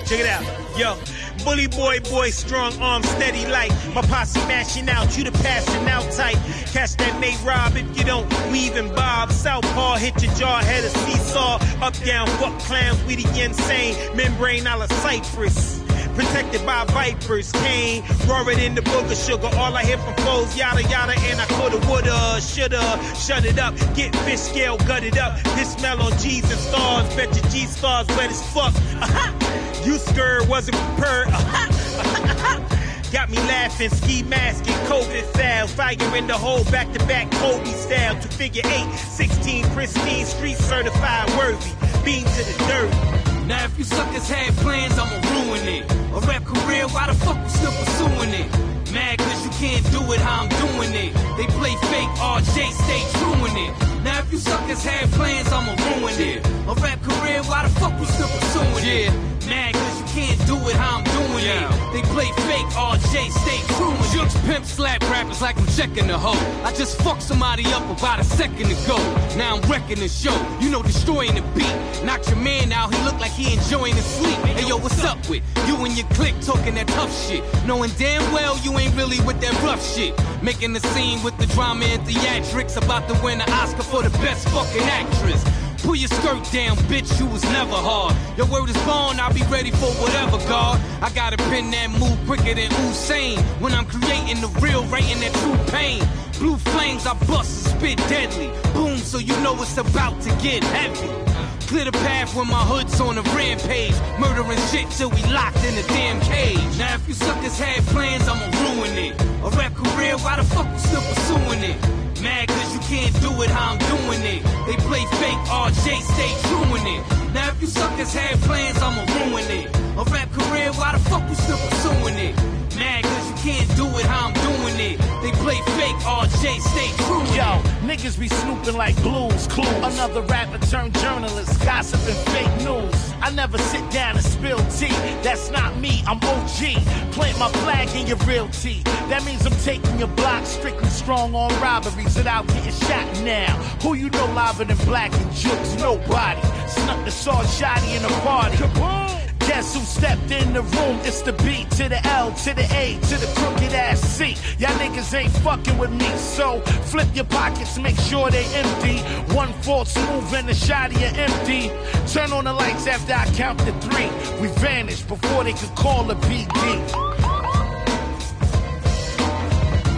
Check it out, yo. Bully boy, boy, strong arm, steady light. My posse mashing out, you the passing out tight. Catch that May Rob if you don't weave and bob. Southpaw hit your jaw, head a seesaw. Up down, fuck clowns, we the insane. Membrane a la Cypress. Protected by vipers, cane, roar it in the booger sugar. All I hear from foes, yada yada, and I coulda, woulda, shoulda, shut it up. Get fish scale gutted up. This smell on G's and stars, bet your G stars wet as fuck. Aha! You skirt wasn't prepared. Aha! Got me laughing, ski masking, COVID foul, fire in the hole, back to back Kobe style. To figure eight, 16 pristine, street certified worthy. Beam to the dirt.
Now if you suckers had plans, I'ma ruin it. A rap career, why the fuck you still pursuing it? Mad cause you can't do it how I'm doing it. They play fake, RJ stay truing it. Now if you suckers had plans, I'ma ruin it. A rap career, why the fuck you still pursuing it? Mad cause you can't do it how I'm doing it. They play fake, RJ stay truing it. Jukes pimp slap rappers like I'm checking the hoe. I just fucked somebody up about a second ago. Now I'm wrecking the show. You know, destroying the beat. Knocked your man out, he look like he enjoying his sleep. Hey yo, what's up with you and your clique talking that tough shit? Knowing damn well you ain't really with that rough shit. Making the scene with the drama and theatrics. About to win an Oscar for the best fucking actress. Pull your skirt down, bitch, you was never hard. Your word is born, I'll be ready for whatever, God. I gotta pin that move quicker than Usain. When I'm creating the real, writing that true pain. Blue flames, I bust and spit deadly. Boom, so you know it's about to get heavy. Clear the path when my hood's on a rampage. Murdering shit till we locked in a damn cage. Now if you suckers had plans, I'ma ruin it. A rap career, why the fuck you still pursuing it? Mad cause you can't do it how I'm doing it. They play fake, RJ stay truing it. Now if you suckers had plans, I'ma ruin it. A rap career, why the fuck you still pursuing it? Mad cause you can't do it how I'm doing it. They play fake, RJ stay true.
Yo, niggas be snooping like blues clues. Another rapper turned journalist, gossiping fake news. I never sit down and spill tea. That's not me, I'm OG. Plant my flag in your real tea. That means I'm taking your block strictly strong on robberies without getting shot now. Who you know liver than black and jukes? Nobody. Snuck the saw shotty in a party. Guess who stepped in the room? It's the B to the L to the A to the crooked ass C. Y'all niggas ain't fucking with me, so flip your pockets, make sure they empty. One false move and the shot of you empty. Turn on the lights after I count to three. We vanish before they could call a BD.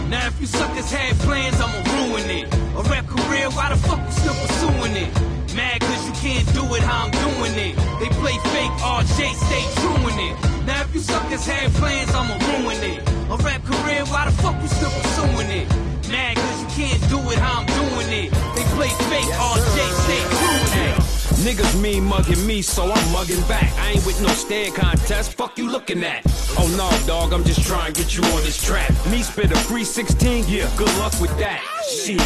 Now if you suckers had plans, I'ma ruin it. A rap career, why the fuck you still pursuing it? Mad cause you can't do it how I'm doing it. They play fake, RJ stay truing it. Now if you suckers had plans, I'ma ruin it. A rap career, why the fuck you still pursuing it?
mad cause you can't do it how I'm doing it. They play fake, RJ stay doing it.
Niggas mean mugging me, so I'm mugging back. I ain't with no stand contest, fuck you looking at. Oh no, dog, I'm just trying to get you on this track. Me spit a free 16, yeah, good luck with that. Shit,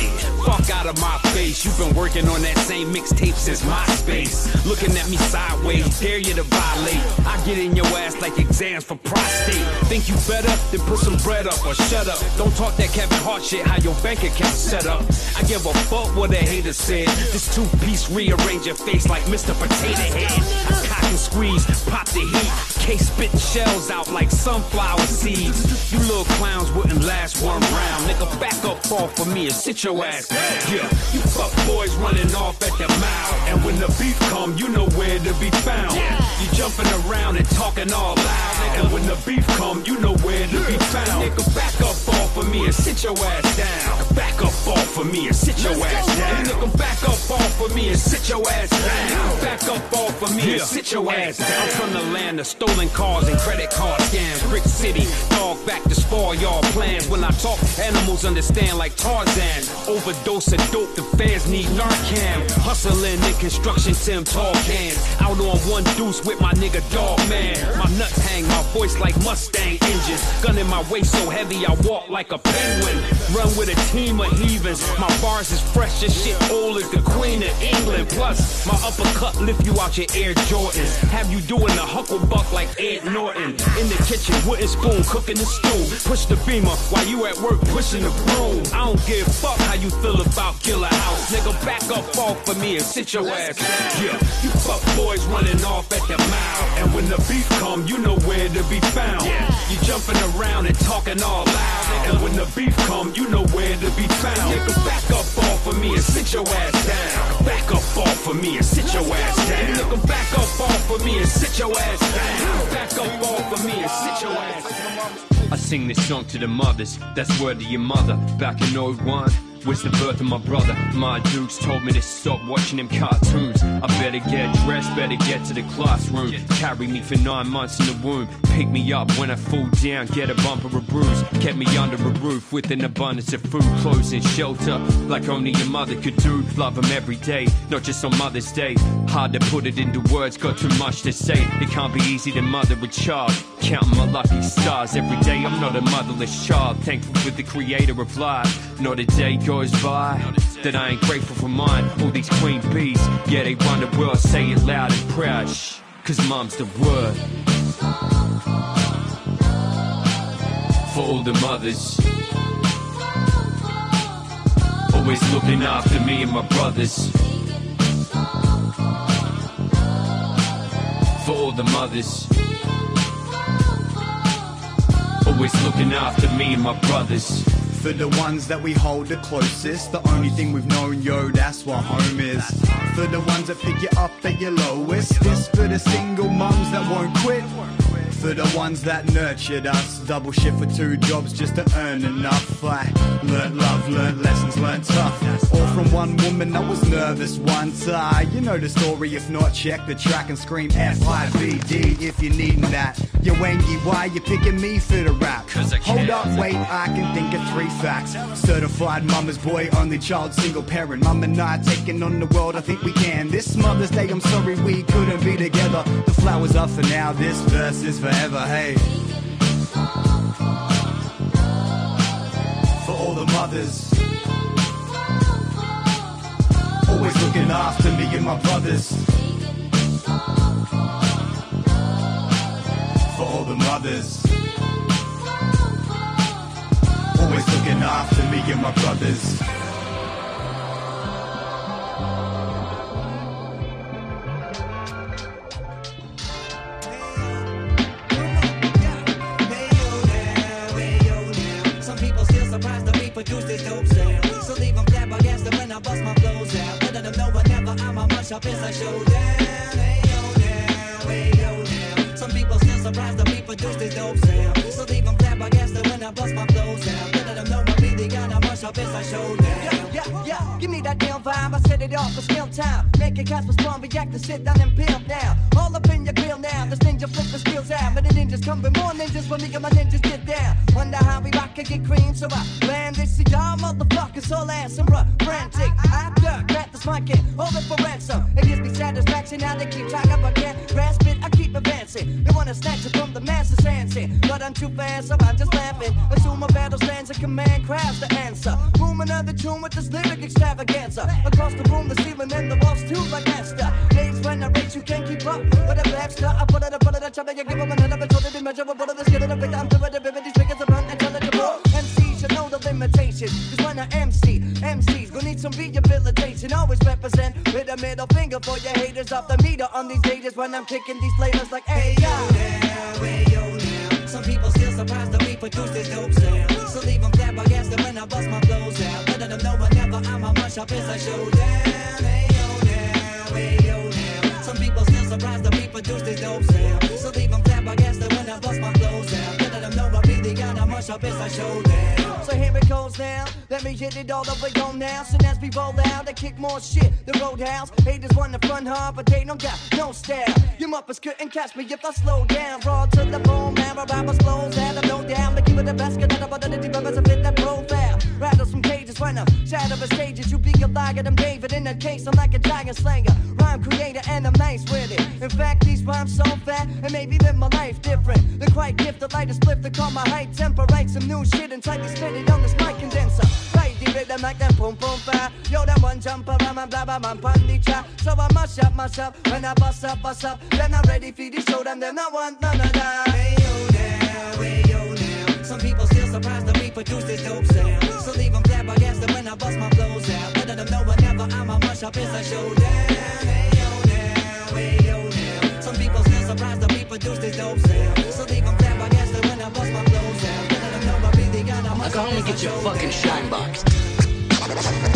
fuck out of my face. You've been working on that same mixtape since MySpace. Looking at me sideways, dare you to violate. I get in your ass like exams for prostate. Think you better? Then put some bread up or shut up. Don't talk that Kevin Hart shit, how your bank account set up. I give a fuck what a hater said. This two piece rearrange your face like Mr. Potato Head. Cock and squeeze, pop the heat. Case spitting shells out like sunflower seeds. You little clowns wouldn't last one round. Nigga, back up off for me sit your ass down. Yeah, you fuck boys running off at the mouth. And when the beef come, you know where to be found. You jumping around and talking all loud. And when the beef come, you know where to be found. Nigga, back up off for me and sit your ass down. Back up off for me and sit your ass down. Nigga, back up off for me and sit your ass down. Back up off for me and sit your ass down. I'm from the land of stolen cars and credit card scams. Brick City, dog back to spoil y'all plans. When I talk, animals understand like Tarzan. Overdose of dope, the fans need Narcan. Hustling in construction, Tim tall cans. Out on one deuce with my nigga dog man. My nuts hang, my voice like Mustang engines. Gun in my waist so heavy, I walk like a penguin. Run with a team of heathens. My bars is fresh as shit, old as the Queen of England. Plus, my uppercut lift you out your Air Jordans. Have you doing the hucklebuck like Ed Norton. In the kitchen, wooden spoon, cooking the stew. Push the beamer while you at work pushing the broom. I don't give a fuck how you feel about Killer House. Nigga, back up off for me and sit your ass down. Yeah, you fuck boys running off at the mouth. And when the beef come, you know where to be found. Yeah. You jumping around and talking all loud. And when the beef come, you know where to be found. Nigga, back up off for me and sit your ass down. Back up off for me and sit your ass down. Nigga, back up off for me and sit your ass down. Back up off for me and sit your ass down.
I sing this song to the mothers, that's word to your mother. Back in 01 one was the birth of my brother. My dukes told me to stop watching them cartoons. I better get dressed, better get to the classroom. Carry me for nine months in the womb. Pick me up when I fall down, get a bump or a bruise. Kept me under a roof with an abundance of food, clothes, and shelter. Like only your mother could do. Love them every day, not just on Mother's Day. Hard to put it into words, got too much to say. It can't be easy to mother a child. Counting my lucky stars every day. I'm not a motherless child. Thankful for the creator of life. Not a day by that I ain't grateful for mine. All these queen bees, yeah, they run the world. Say it loud and proud. Shh, cause mom's the word. For all the mothers. Always looking after me and my brothers. For all the mothers. Always looking after me and my brothers.
For the ones that we hold the closest, the only thing we've known, yo, that's what home is. For the ones that pick you up at your lowest, this for the single mums that won't quit. For the ones that nurtured us, double shift for two jobs just to earn enough. I learned love, learned lessons, learned tough. All from one woman, I was nervous once. Ah, you know the story, if not, check the track and scream F-I-V-D if you're needing that. Yo, Wangy, why you picking me for the rap? Hold up, wait, I can think of three facts. Certified mama's boy, only child, single parent. Mom and I taking on the world, I think we can. This Mother's Day, I'm sorry we couldn't be together. The flowers are for now, this verse is forever, hey. For all the mothers. Always looking after me and my brothers. For all the mothers. Always looking after me and my brothers.
It's a showdown. Hey yo now, hey yo now. Some people still surprised that we produce this dope sound. So leave them flabbergasted when I bust my flows out. Letting them know I really got a much up, it's a showdown.
Yeah, yeah, yeah. Give me that damn vibe. I set it off for skill time. Make it cast respond, react to sit down and peel down. All up in your grill now. This ninja flip the skills out. But ninjas come with more ninjas when me and my ninjas get down. Wonder how we rock and get cream. so I land this cigar, motherfuckers all ass and run frantic. I duck, grab this mic and hold it for ransom. It gives me satisfaction now they keep of I can't grasp it. I keep advancing. They wanna snatch it from the masses' hands, but I'm too fast, so I'm just laughing. Assume a battle stands a command, crafts the answer. Boom another tune with this lyric extravaganza. Across the room, the ceiling and the walls too like master. Days when I rate, you can't keep up with a blaster. I put it up, put it chop it, you give them another, told it immeasurable. This get it up, I'm to it, vivid, these figures unintelligible. MC should know the limitations. Cause when I MC, MC's gonna need some rehabilitation. Always represent with a middle finger for your haters off the meter on these days when I'm kicking these flavors like, hey, yo.
now, Hey yo now, some people still surprised that we produce this dope sound. So leave them flabbergasted when I bust my flows out. Letting them know whenever I'm a mush up, it's a showdown. Hey yo now, hey yo now, some people still surprised that we produce this dope sound. I bust my flows out. Letting them know I really got a mush up, it's a showdown.
So here it goes now. Let me hit it all the way on now. Soon as we roll out, they kick more shit. The roadhouse haters want to front hard, but they don't got no style. You muppets couldn't catch me if I slow down. Raw to the bone, man. My rappers flows out of no down. They keep it the best, get out of the deep members fit that profile. Rattles from cages when I'm shadow of stages. You be a liar, I'm David. In that case, I'm like a giant slayer. Rhyme creator, and I'm nice with it. In fact, these rhymes so fat, and maybe live my life different. They're quite gifted, like a split to call my height temper. Write some new shit and tightly spit it on this mic condenser. Right, the rhythm like that boom boom fire. Yo, that one jump around and blah blah pon the track. So I mash up, up. When I bust up, bust up. Then I'm ready for the show. Them, then I want none of that.
Hey yo now, hey yo now, some people still surprised produce this dope sound. So leave them flabbergasted when I bust my flows out. Letting them know whenever I'm a mush up, it's a showdown. Hey yo now, hey yo now, some people still surprised that we produce this dope sound. So leave them flabbergasted when I bust my flows out. Letting them know I really got a mush
Go
up,
home and get your fucking shine box.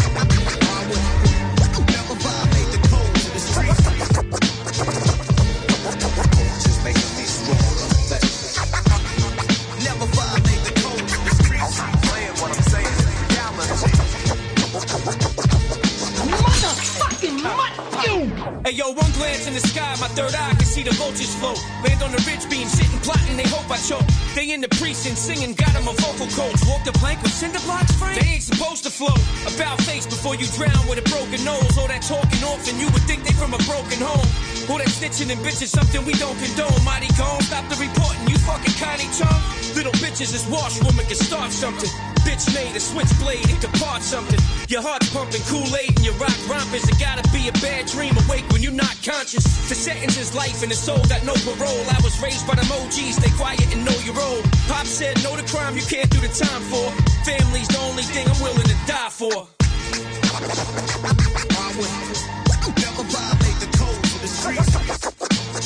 Hey yo, one glance in the sky, my third eye can see the vultures float. Land on the ridge beam, sitting plotting, they hope I choke. They in the precinct singing, got 'em a vocal coach. Walk the plank with cinder blocks, Frank? They ain't supposed to float. About face before you drown with a broken nose. All that talking off, and you would think they from a broken home. All that snitching and bitches, something we don't condone. Mighty gone, stop the reporting, you fucking Connie Chung. Little bitches is washwoman can start something. Bitch made a switchblade, it could part something. Your heart's pumping Kool-Aid and your rock rompers. It gotta be a bad dream awake when you're not conscious. The sentence is life and the soul got no parole. I was raised by them OGs, stay quiet and know your role. Pop said, know the crime you can't do the time for. Family's the only thing I'm willing to die for.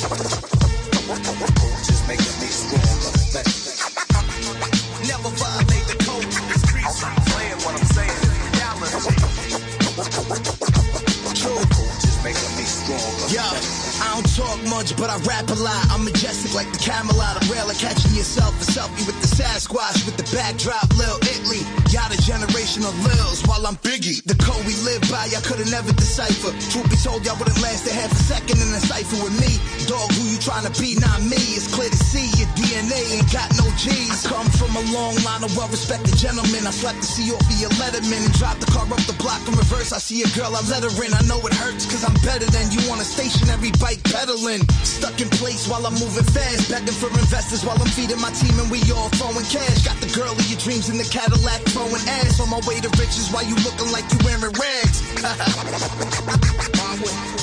Just making me stronger. Never violate the code. Playing what I'm saying. Just making me stronger.
Yo, I don't talk much, but I rap a lot. I'm majestic like the Camelot. I'm railing, catching yourself a selfie with the Sasquatch with the backdrop, Lil Italy. A generation of Lils while I'm Biggie. The code we live by, y'all could've never decipher. Truth be told, y'all wouldn't last a half a second in a cipher with me. Dog, who you trying to be? Not me. It's clear to see your DNA ain't got no G's. I come from a long line of well-respected gentlemen. I slapped the C off of your Letterman and dropped the car up the block in reverse. I see a girl, I let her in. I know it hurts cause I'm better than you on a stationary bike pedaling. Stuck in place while I'm moving fast. Begging for investors while I'm feeding my team and we all throwing cash. Got the girl of your dreams in the Cadillac throwing ass. On my way to riches while you looking like you wearing rags. [LAUGHS]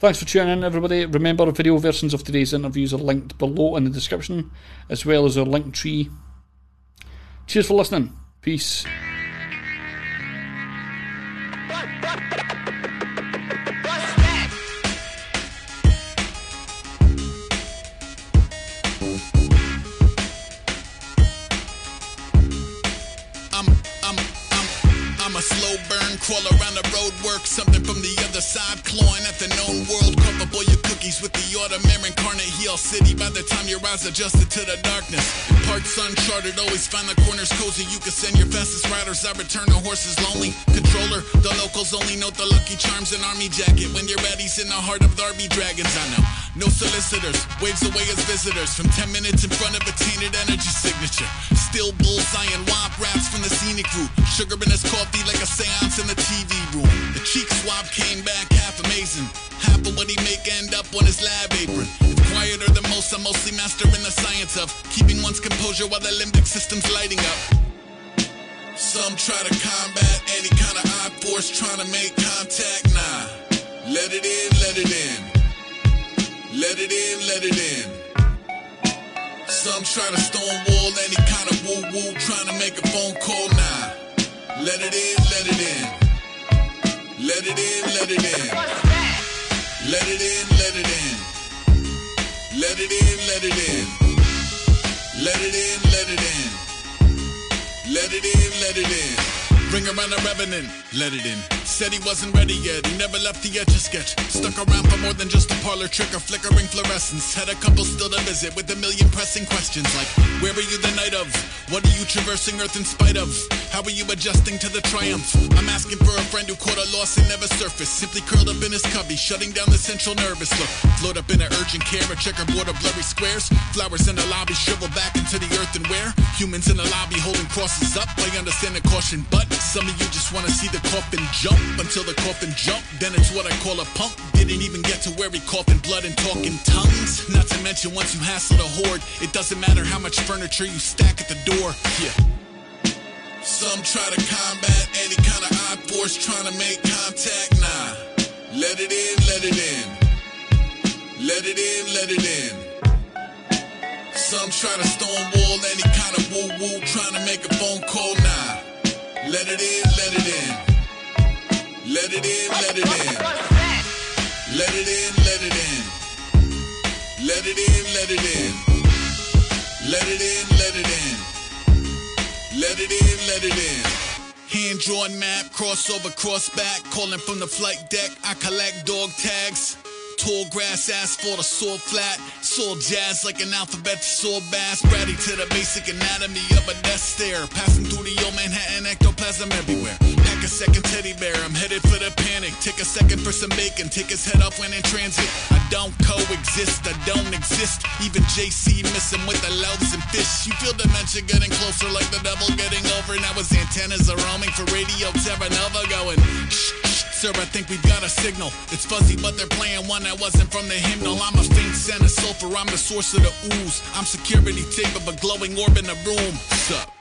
Thanks for tuning in, everybody. Remember, video versions of today's interviews are linked below in the description, as well as our link tree. Cheers for listening. Peace.
With the ordinary incarnate heel all city by the time your eyes adjusted to the darkness. Parts uncharted, always find the corners cozy. You can send your fastest riders, I return the horses lonely. Controller, the locals only note the lucky charms and army jacket. When you're ready, in the heart of the Army Dragons, I know. No solicitors, waves away as visitors from 10 minutes in front of a tainted energy signature. Still bullseye and womp raps from the scenic route. Sugar in his coffee like a seance in the TV room. Cheek swab came back half amazing. Half of what he make end up on his lab apron. It's quieter than most, I'm mostly mastering the science of keeping one's composure while the limbic system's lighting up. Some try to combat any kind of odd force trying to make contact. Nah, let it in, let it in. Let it in, let it in. Some try to stonewall any kind of woo woo trying to make a phone call. Nah, let it in, let it in. Let it in, let it in. Let it in, let it in. Let it in, let it in. Let it in, let it in. Let it in, let it in. Bring around a revenant, let it in. Said he wasn't ready yet, he never left the etch a sketch. Stuck around for more than just a parlor trick or flickering fluorescence. Had a couple still to visit with a million pressing questions like, Where were you the night of? What are you traversing Earth in spite of? How are you adjusting to the triumph? I'm asking for a friend who caught a loss and never surfaced. Simply curled up in his cubby, shutting down the central nervous. Look, float up in an urgent care, a checkerboard of blurry squares. Flowers in the lobby shrivel back into the earth and where? Humans in the lobby holding crosses up. I understand the caution, but some of you just wanna see the coffin jump until the coffin jump. Then it's what I call a punk. Didn't even get to where he coughing blood and talking tongues. Not to mention once you hassle the horde, it doesn't matter how much furniture you stack at the door. Yeah. Some try to combat any kind of odd force trying to make contact. Nah, let it in, let it in. Let it in, let it in. Some try to stonewall any kind of woo woo trying to make a phone call. Nah. Let it in, let it in. Let it in, let it in. Let it in, let it in. Let it in, let it in. Let it in, let it in. Let it in, let it in. Hand drawn map, crossover, cross back, calling from the flight deck. I collect dog tags. Tall grass, asphalt, a sore flat. Soul jazz like an alphabet soul bass. Ready to the basic anatomy of a death stare. Passing through the old Manhattan ectoplasm everywhere. Pack a second teddy bear, I'm headed for the panic. Take a second for some bacon, take his head off when in transit. I don't coexist, I don't exist. Even JC missing with the loaves and fish. You feel dementia getting closer like the devil getting over. Now his antennas are roaming for radio Terra Nova going. Shh, sir, I think we've got a signal. It's fuzzy, but they're playing one that wasn't from the hymnal. I'm a faint scent of sulfur, I'm the source of the ooze. I'm security tape of a glowing orb in the room. Sup?